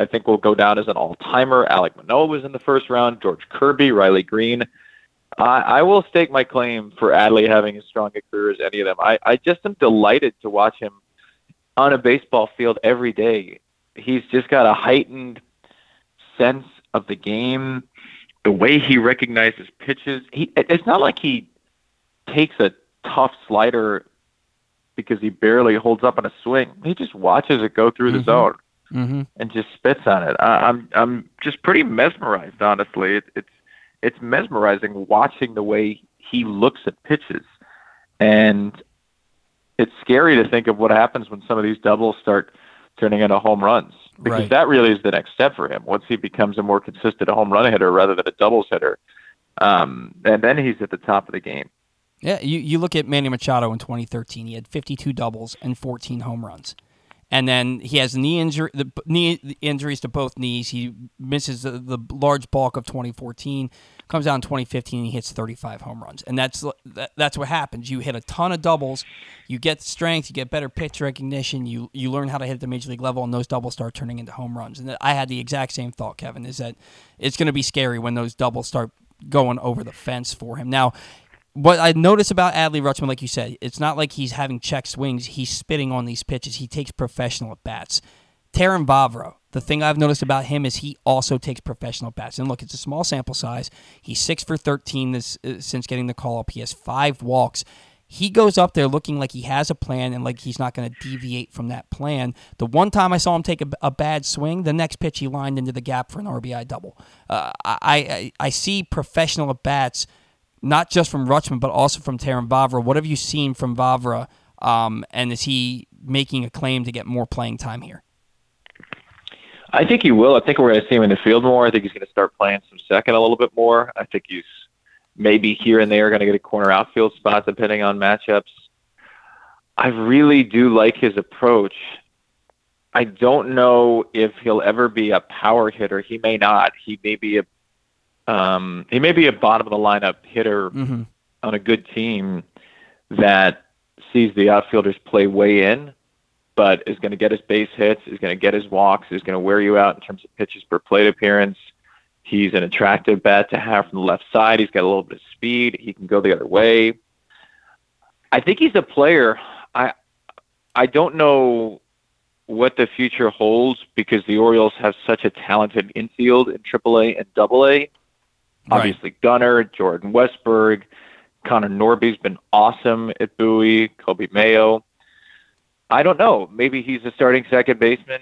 I think, will go down as an all-timer. Alek Manoah was in the first round. George Kirby, Riley Greene. I, I will stake my claim for Adley having as strong a career as any of them. I, I just am delighted to watch him on a baseball field every day. He's just got a heightened sense of the game, the way he recognizes pitches. He it's not like he takes a tough slider because he barely holds up on a swing. He just watches it go through the Mhm. zone Mm-hmm. and just spits on it. I, I'm I'm just pretty mesmerized, honestly. It, it's it's mesmerizing watching the way he looks at pitches, and it's scary to think of what happens when some of these doubles start turning into home runs because Right. that really is the next step for him. Once he becomes a more consistent home run hitter rather than a doubles hitter, um, and then he's at the top of the game. Yeah, you, you look at Manny Machado in 2013. He had 52 doubles and 14 home runs. And then he has knee injury, the knee injuries to both knees. He misses the, the large bulk of 2014. Comes out in 2015, and he hits 35 home runs, and that's that, that's what happens. You hit a ton of doubles, you get strength, you get better pitch recognition, you you learn how to hit the major league level, and those doubles start turning into home runs. And I had the exact same thought, Kevin, is that it's going to be scary when those doubles start going over the fence for him. Now, what I notice about Adley Rutschman, like you said, it's not like he's having check swings. He's spitting on these pitches. He takes professional at bats. Terrin Vavra, the thing I've noticed about him is he also takes professional bats. And look, it's a small sample size. He's six for 13 this uh, since getting the call up. He has five walks. He goes up there looking like he has a plan and like he's not going to deviate from that plan. The one time I saw him take a, a bad swing, the next pitch he lined into the gap for an RBI double. Uh, I, I I see professional at bats not just from Rutschman, but also from Terrin Vavra. What have you seen from Vavra? Um, and is he making a claim to get more playing time here? I think he will. I think we're going to see him in the field more. I think he's going to start playing some second a little bit more. I think he's maybe here and there going to get a corner outfield spot depending on matchups. I really do like his approach. I don't know if he'll ever be a power hitter. He may not. He may be a um, he may be a bottom of the lineup hitter Mhm. on a good team that sees the outfielders play way in but is going to get his base hits, is going to get his walks, is going to wear you out in terms of pitches per plate appearance. He's an attractive bat to have from the left side. He's got a little bit of speed. He can go the other way. I think he's a player. I I don't know what the future holds because the Orioles have such a talented infield in AAA and AA. Obviously, Gunnar, Jordan Westburg, Connor Norby's been awesome at Bowie, Coby Mayo. I don't know. Maybe he's a starting second baseman.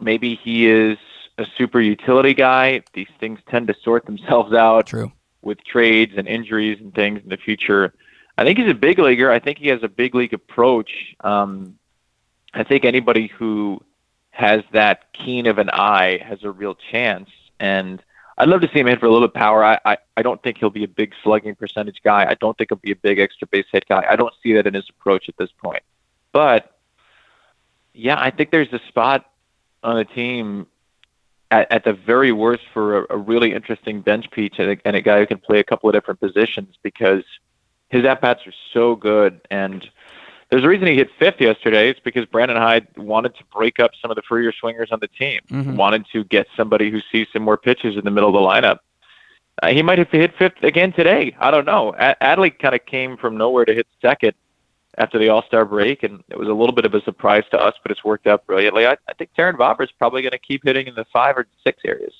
Maybe he is a super utility guy. These things tend to sort themselves out True. with trades and injuries and things in the future. I think he's a big leaguer. I think he has a big league approach. Um, I think anybody who has that keen of an eye has a real chance. And I'd love to see him hit for a little bit of power. I, I, I don't think he'll be a big slugging percentage guy. I don't think he'll be a big extra base hit guy. I don't see that in his approach at this point. But yeah, I think there's a spot on the team at, at the very worst for a, a really interesting bench piece and a, and a guy who can play a couple of different positions because his at bats are so good. And there's a reason he hit fifth yesterday. It's because Brandon Hyde wanted to break up some of the freer swingers on the team, Mhm. wanted to get somebody who sees some more pitches in the middle of the lineup. Uh, he might have hit fifth again today. I don't know. A- Adley kind of came from nowhere to hit second after the All Star break, and it was a little bit of a surprise to us, but it's worked out brilliantly. I, I think Terrin is probably going to keep hitting in the five or six areas.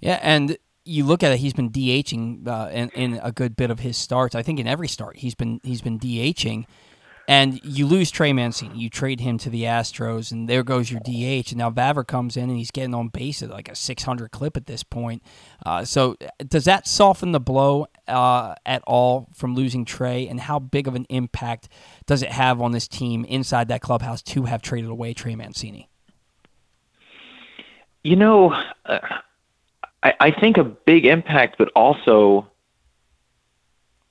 Yeah, and you look at it, he's been DHing uh, in, in a good bit of his starts. I think in every start he's been he's been DHing, and you lose Trey Mancini, you trade him to the Astros, and there goes your DH. And now Vavra comes in and he's getting on base at like a 600 clip at this point. Uh, so does that soften the blow uh, at all from losing Trey? And how big of an impact does it have on this team inside that clubhouse to have traded away Trey Mancini? You know, uh, I, I think a big impact, but also,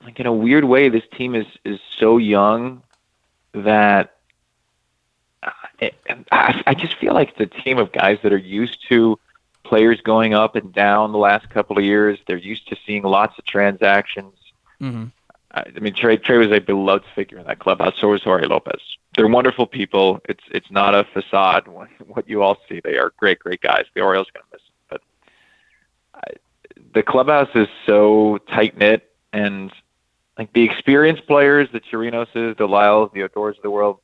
like in a weird way, this team is is so young that I, I just feel like the team of guys that are used to players going up and down the last couple of years. They're used to seeing lots of transactions. Mm-hmm. I I mean, Trey Trey was a beloved figure in that clubhouse. So was Jorge Lopez. They're wonderful people. It's it's not a facade. What, what you all see, they are great, great guys. The Orioles are going to miss them, but I, the clubhouse is so tight knit, and like the experienced players, the Chirinoses, the Lyles, the Odors of the world.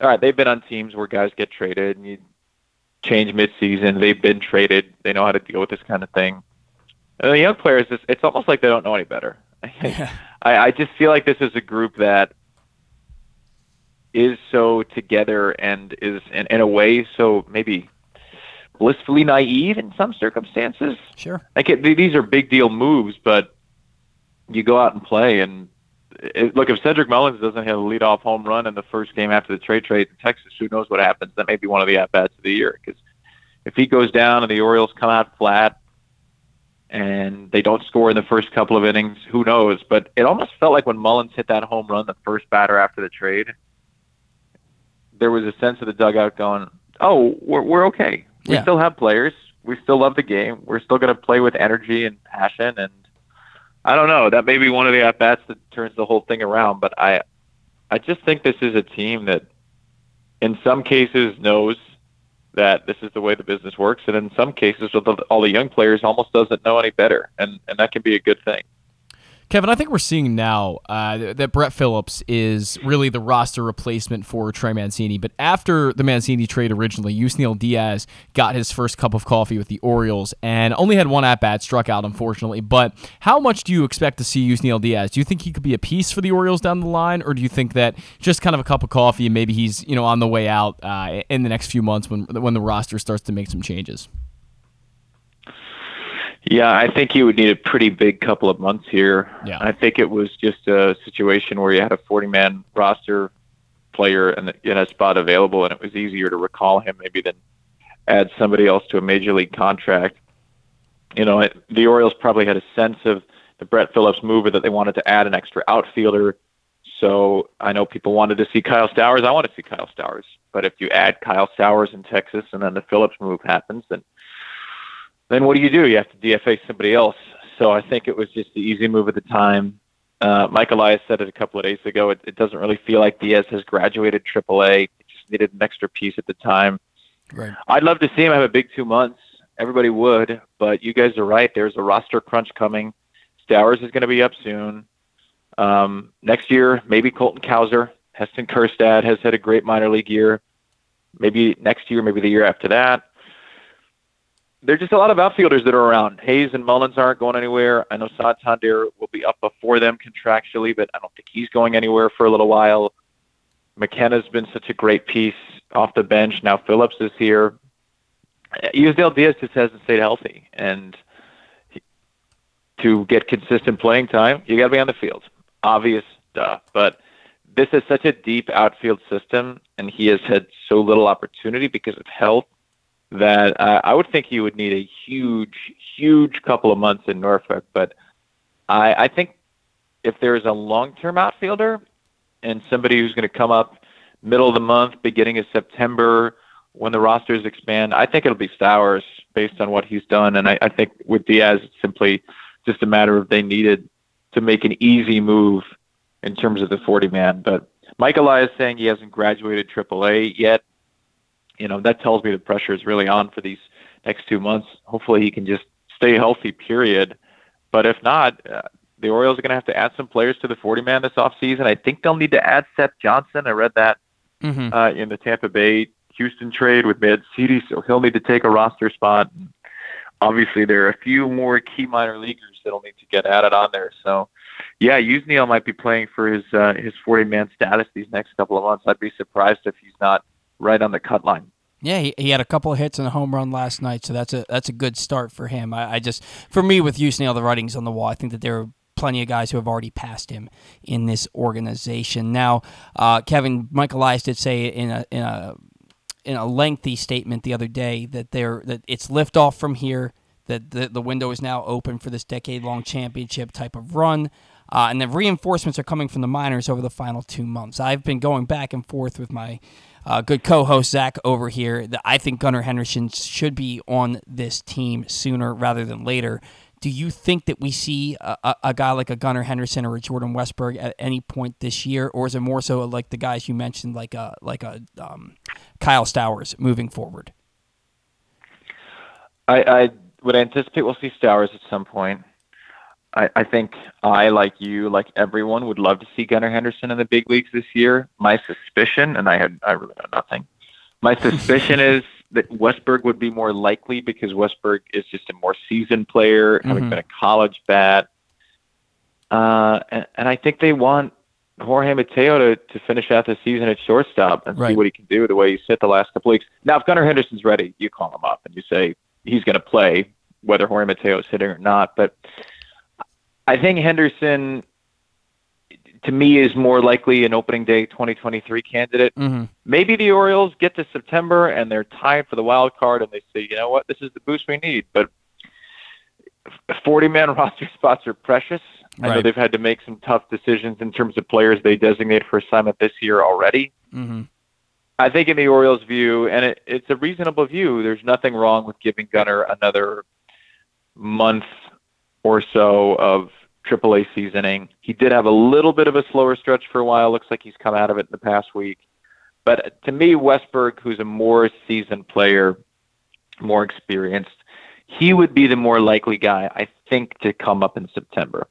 All right, they've been on teams where guys get traded and you change midseason. They've been traded. They know how to deal with this kind of thing. And the young players, it's, it's almost like they don't know any better. I, I just feel like this is a group that is so together and is in, in a way so maybe blissfully naive in some circumstances. Sure. Like it, these are big deal moves, but you go out and play and it, look if Cedric Mullins doesn't hit a leadoff home run in the first game after the trade trade in Texas, who knows what happens? That may be one of the at bats of the year because if he goes down and the Orioles come out flat and they don't score in the first couple of innings, who knows? But it almost felt like when Mullins hit that home run, the first batter after the trade, there was a sense of the dugout going, "Oh, we're we're okay. We Yeah. still have players. We still love the game. We're still going to play with energy and passion." And I don't know. That may be one of the at bats that turns the whole thing around. But I, I just think this is a team that, in some cases, knows that this is the way the business works, and in some cases, with all the young players, almost doesn't know any better, and and that can be a good thing. Kevin, I think we're seeing now uh, that Brett Phillips is really the roster replacement for Trey Mancini. But after the Mancini trade originally, Yusniel Diaz got his first cup of coffee with the Orioles and only had one at bat, struck out unfortunately. But how much do you expect to see Yusniel Diaz? Do you think he could be a piece for the Orioles down the line, or do you think that just kind of a cup of coffee and maybe he's you know on the way out uh, in the next few months when when the roster starts to make some changes? Yeah, I think you would need a pretty big couple of months here. Yeah. I think it was just a situation where you had a 40 man roster player and had a spot available, and it was easier to recall him maybe than add somebody else to a major league contract. You know, it, the Orioles probably had a sense of the Brett Phillips move that they wanted to add an extra outfielder. So I know people wanted to see Kyle Stowers. I want to see Kyle Stowers. But if you add Kyle Stowers in Texas and then the Phillips move happens, then then what do you do? You have to DFA somebody else. So I think it was just the easy move at the time. Uh, Mike Elias said it a couple of days ago. It, it doesn't really feel like Diaz has graduated AAA. It just just needed an extra piece at the time. Right. I'd love to see him have a big two months. Everybody would, but you guys are right. There's a roster crunch coming. Stowers is going to be up soon. Um, next year, maybe Colton Cowser. Heston Kjerstad has had a great minor league year. Maybe next year, maybe the year after that. There's just a lot of outfielders that are around. Hayes and Mullins aren't going anywhere. I know Santander will be up before them contractually, but I don't think he's going anywhere for a little while. McKenna's been such a great piece off the bench. Now Phillips is here. Yusniel Diaz just hasn't stayed healthy, and to get consistent playing time, you got to be on the field. Obvious stuff, but this is such a deep outfield system, and he has had so little opportunity because of health that uh, I would think he would need a huge, huge couple of months in Norfolk. But I, I think if there's a long-term outfielder and somebody who's going to come up middle of the month, beginning of September, when the rosters expand, I think it'll be Stowers based on what he's done. And I, I think with Diaz, it's simply just a matter of they needed to make an easy move in terms of the 40 man. But Mike Elias saying he hasn't graduated AAA yet. You know, that tells me the pressure is really on for these next two months. Hopefully he can just stay healthy, period. But if not, uh, the Orioles are going to have to add some players to the 40 man this offseason. I think they'll need to add Seth Johnson. I read that Mhm. uh, in the Tampa Bay Houston trade with Mad City, so he'll need to take a roster spot. Obviously, there are a few more key minor leaguers that'll need to get added on there. So, yeah, Yusniel might be playing for his uh, his 40 man status these next couple of months. I'd be surprised if he's not right on the cut line. Yeah, he, he had a couple of hits and a home run last night, so that's a that's a good start for him. I, I just, for me, with Yusniel, the writing's on the wall. I think that there are plenty of guys who have already passed him in this organization. Now, uh, Kevin, Michael Elias did say in a in a in a lengthy statement the other day that they're that it's liftoff from here. That the the window is now open for this decade long championship type of run. Uh, and the reinforcements are coming from the minors over the final two months. I've been going back and forth with my uh, good co-host Zach over here. That I think Gunnar Henderson should be on this team sooner rather than later. Do you think that we see a, a, guy like a Gunnar Henderson or a Jordan Westburg at any point this year, or is it more so like the guys you mentioned, like a like a um, Kyle Stowers moving forward? I, I would anticipate we'll see Stowers at some point. I, I think I, like you, like everyone, would love to see Gunnar Henderson in the big leagues this year. My suspicion, and I had I really know nothing. My suspicion is that Westburg would be more likely because Westburg is just a more seasoned player, having Mhm. been a college bat. Uh, and, and I think they want Jorge Mateo to, to finish out the season at shortstop and see what he can do the way he's hit the last couple weeks. Now, if Gunnar Henderson's ready, you call him up and you say he's going to play, whether Jorge Mateo is hitting or not. But I think Henderson, to me, is more likely an opening day 2023 candidate. Mm-hmm. Maybe the Orioles get to September and they're tied for the wild card and they say, you know what, this is the boost we need. But 40 man roster spots are precious. I know they've had to make some tough decisions in terms of players they designate for assignment this year already. Mm-hmm. I think in the Orioles' view, and it, it's a reasonable view, there's nothing wrong with giving Gunnar another month or so of AAA seasoning. He did have a little bit of a slower stretch for a while. Looks like he's come out of it in the past week. But to me, Westburg, who's a more seasoned player, more experienced, he would be the more likely guy, I think, to come up in September.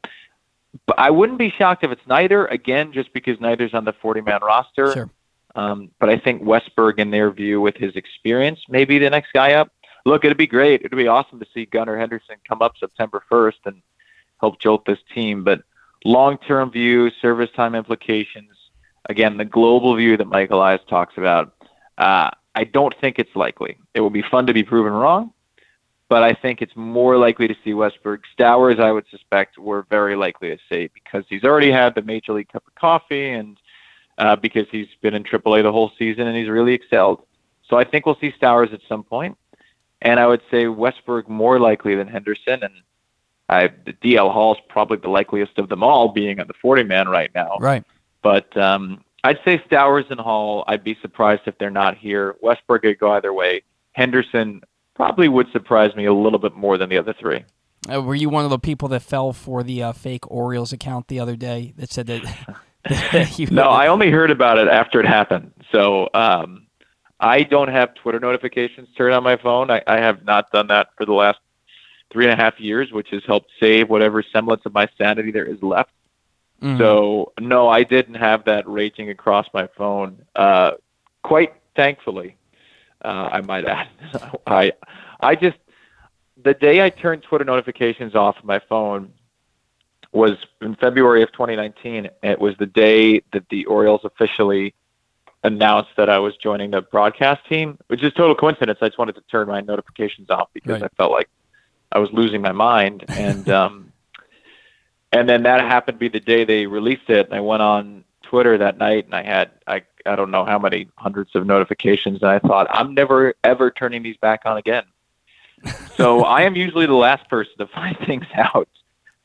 But I wouldn't be shocked if it's neither, again, just because neither's on the 40 man roster. Sure. Um, but I think Westburg, in their view, with his experience, may be the next guy up. Look, it'd be great. It'd be awesome to see Gunnar Henderson come up September 1st and help jolt this team. But long term view, service time implications, again, the global view that Michael Elias talks about, uh, I don't think it's likely. It will be fun to be proven wrong, but I think it's more likely to see Westburg. Stowers, I would suspect, we're very likely to see because he's already had the Major League Cup of Coffee and uh, because he's been in AAA the whole season and he's really excelled. So I think we'll see Stowers at some point, and I would say Westburg more likely than Henderson, and I, the DL Hall's probably the likeliest of them all, being on the 40 man right now. Right. But um, I'd say Stowers and Hall. I'd be surprised if they're not here. Westburg could go either way. Henderson probably would surprise me a little bit more than the other three. Uh, were you one of the people that fell for the uh, fake Orioles account the other day that said that? that you, No, I only heard about it after it happened. So um, I don't have Twitter notifications turned on my phone. I, I have not done that for the last three and a half years, which has helped save whatever semblance of my sanity there is left. Mhm. So no, I didn't have that raging across my phone. Uh, quite thankfully, uh, I might add. I I just the day I turned Twitter notifications off of my phone was in February of 2019. It was the day that the Orioles officially announced that I was joining the broadcast team, which is total coincidence. I just wanted to turn my notifications off because Right. I felt like I was losing my mind, and um, and then that happened to be the day they released it. And I went on Twitter that night, and I had I I don't know how many hundreds of notifications, and I thought I'm never ever turning these back on again. so I am usually the last person to find things out,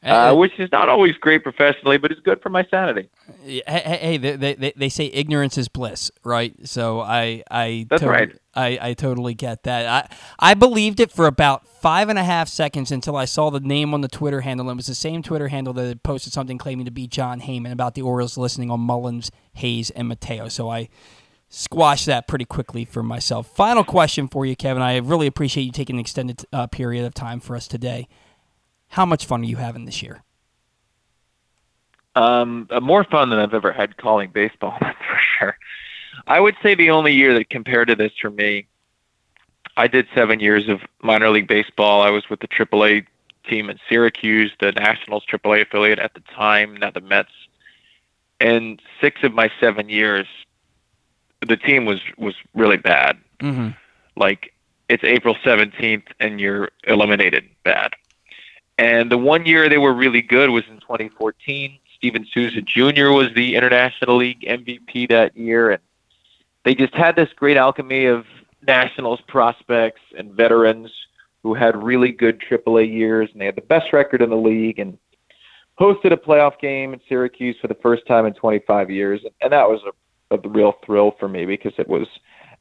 uh, which is not always great professionally, but it's good for my sanity. Hey, hey, hey they, they- they, say ignorance is bliss, right? So I I That's tot- right. I, I totally get that. I I believed it for about five and a half seconds until I saw the name on the Twitter handle. and It was the same Twitter handle that had posted something claiming to be Jon Heyman about the Orioles listening on Mullins, Hayes, and Mateo. So I squashed that pretty quickly for myself. Final question for you, Kevin. I really appreciate you taking an extended uh, period of time for us today. How much fun are you having this year? Um, uh, more fun than I've ever had calling baseball, that's for sure. I would say the only year that compared to this for me, I did seven years of minor league baseball. I was with the AAA team in Syracuse, the Nationals AAA affiliate at the time, now the Mets. And six of my seven years, the team was was really bad. Mm-hmm. Like it's April 17th and you're eliminated bad. And the one year they were really good was in 2014. Steven Souza Jr. was the International League MVP that year, and they just had this great alchemy of Nationals prospects and veterans who had really good AAA years, and they had the best record in the league, and hosted a playoff game in Syracuse for the first time in 25 years, and that was a, a real thrill for me because it was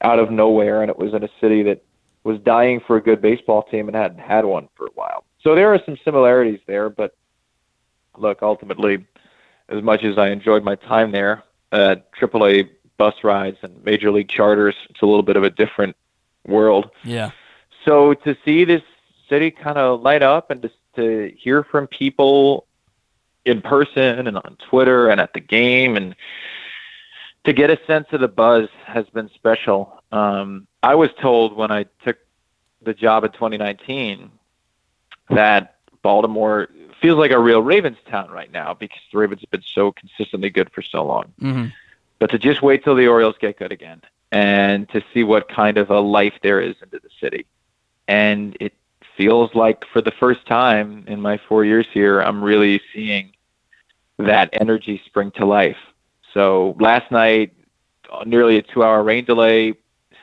out of nowhere, and it was in a city that was dying for a good baseball team and hadn't had one for a while. So there are some similarities there, but look, ultimately, as much as I enjoyed my time there, uh, AAA bus rides and major league charters, it's a little bit of a different world. Yeah. So to see this city kind of light up and just to hear from people in person and on Twitter and at the game and to get a sense of the buzz has been special. Um, I was told when I took the job in 2019 that Baltimore feels like a real Ravens town right now because the Ravens have been so consistently good for so long. Mm-hmm. But to just wait till the Orioles get good again and to see what kind of a life there is into the city. And it feels like for the first time in my four years here, I'm really seeing that energy spring to life. So last night, nearly a two hour rain delay,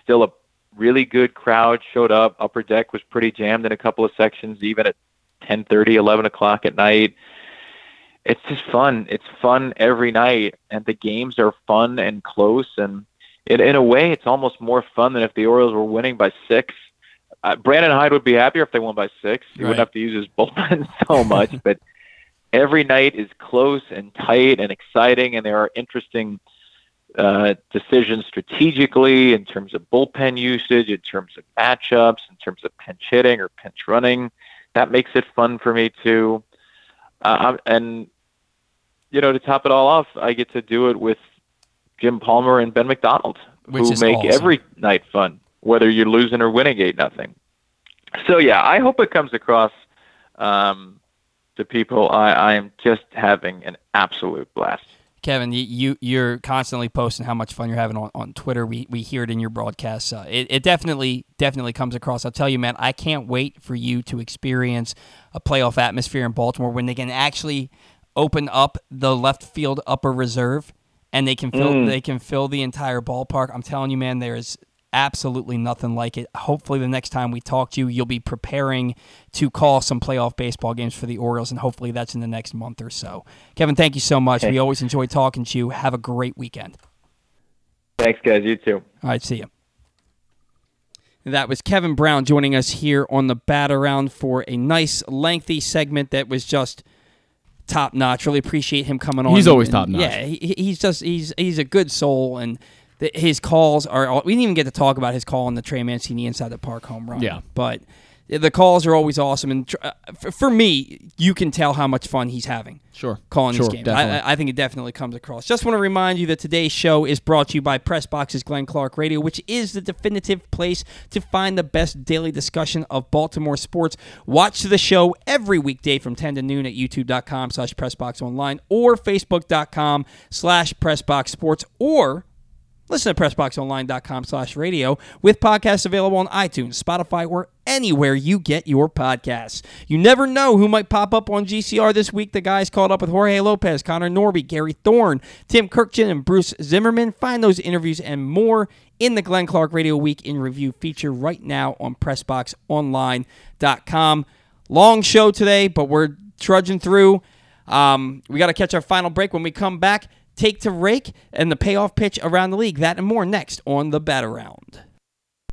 still a really good crowd showed up. Upper deck was pretty jammed in a couple of sections, even at 10:30, 11 o'clock at night. It's just fun. It's fun every night, and the games are fun and close. And in, in a way, it's almost more fun than if the Orioles were winning by six. Uh, Brandon Hyde would be happier if they won by six. He Right. wouldn't have to use his bullpen so much. but every night is close and tight and exciting, and there are interesting decisions strategically in terms of bullpen usage, in terms of matchups, in terms of pinch hitting or pinch running. That makes it fun for me too. Uh, and you know, to top it all off, I get to do it with Jim Palmer and Ben McDonald, Which who make awesome. every night fun, whether you're losing or winning eight nothing. So yeah, I hope it comes across um, to people. I, I am just having an absolute blast. Kevin, you, you you're constantly posting how much fun you're having on, on Twitter. We we hear it in your broadcasts. Uh, it, it definitely definitely comes across. I'll tell you, man, I can't wait for you to experience a playoff atmosphere in Baltimore when they can actually open up the left field upper reserve and they can fill Mm. they can fill the entire ballpark. I'm telling you, man, there is absolutely nothing like it. Hopefully, the next time we talk to you, you'll be preparing to call some playoff baseball games for the Orioles, and hopefully that's in the next month or so. Kevin, thank you so much. Okay. We always enjoy talking to you. Have a great weekend. Thanks, guys. You too. All right, see you. That was Kevin Brown joining us here on the Bat Around for a nice, lengthy segment that was just top notch. Really appreciate him coming on. He's always top-notch. Yeah, he, he's just he's he's a good soul, and th- his calls are. all- We didn't even get to talk about his call on the Trey Mancini inside the park home run. Yeah. but the calls are always awesome, and tr- uh, for, for me, you can tell how much fun he's having. Sure. calling Sure, these games. I, I think it definitely comes across. Just want to remind you that today's show is brought to you by Pressbox's Glenn Clark Radio, which is the definitive place to find the best daily discussion of Baltimore sports. Watch the show every weekday from 10 to noon at youtube.com slash pressboxonline or facebook.com slash pressboxsports or Listen to PressBoxOnline.com slash radio with podcasts available on iTunes, Spotify, or anywhere you get your podcasts. You never know who might pop up on GCR this week. The guys called up with Jorge Lopez, Connor Norby, Gary Thorne, Tim Kurkjian, and Bruce Zimmermann. Find those interviews and more in the Glenn Clark Radio Week in Review feature right now on PressBoxOnline.com. Long show today, but we're trudging through. Um, we got to catch our final break. When we come back, take to rake and the payoff pitch around the league. That and more next on the bat around.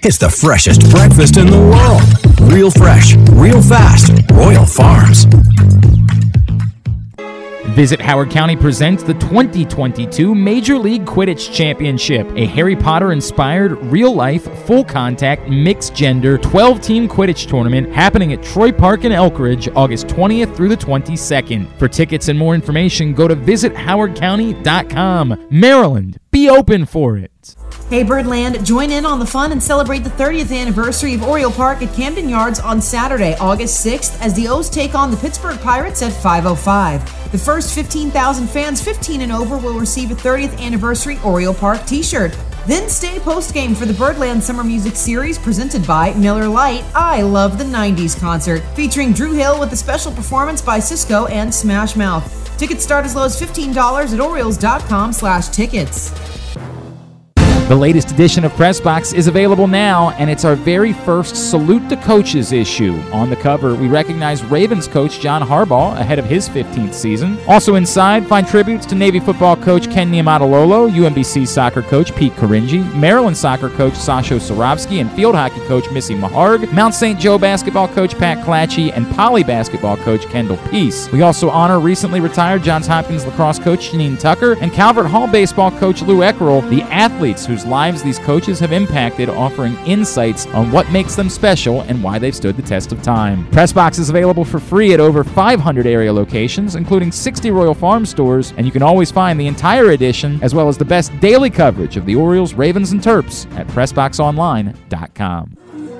It's the freshest breakfast in the world. Real fresh, real fast. Royal Farms. Visit Howard County presents the 2022 Major League Quidditch Championship, a Harry Potter inspired, real life, full contact, mixed gender, 12 team Quidditch tournament happening at Troy Park in Elkridge August 20th through the 22nd. For tickets and more information, go to visithowardcounty.com. Maryland, be open for it. Hey Birdland, join in on the fun and celebrate the 30th anniversary of Oriole Park at Camden Yards on Saturday, August 6th, as the O's take on the Pittsburgh Pirates at 5:05. The first 15,000 fans 15 and over will receive a 30th anniversary Oriole Park T-shirt. Then stay post game for the Birdland Summer Music Series presented by Miller Lite. I love the '90s concert featuring Dru Hill with a special performance by Sisqo and Smash Mouth. Tickets start as low as $15 at Orioles.com/tickets. The latest edition of Pressbox is available now, and it's our very first Salute the Coaches issue. On the cover, we recognize Ravens coach John Harbaugh ahead of his 15th season. Also inside, find tributes to Navy football coach Ken Niumatalolo, UMBC soccer coach Pete Caringi, Maryland soccer coach Sasho Cirovski, and field hockey coach Missy Meharg, Mount St. Joe basketball coach Pat Clatchey, and Poly basketball coach Kendall Peace. We also honor recently retired Johns Hopkins lacrosse coach Janine Tucker and Calvert Hall baseball coach Lou Eckerl, the athletes whose lives these coaches have impacted, offering insights on what makes them special and why they've stood the test of time. Pressbox is available for free at over 500 area locations, including 60 Royal Farm stores, and you can always find the entire edition as well as the best daily coverage of the Orioles, Ravens, and Terps at PressBoxOnline.com.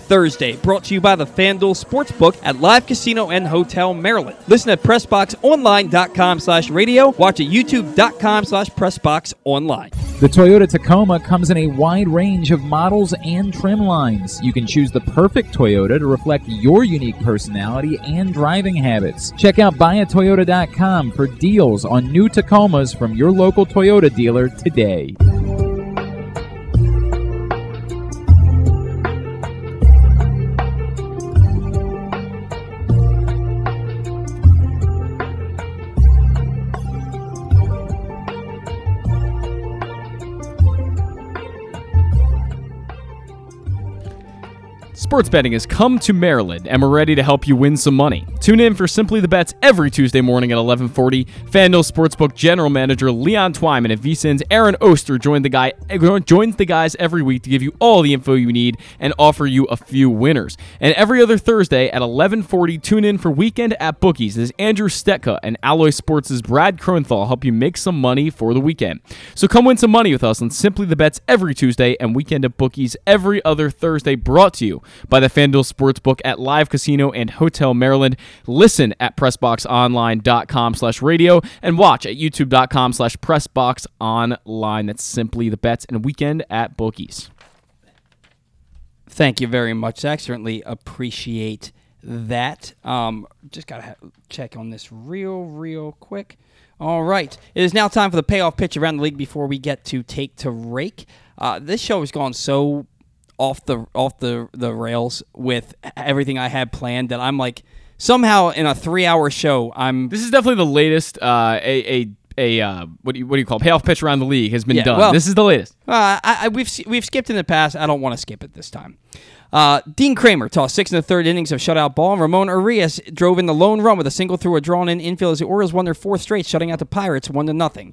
Thursday. Brought to you by the FanDuel Sportsbook at Live Casino and Hotel Maryland. Listen at PressBoxOnline.com slash radio. Watch at YouTube.com slash PressBoxOnline. The Toyota Tacoma comes in a wide range of models and trim lines. You can choose the perfect Toyota to reflect your unique personality and driving habits. Check out buyatoyota.com for deals on new Tacomas from your local Toyota dealer today. Sports betting has come to Maryland, and we're ready to help you win some money. Tune in for Simply the Bets every Tuesday morning at 11:40. FanDuel Sportsbook General Manager Leon Twyman and VSIN's Aaron Oster join the guy joins the guys every week to give you all the info you need and offer you a few winners. And every other Thursday at 11:40, tune in for Weekend at Bookies as Andrew Stetka and Alloy Sports' Brad Kronthal help you make some money for the weekend. So come win some money with us on Simply the Bets every Tuesday and Weekend at Bookies every other Thursday. Brought to you by the FanDuel Sportsbook at Live Casino and Hotel Maryland. Listen at PressBoxOnline.com slash radio and watch at YouTube.com/slash PressBoxOnline. That's Simply the Bets and Weekend at Bookies. Thank you very much, Zach. Certainly appreciate that. Um, just got to ha- check on this real, real quick. All right. It is now time for the payoff pitch around the league before we get to take to rake. Uh, this show has gone so off the off the, the rails with everything I had planned that I'm like somehow in a three hour show I'm This is definitely the latest uh, a a a uh, what do you what do you call it? payoff pitch around the league has been Yeah, done. well- this is the latest. Uh, I, I, we've we've skipped in the past. I don't want to skip it this time. Uh, Dean Kremer tossed six in the third innings of shutout ball, and Ramon Urias drove in the lone run with a single through a drawn-in infield as the Orioles won their fourth straight, shutting out the Pirates one to nothing.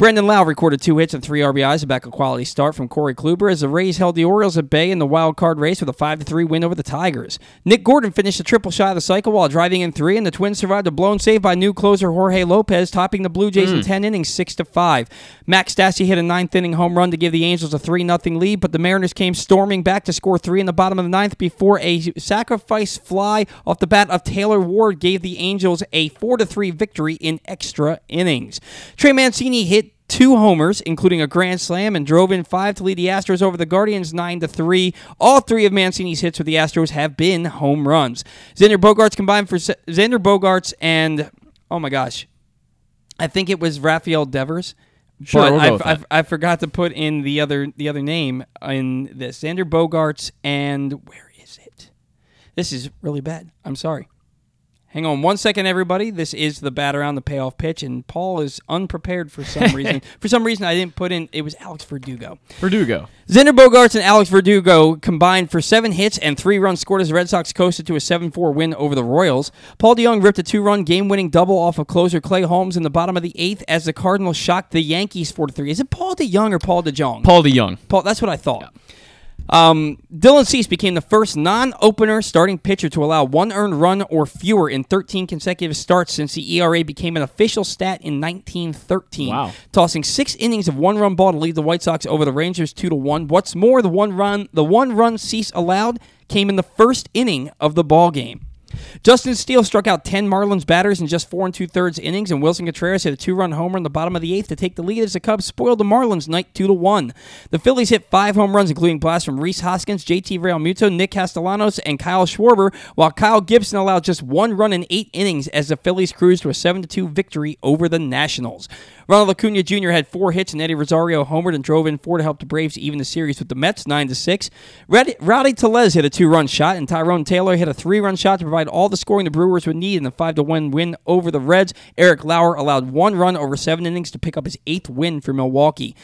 Brandon Lowe recorded two hits and three RBIs, a back a quality start from Corey Kluber as the Rays held the Orioles at bay in the wild card race with a 5 3 win over the Tigers. Nick Gordon finished a triple shot of the cycle while driving in three, and the Twins survived a blown save by new closer Jorge Lopez, topping the Blue Jays in Mm. 10 innings, 6 to 5. Max Stassi hit a ninth inning home run to give the Angels a 3 0 lead, but the Mariners came storming back to score three in the bottom of the ninth before a sacrifice fly off the bat of Taylor Ward gave the Angels a 4 3 victory in extra innings. Trey Mancini hit two homers, including a grand slam, and drove in five to lead the Astros over the Guardians nine to three. All three of Mancini's hits with the Astros have been home runs. Xander Bogaerts combined for Xander Bogaerts and oh my gosh, I think it was Rafael Devers. Sure, but we'll I, I. I forgot to put in the other the other name in this Xander Bogaerts and where is it? This is really bad. I'm sorry. Hang on one second, everybody. This is the bat around the payoff pitch, and Paul is unprepared for some reason. for some reason, I didn't put in. It was Alex Verdugo. Verdugo. Xander Bogaerts and Alex Verdugo combined for seven hits and three runs scored as the Red Sox coasted to a 7 4 win over the Royals. Paul DeYoung ripped a two run game winning double off of closer Clay Holmes in the bottom of the eighth as the Cardinals shocked the Yankees 4 3. Is it Paul DeYoung or Paul DeJong? Paul DeYoung. Paul, that's what I thought. Um, Dylan Cease became the first non-opener starting pitcher to allow one earned run or fewer in 13 consecutive starts since the ERA became an official stat in 1913. Wow. Tossing six innings of one-run ball to lead the White Sox over the Rangers two to one. What's more, the one run the one run Cease allowed came in the first inning of the ball game. Justin Steele struck out 10 Marlins batters in just four and two thirds innings, and Willson Contreras hit a two run homer in the bottom of the eighth to take the lead as the Cubs spoiled the Marlins night 2 to 1. The Phillies hit five home runs, including blasts from Rhys Hoskins, JT Realmuto, Nick Castellanos, and Kyle Schwarber, while Kyle Gibson allowed just one run in eight innings as the Phillies cruised to a 7 2 victory over the Nationals. Ronald Acuna Jr. had four hits, and Eddie Rosario homered and drove in four to help the Braves even the series with the Mets 9 to 6. Rowdy, Rowdy Tellez hit a two run shot, and Tyrone Taylor hit a three run shot to provide all the scoring the Brewers would need in the 5 1 win over the Reds. Eric Lauer allowed one run over seven innings to pick up his eighth win for Milwaukee.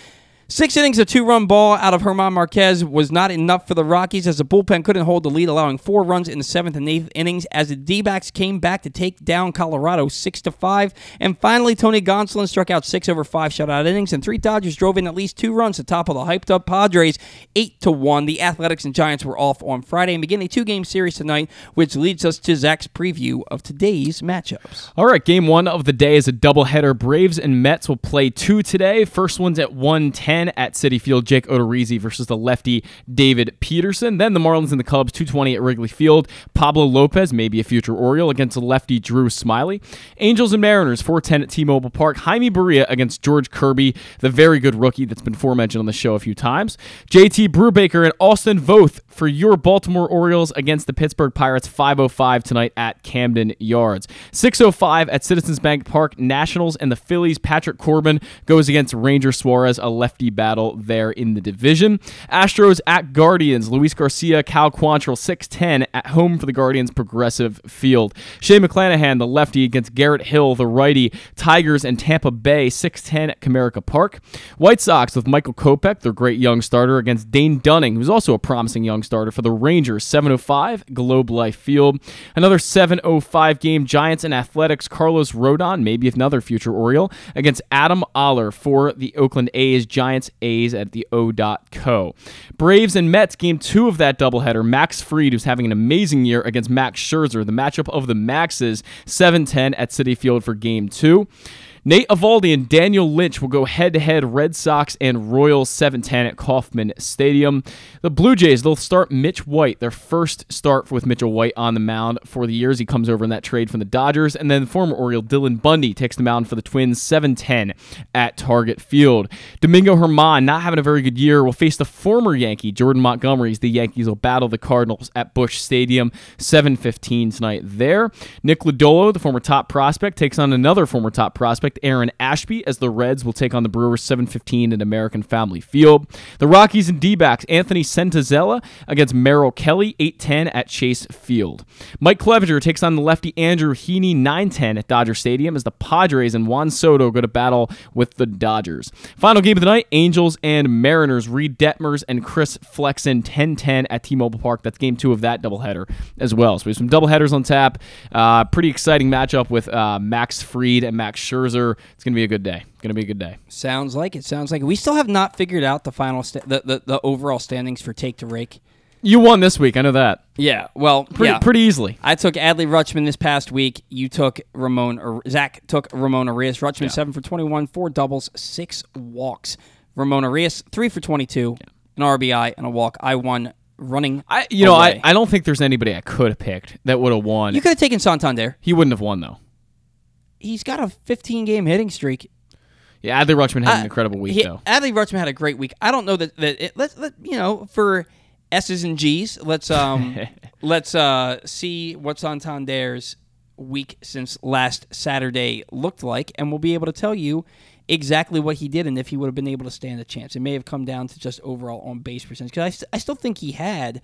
Six innings of two run ball out of German Marquez was not enough for the Rockies as the bullpen couldn't hold the lead, allowing four runs in the seventh and eighth innings as the D backs came back to take down Colorado 6 to 5. And finally, Tony Gonsolin struck out six over five shutout innings, and three Dodgers drove in at least two runs to topple the hyped up Padres 8 to 1. The Athletics and Giants were off on Friday and begin a two game series tonight, which leads us to Zach's preview of today's matchups. All right, game one of the day is a doubleheader. Braves and Mets will play two today. First one's at 110 at Citi Field. Jake Odorizzi versus the lefty David Peterson. Then the Marlins and the Cubs, 220 at Wrigley Field. Pablo Lopez, maybe a future Oriole, against the lefty Drew Smyly. Angels and Mariners, 410 at T-Mobile Park. Jaime Barria against George Kirby, the very good rookie that's been forementioned on the show a few times. JT Brubaker and Austin Voth for your Baltimore Orioles against the Pittsburgh Pirates, 505 tonight at Camden Yards. 605 at Citizens Bank Park. Nationals and the Phillies. Patrick Corbin goes against Ranger Suarez, a lefty marquee battle there in the division. Astros at Guardians. Luis Garcia, Cal Quantrill, 6'10 at home for the Guardians Progressive Field. Shane McClanahan, the lefty, against Garrett Hill, the righty. Tigers and Tampa Bay, 6'10 at Comerica Park. White Sox with Michael Kopech, their great young starter, against Dane Dunning, who's also a promising young starter for the Rangers, 705 Globe Life Field. Another 705 game, Giants and Athletics, Carlos Rodon, maybe another future Oriole, against Adam Oller for the Oakland A's, Giants A's at the O.co. Braves and Mets, game two of that doubleheader. Max Fried, who's having an amazing year against Max Scherzer, the matchup of the Maxes, 710 at Citi Field for game two. Nate Eovaldi and Daniel Lynch will go head to head Red Sox and Royals 710 at Kauffman Stadium. The Blue Jays, they'll start Mitch White, their first start with Mitchell White on the mound for the years. He comes over in that trade from the Dodgers. And then former Oriole Dylan Bundy takes the mound for the Twins 710 at Target Field. Domingo German, not having a very good year, will face the former Yankee, Jordan Montgomery. The Yankees will battle the Cardinals at Busch Stadium 715 tonight there. Nick Lodolo, the former top prospect, takes on another former top prospect, Aaron Ashby, as the Reds will take on the Brewers 715 at American Family Field. The Rockies and D-backs, Anthony Senzatela against Merrill Kelly, 810 at Chase Field. Mike Clevinger takes on the lefty Andrew Heaney, 910 at Dodger Stadium, as the Padres and Juan Soto go to battle with the Dodgers. Final game of the night, Angels and Mariners, Reid Detmers and Chris Flexen, 1010 at T-Mobile Park. That's game two of that doubleheader as well. So we have some doubleheaders on tap. Uh, pretty exciting matchup with uh, Max Fried and Max Scherzer. It's going to be a good day. Going to be a good day. Sounds like it. Sounds like it. We still have not figured out the final, sta- the, the the overall standings for take to rake. You won this week. I know that. Yeah, well, Pretty yeah. pretty easily. I took Adley Rutschman this past week. You took Ramon. Or Zach took Ramon Urias. Rutschman Yeah. seven for twenty-one, four doubles, six walks. Ramon Urias three for twenty-two, an RBI and a walk. I won running. I you know I. I don't think there's anybody I could have picked that would have won. you could have taken Santander. he wouldn't have won though. He's got a fifteen game hitting streak. Yeah, Adley Rutschman had an Uh, incredible week he- though. Adley Rutschman had a great week. I don't know that that it, let's let you know for S's and G's. Let's um let's uh see what Santander's week since last Saturday looked like, and we'll be able to tell you exactly what he did and if he would have been able to stand a chance. It may have come down to just overall on base percentage because I, st- I still think he had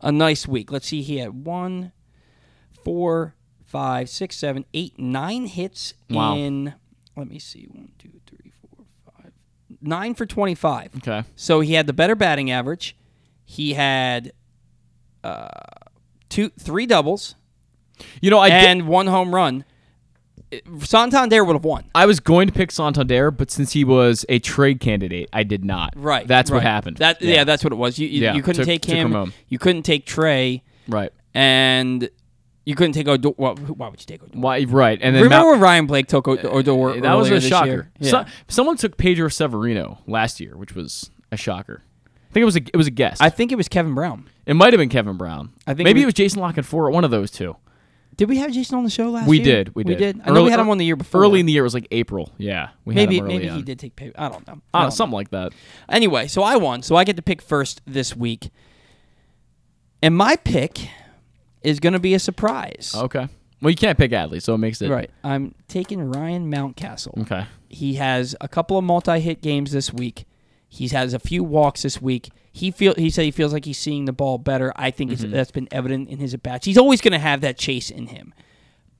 a nice week. Let's see, he had one, four, five, six, seven, eight, nine hits Wow. in. Let me see, one, two, three, four, five, nine for twenty-five. Okay. So he had the better batting average. He had uh, two, three doubles, You know I did, and one home run. Santander would have won. I was going to pick Santander, but since he was a trade candidate, I did not. Right. That's what happened. That yeah. that's what it was. You you, Yeah, you couldn't took- take him. You couldn't take Trey, right. and you couldn't take Odor. Well, why would you take Odor? Why right. And then Remember Mal- when Ryan Blake took O- Odor? that was a shocker. Yeah. So- someone took Pedro Severino last year, which was a shocker. I think it was a it was a guess. I think it was Kevin Brown. it might have been Kevin Brown. I think maybe it it was- was Jason Lockett for one of those two. Did we have Jason on the show last We year? did. We did. We did. I know we had him on the year before. Early in the year it was like April. Yeah, we maybe had him early maybe he did take pay. I don't know. I I don't don't know, something like that. Anyway, so I won. So I get to pick first this week. And my pick is going to be a surprise. Okay. Well, you can't pick Adley, so it makes it Right. I'm taking Ryan Mountcastle. Okay. He has a couple of multi-hit games this week. He has a few walks this week. He feel he said he feels like he's seeing the ball better. I think Mm-hmm. it's, that's been evident in his at bats. He's always going to have that chase in him.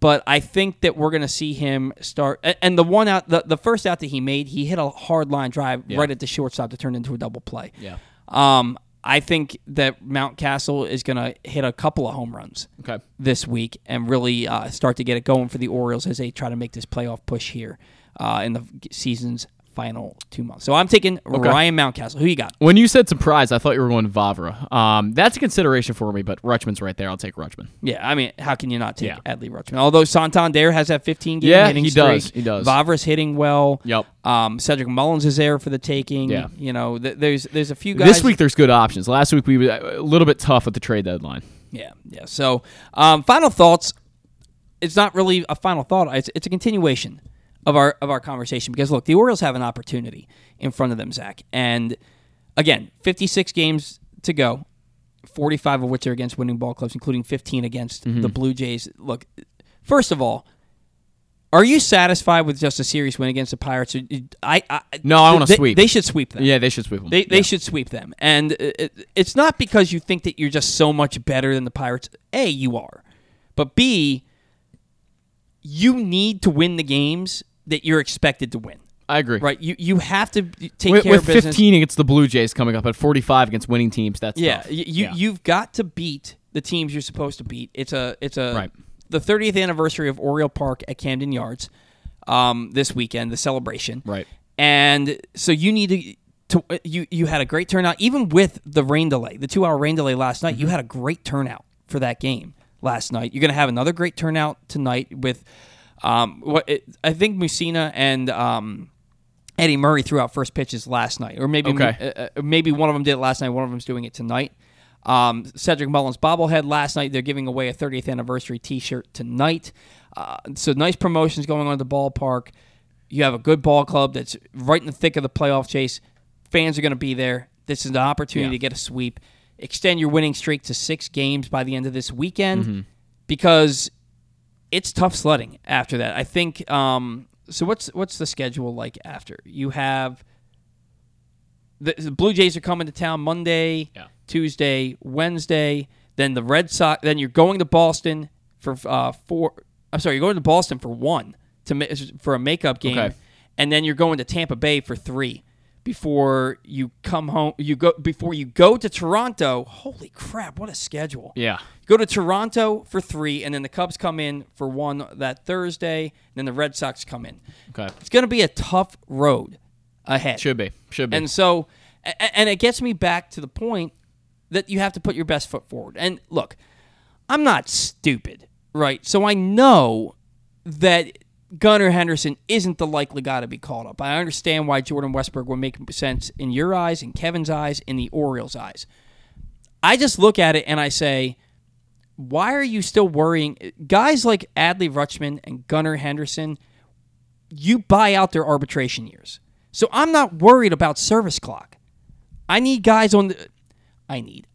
But I think that we're going to see him start. a- And the one out, the, the first out that he made, he hit a hard line drive right at the shortstop to turn into a double play. Yeah. Um, I think that Mountcastle is going to hit a couple of home runs Okay. this week and really uh, start to get it going for the Orioles as they try to make this playoff push here uh, in the season's final two months. So I'm taking Ryan Mountcastle. Who you got? When you said surprise, I thought you were going Vavra. Um, that's a consideration for me, but Rutschman's right there. I'll take Rutschman. Yeah, I mean, how can you not take Yeah. Adley Rutschman? Although Santander has that 15 game Yeah, hitting he streak. does. He does. Vavra's hitting well. Yep. Um, Cedric Mullins is there for the taking. Yeah. You know, th- there's there's a few guys. This week there's good options. Last week we were a little bit tough at the trade deadline. Yeah, yeah. So, um, final thoughts. It's not really a final thought. It's, it's a continuation of our of our conversation because look, the Orioles have an opportunity in front of them, Zach. And again, 56 games to go, 45 of which are against winning ball clubs, including 15 against Mm-hmm. the Blue Jays. Look, first of all, Are you satisfied with just a series win against the Pirates? I, I No, I want to sweep. They should sweep them. Yeah, they should sweep them. They, they Yeah. should sweep them, and it, it- it's not because you think that you're just so much better than the Pirates. A, you are, but B, you need to win the games that you're expected to win. I agree. Right? You you have to take with, care with of business. 15 against the Blue Jays coming up at 45 against winning teams. That's yeah, tough. you Yeah. you've got to beat the teams you're supposed to beat. It's a it's a Right. the 30th anniversary of Oriole Park at Camden Yards um, this weekend, the celebration. Right. And so you need to. To, uh, you you had a great turnout even with the rain delay the two hour rain delay last night you Mm-hmm. had a great turnout for that game last night you're going to have another great turnout tonight with um, what it, I think Mussina and um, Eddie Murray threw out first pitches last night, or maybe Okay. uh, uh, maybe one of them did it last night. One of them's doing it tonight. Um, Cedric Mullins bobblehead last night. They're giving away a 30th anniversary T-shirt tonight. Uh, so nice promotions going on at the ballpark. You have a good ball club that's right in the thick of the playoff chase. Fans are going to be there. This is an opportunity Yeah. to get a sweep. Extend your winning streak to six games by the end of this weekend Mhm. because it's tough sledding after that. I think. Um, so what's what's the schedule like after you have the, the Blue Jays are coming to town Monday, Tuesday, Wednesday. Then the Red Sox. Then you're going to Boston for uh, four. I'm sorry, you're going to Boston for one to for a makeup game, Okay. and then you're going to Tampa Bay for three before you come home. You go before you go to Toronto. Holy crap! What a schedule! Yeah. Go to Toronto for three, and then the Cubs come in for one that Thursday. And then the Red Sox come in. Okay. It's going to be a tough road ahead. Should be. Should be. And so, and it gets me back to the point that you have to put your best foot forward. And look, I'm not stupid, right? So I know that Gunnar Henderson isn't the likely guy to be called up. I understand why Jordan Westburg would make sense in your eyes, in Kevin's eyes, in the Orioles' eyes. I just look at it and I say, why are you still worrying? Guys like Adley Rutschman and Gunnar Henderson, you buy out their arbitration years. So I'm not worried about service clock. I need guys on the. I need.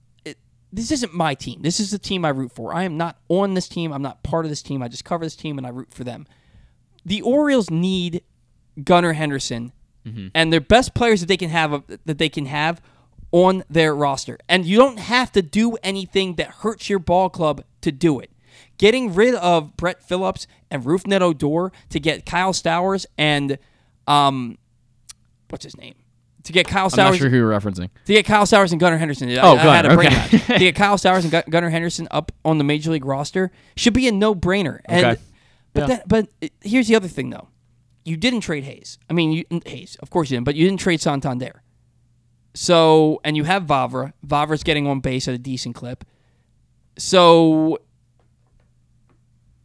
This isn't my team. This is the team I root for. I am not on this team. I'm not part of this team. I just cover this team and I root for them. The Orioles need Gunnar Henderson and their best players that they can have that they can have on their roster. And you don't have to do anything that hurts your ball club to do it. Getting rid of Brett Phillips and Rougned Odor to get Kyle Stowers and um what's his name? To get Kyle I'm Stowers not sure who you're referencing. to get Kyle Stowers and Gunnar Henderson. I- Oh, I, had to Gunnar, okay. to get Kyle Stowers and Gunnar Henderson up on the major league roster should be a no-brainer. And Okay. But Yeah. that but uh, here's the other thing though. You didn't trade Hayes. I mean, you, Hayes, of course you didn't, but you didn't trade Santander. So, and you have Vavra. Vavra's getting on base at a decent clip. So,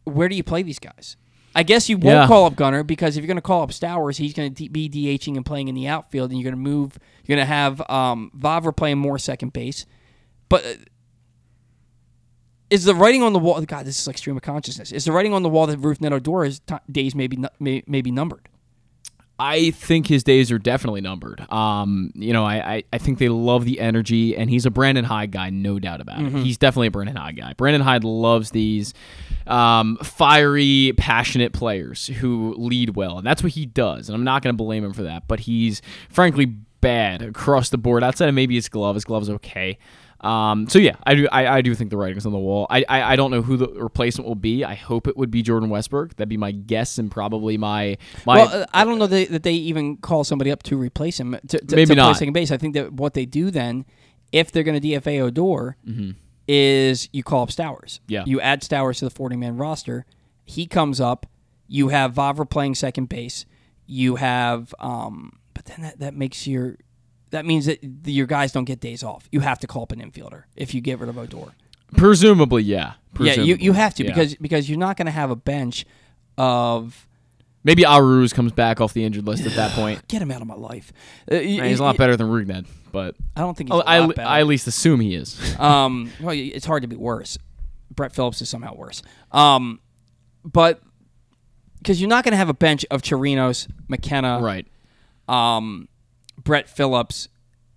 where do you play these guys? I guess you won't Yeah. call up Gunnar because if you're going to call up Stowers, he's going to be DHing and playing in the outfield, and you're going to move. You're going to have um, Vavra playing more second base. But uh, is the writing on the wall? God, this is like stream of consciousness. Is the writing on the wall that Rougned Odor's t- days may be may, may be numbered? I think his days are definitely numbered. Um, you know, I, I, I think they love the energy, and he's a Brandon Hyde guy, no doubt about it. Mhm. He's definitely a Brandon Hyde guy. Brandon Hyde loves these um, fiery, passionate players who lead well, and that's what he does. And I'm not going to blame him for that, but he's frankly bad across the board. Outside of maybe his glove, his glove's okay. Um, so yeah, I do I, I do think the writing's on the wall. I, I I don't know who the replacement will be. I hope it would be Jordan Westburg. That'd be my guess and probably my my well, uh, I don't know that, that they even call somebody up to replace him to, to, Maybe to play not. second base. I think that what they do then, if they're going to DFA Odor, Mhm. is you call up Stowers. Yeah. you add Stowers to the forty man roster. He comes up. You have Vavra playing second base. You have, um, but then that, that makes your that means that your guys don't get days off. You have to call up an infielder if you get rid of Odor. Presumably, yeah. Yeah, you, you have to yeah. because because you're not going to have a bench of maybe Aruz comes back off the injured list at that point. get him out of my life. Uh, Man, he's a lot better than Rougned, but I don't think he's Oh, I, better. I at least assume he is. um, well, it's hard to be worse. Brett Phillips is somehow worse. Um, but because you're not going to have a bench of Chirinos, McKenna, right? Um, Brett Phillips,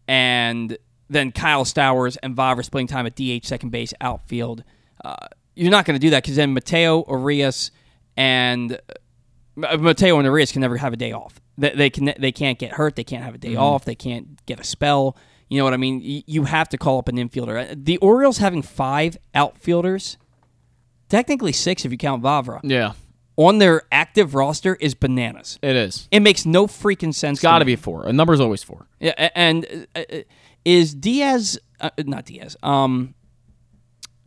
and then Kyle Stowers and Vavra splitting time at DH, second base, outfield. Uh, you're not going to do that because then Mateo Urias and Ma- Mateo and Urias can never have a day off. They, they can they can't get hurt. They can't have a day Mhm. off. They can't get a spell. You know what I mean? Y- You have to call up an infielder. Uh, The Orioles having five outfielders, technically six if you count Vavra. Yeah. On their active roster is bananas. It is. It makes no freaking sense. It's got to be four. A number's always four. Yeah, and uh, uh, is Diaz uh, not Diaz? Um,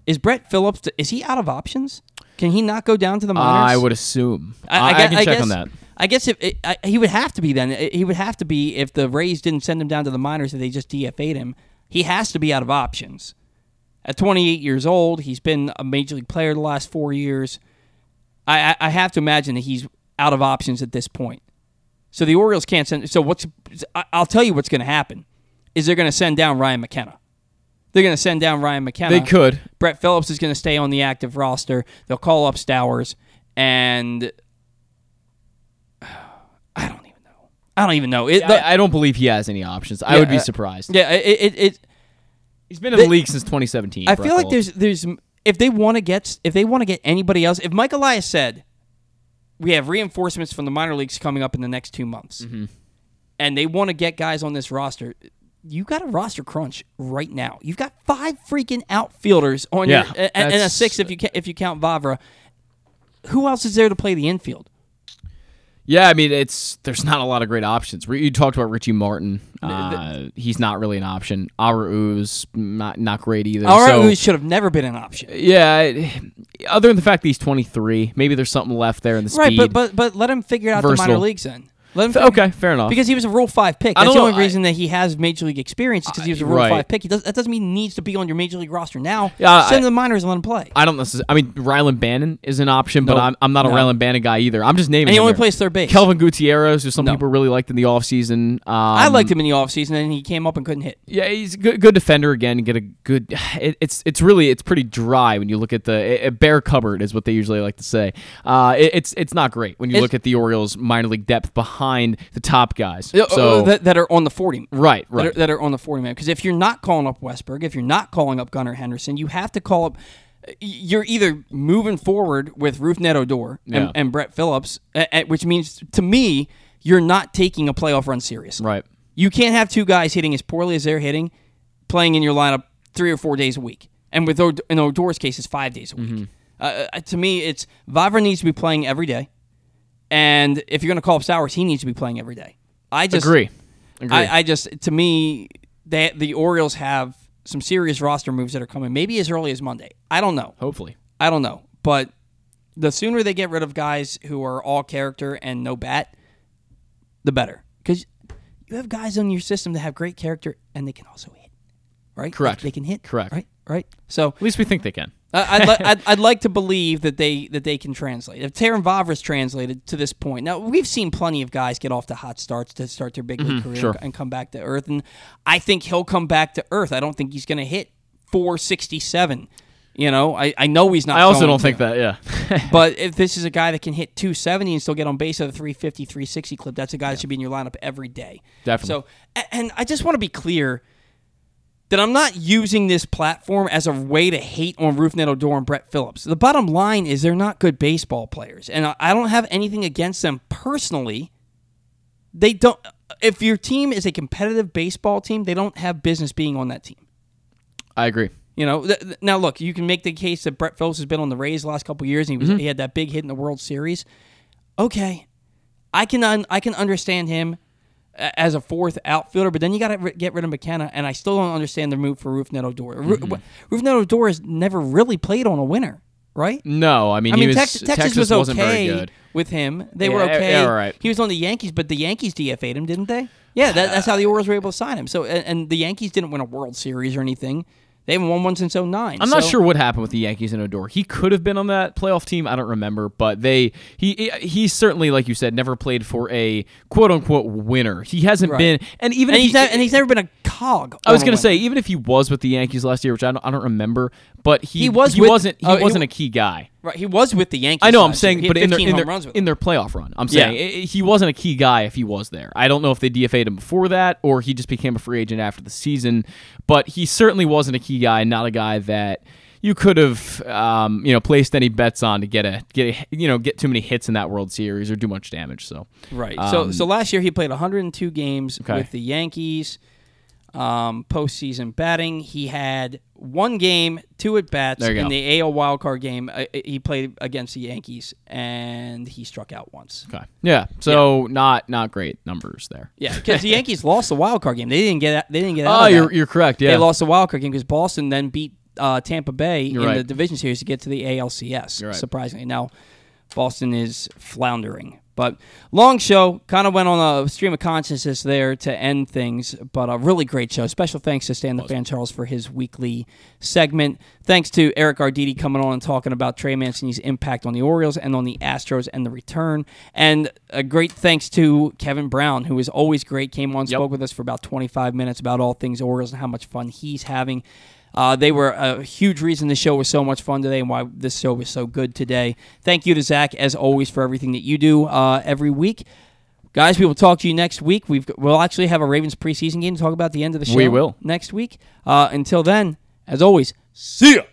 is Brett Phillips? Is he out of options? Can he not go down to the minors? I would assume. I, I, I, gue- can I check guess, on that. I guess if it, I, he would have to be then. He would have to be if the Rays didn't send him down to the minors and they just DFA'd him. He has to be out of options. At 28 years old, he's been a major league player the last four years. I, I, I have to imagine that he's out of options at this point. So the Orioles can't send. So what's? I- I'll tell you what's going to happen. Is they're going to send down Ryan McKenna. They're going to send down Ryan McKenna. They could. Brett Phillips is going to stay on the active roster. They'll call up Stowers, and I don't even know. I don't even know. It, the- I, I don't believe he has any options. I would be uh, surprised. Yeah, it. it, it He's been in the league since 2017. I Brett feel like Phillips. there's there's if they want to get if they want to get anybody else. If Mike Elias said we have reinforcements from the minor leagues coming up in the next two months, Mm-hmm. and they want to get guys on this roster. You got a roster crunch right now. You've got five freaking outfielders on Yeah, your and, and a six if you ca- if you count Vavra. Who else is there to play the infield? Yeah, I mean, it's there's not a lot of great options. You talked about Richie Martin. Uh, he's not really an option. Aru's not not great either. Right, so, should have never been an option. yeah, other than the fact that he's 23, maybe there's something left there in the Right, speed. but but but let him figure it out the minor leagues then. Let him F- okay, fair enough. Because he was a Rule Five pick. I That's the know, only I- reason that he has major league experience because he was a Rule right. Five pick. He does, that doesn't mean he needs to be on your major league roster now. Yeah, Send him to the minors and let him play. I don't necessarily. I mean, Rylan Bannon is an option, but I'm, I'm not a No. Rylan Bannon guy either. I'm just naming. And he only plays third base. Kelvin Gutierrez, who some No. people really liked in the offseason. Um, I liked him in the offseason, and he came up and couldn't hit. Yeah, he's a good, good defender again. Get a good. It, it's it's really it's pretty dry when you look at the a bare cupboard is what they usually like to say. Uh, it, it's it's not great when you It's- look at the Orioles minor league depth behind the top guys. Uh, So uh, that, that are on the 40. Right, That are, right. that are on the 40 man. Because if you're not calling up Westburg, if you're not calling up Gunnar Henderson, you have to call up. You're either moving forward with Rougned Odor and, Yeah. and Brett Phillips, which means to me, you're not taking a playoff run seriously. Right. You can't have two guys hitting as poorly as they're hitting, playing in your lineup three or four days a week. And with Od- in Odor's case, it's five days a week. Mm-hmm. Uh, uh, to me, it's Vavra needs to be playing every day, and if you're going to call up Stowers, he needs to be playing every day. I just Agree. Agree. I, I just to me, they, the Orioles have some serious roster moves that are coming. Maybe as early as Monday. I don't know. Hopefully. I don't know. But the sooner they get rid of guys who are all character and no bat, the better. Because you have guys on your system that have great character and they can also hit. Right? Correct. They, they can hit. Correct. Right. Right. So At least we think they can. I- I'd, li- I'd, I'd like to believe that they that they can translate. If Terrin Vavra's translated to this point, now we've seen plenty of guys get off to hot starts to start their big league Mhm, career sure. and come back to earth, and I think he'll come back to earth. I don't think he's going to hit 467. You know, I, I know he's not. I also don't think that. Yeah. but if this is a guy that can hit 270 and still get on base at a 350, 360 clip, that's a guy that should be in your lineup every day. Definitely. So, and I just want to be clear that I'm not using this platform as a way to hate on Rougned Odor and Brett Phillips. The bottom line is they're not good baseball players, and I- don't have anything against them personally. They don't. If your team is a competitive baseball team, they don't have business being on that team. I agree. You know, th- th- now look, you can make the case that Brett Phillips has been on the Rays the last couple of years, and he was Mhm. he had that big hit in the World Series. Okay, I can un- I can understand him as a fourth outfielder, but then you got to get rid of McKenna, and I still don't understand the move for Rougned Odor. Ru- Mhm. Rougned Odor has never really played on a winner, right? No, I mean, he was, Tex- Texas, Texas was wasn't okay very good. with him. They Yeah, were okay. yeah, all right. He was on the Yankees, but the Yankees DFA'd him, didn't they? Yeah, that, that's how the Orioles were able to sign him. So, and, and the Yankees didn't win a World Series or anything. They haven't won one since 09. I'm not sure what happened with the Yankees and Odor. He could have been on that playoff team. I don't remember, but they he he certainly, like you said, never played for a quote unquote winner. He hasn't Right. been, and even and if he's, he, not- and he's never been a cog. I was gonna say, even if he was with the Yankees last year, which I don't, I don't remember, but he He was he with- wasn't he oh, he wasn't wa- a key guy. right, he was with the Yankees. I know. I'm last year. saying, He had but in their 15 in home their, runs with in their playoff run, I'm Yeah. saying i- i- he wasn't a key guy if he was there. I don't know if they DFA'd him before that or he just became a free agent after the season, but he certainly wasn't a key guy. Not a guy that you could have um, you know placed any bets on to get a get a, you know get too many hits in that World Series or do much damage. So Right. so um, so last year he played 102 games with the Yankees. Um, postseason batting, he had one game, two at bats in go. the AL wildcard game. Uh, he played against the Yankees and he struck out once. okay, yeah. So not not great numbers there. Yeah, because the Yankees lost the wild card game. They didn't get. They didn't get. Oh, Out of you're- you're correct, yeah. they lost the wild card game because Boston then beat uh, Tampa Bay You're in right. the division series to get to the ALCS. Right. Surprisingly, now Boston is floundering. But long show, kind of went on a stream of consciousness there to end things, but a really great show. Special thanks to Stan the Fan Charles for his weekly segment. Thanks to Eric Arditti coming on and talking about Trey Mancini's impact on the Orioles and on the Astros and the return. And a great thanks to Kevin Brown, who is always great, came on, spoke with us for about 25 minutes about all things Orioles and how much fun he's having. Uh, they were a huge reason the show was so much fun today and why this show was so good today. Thank you to Zach, as always, for everything that you do uh, every week. Guys, we will talk to you next week. We've, we'll actually have a Ravens preseason game to talk about at the end of the show We will. next week. Uh, until then, as always, see ya.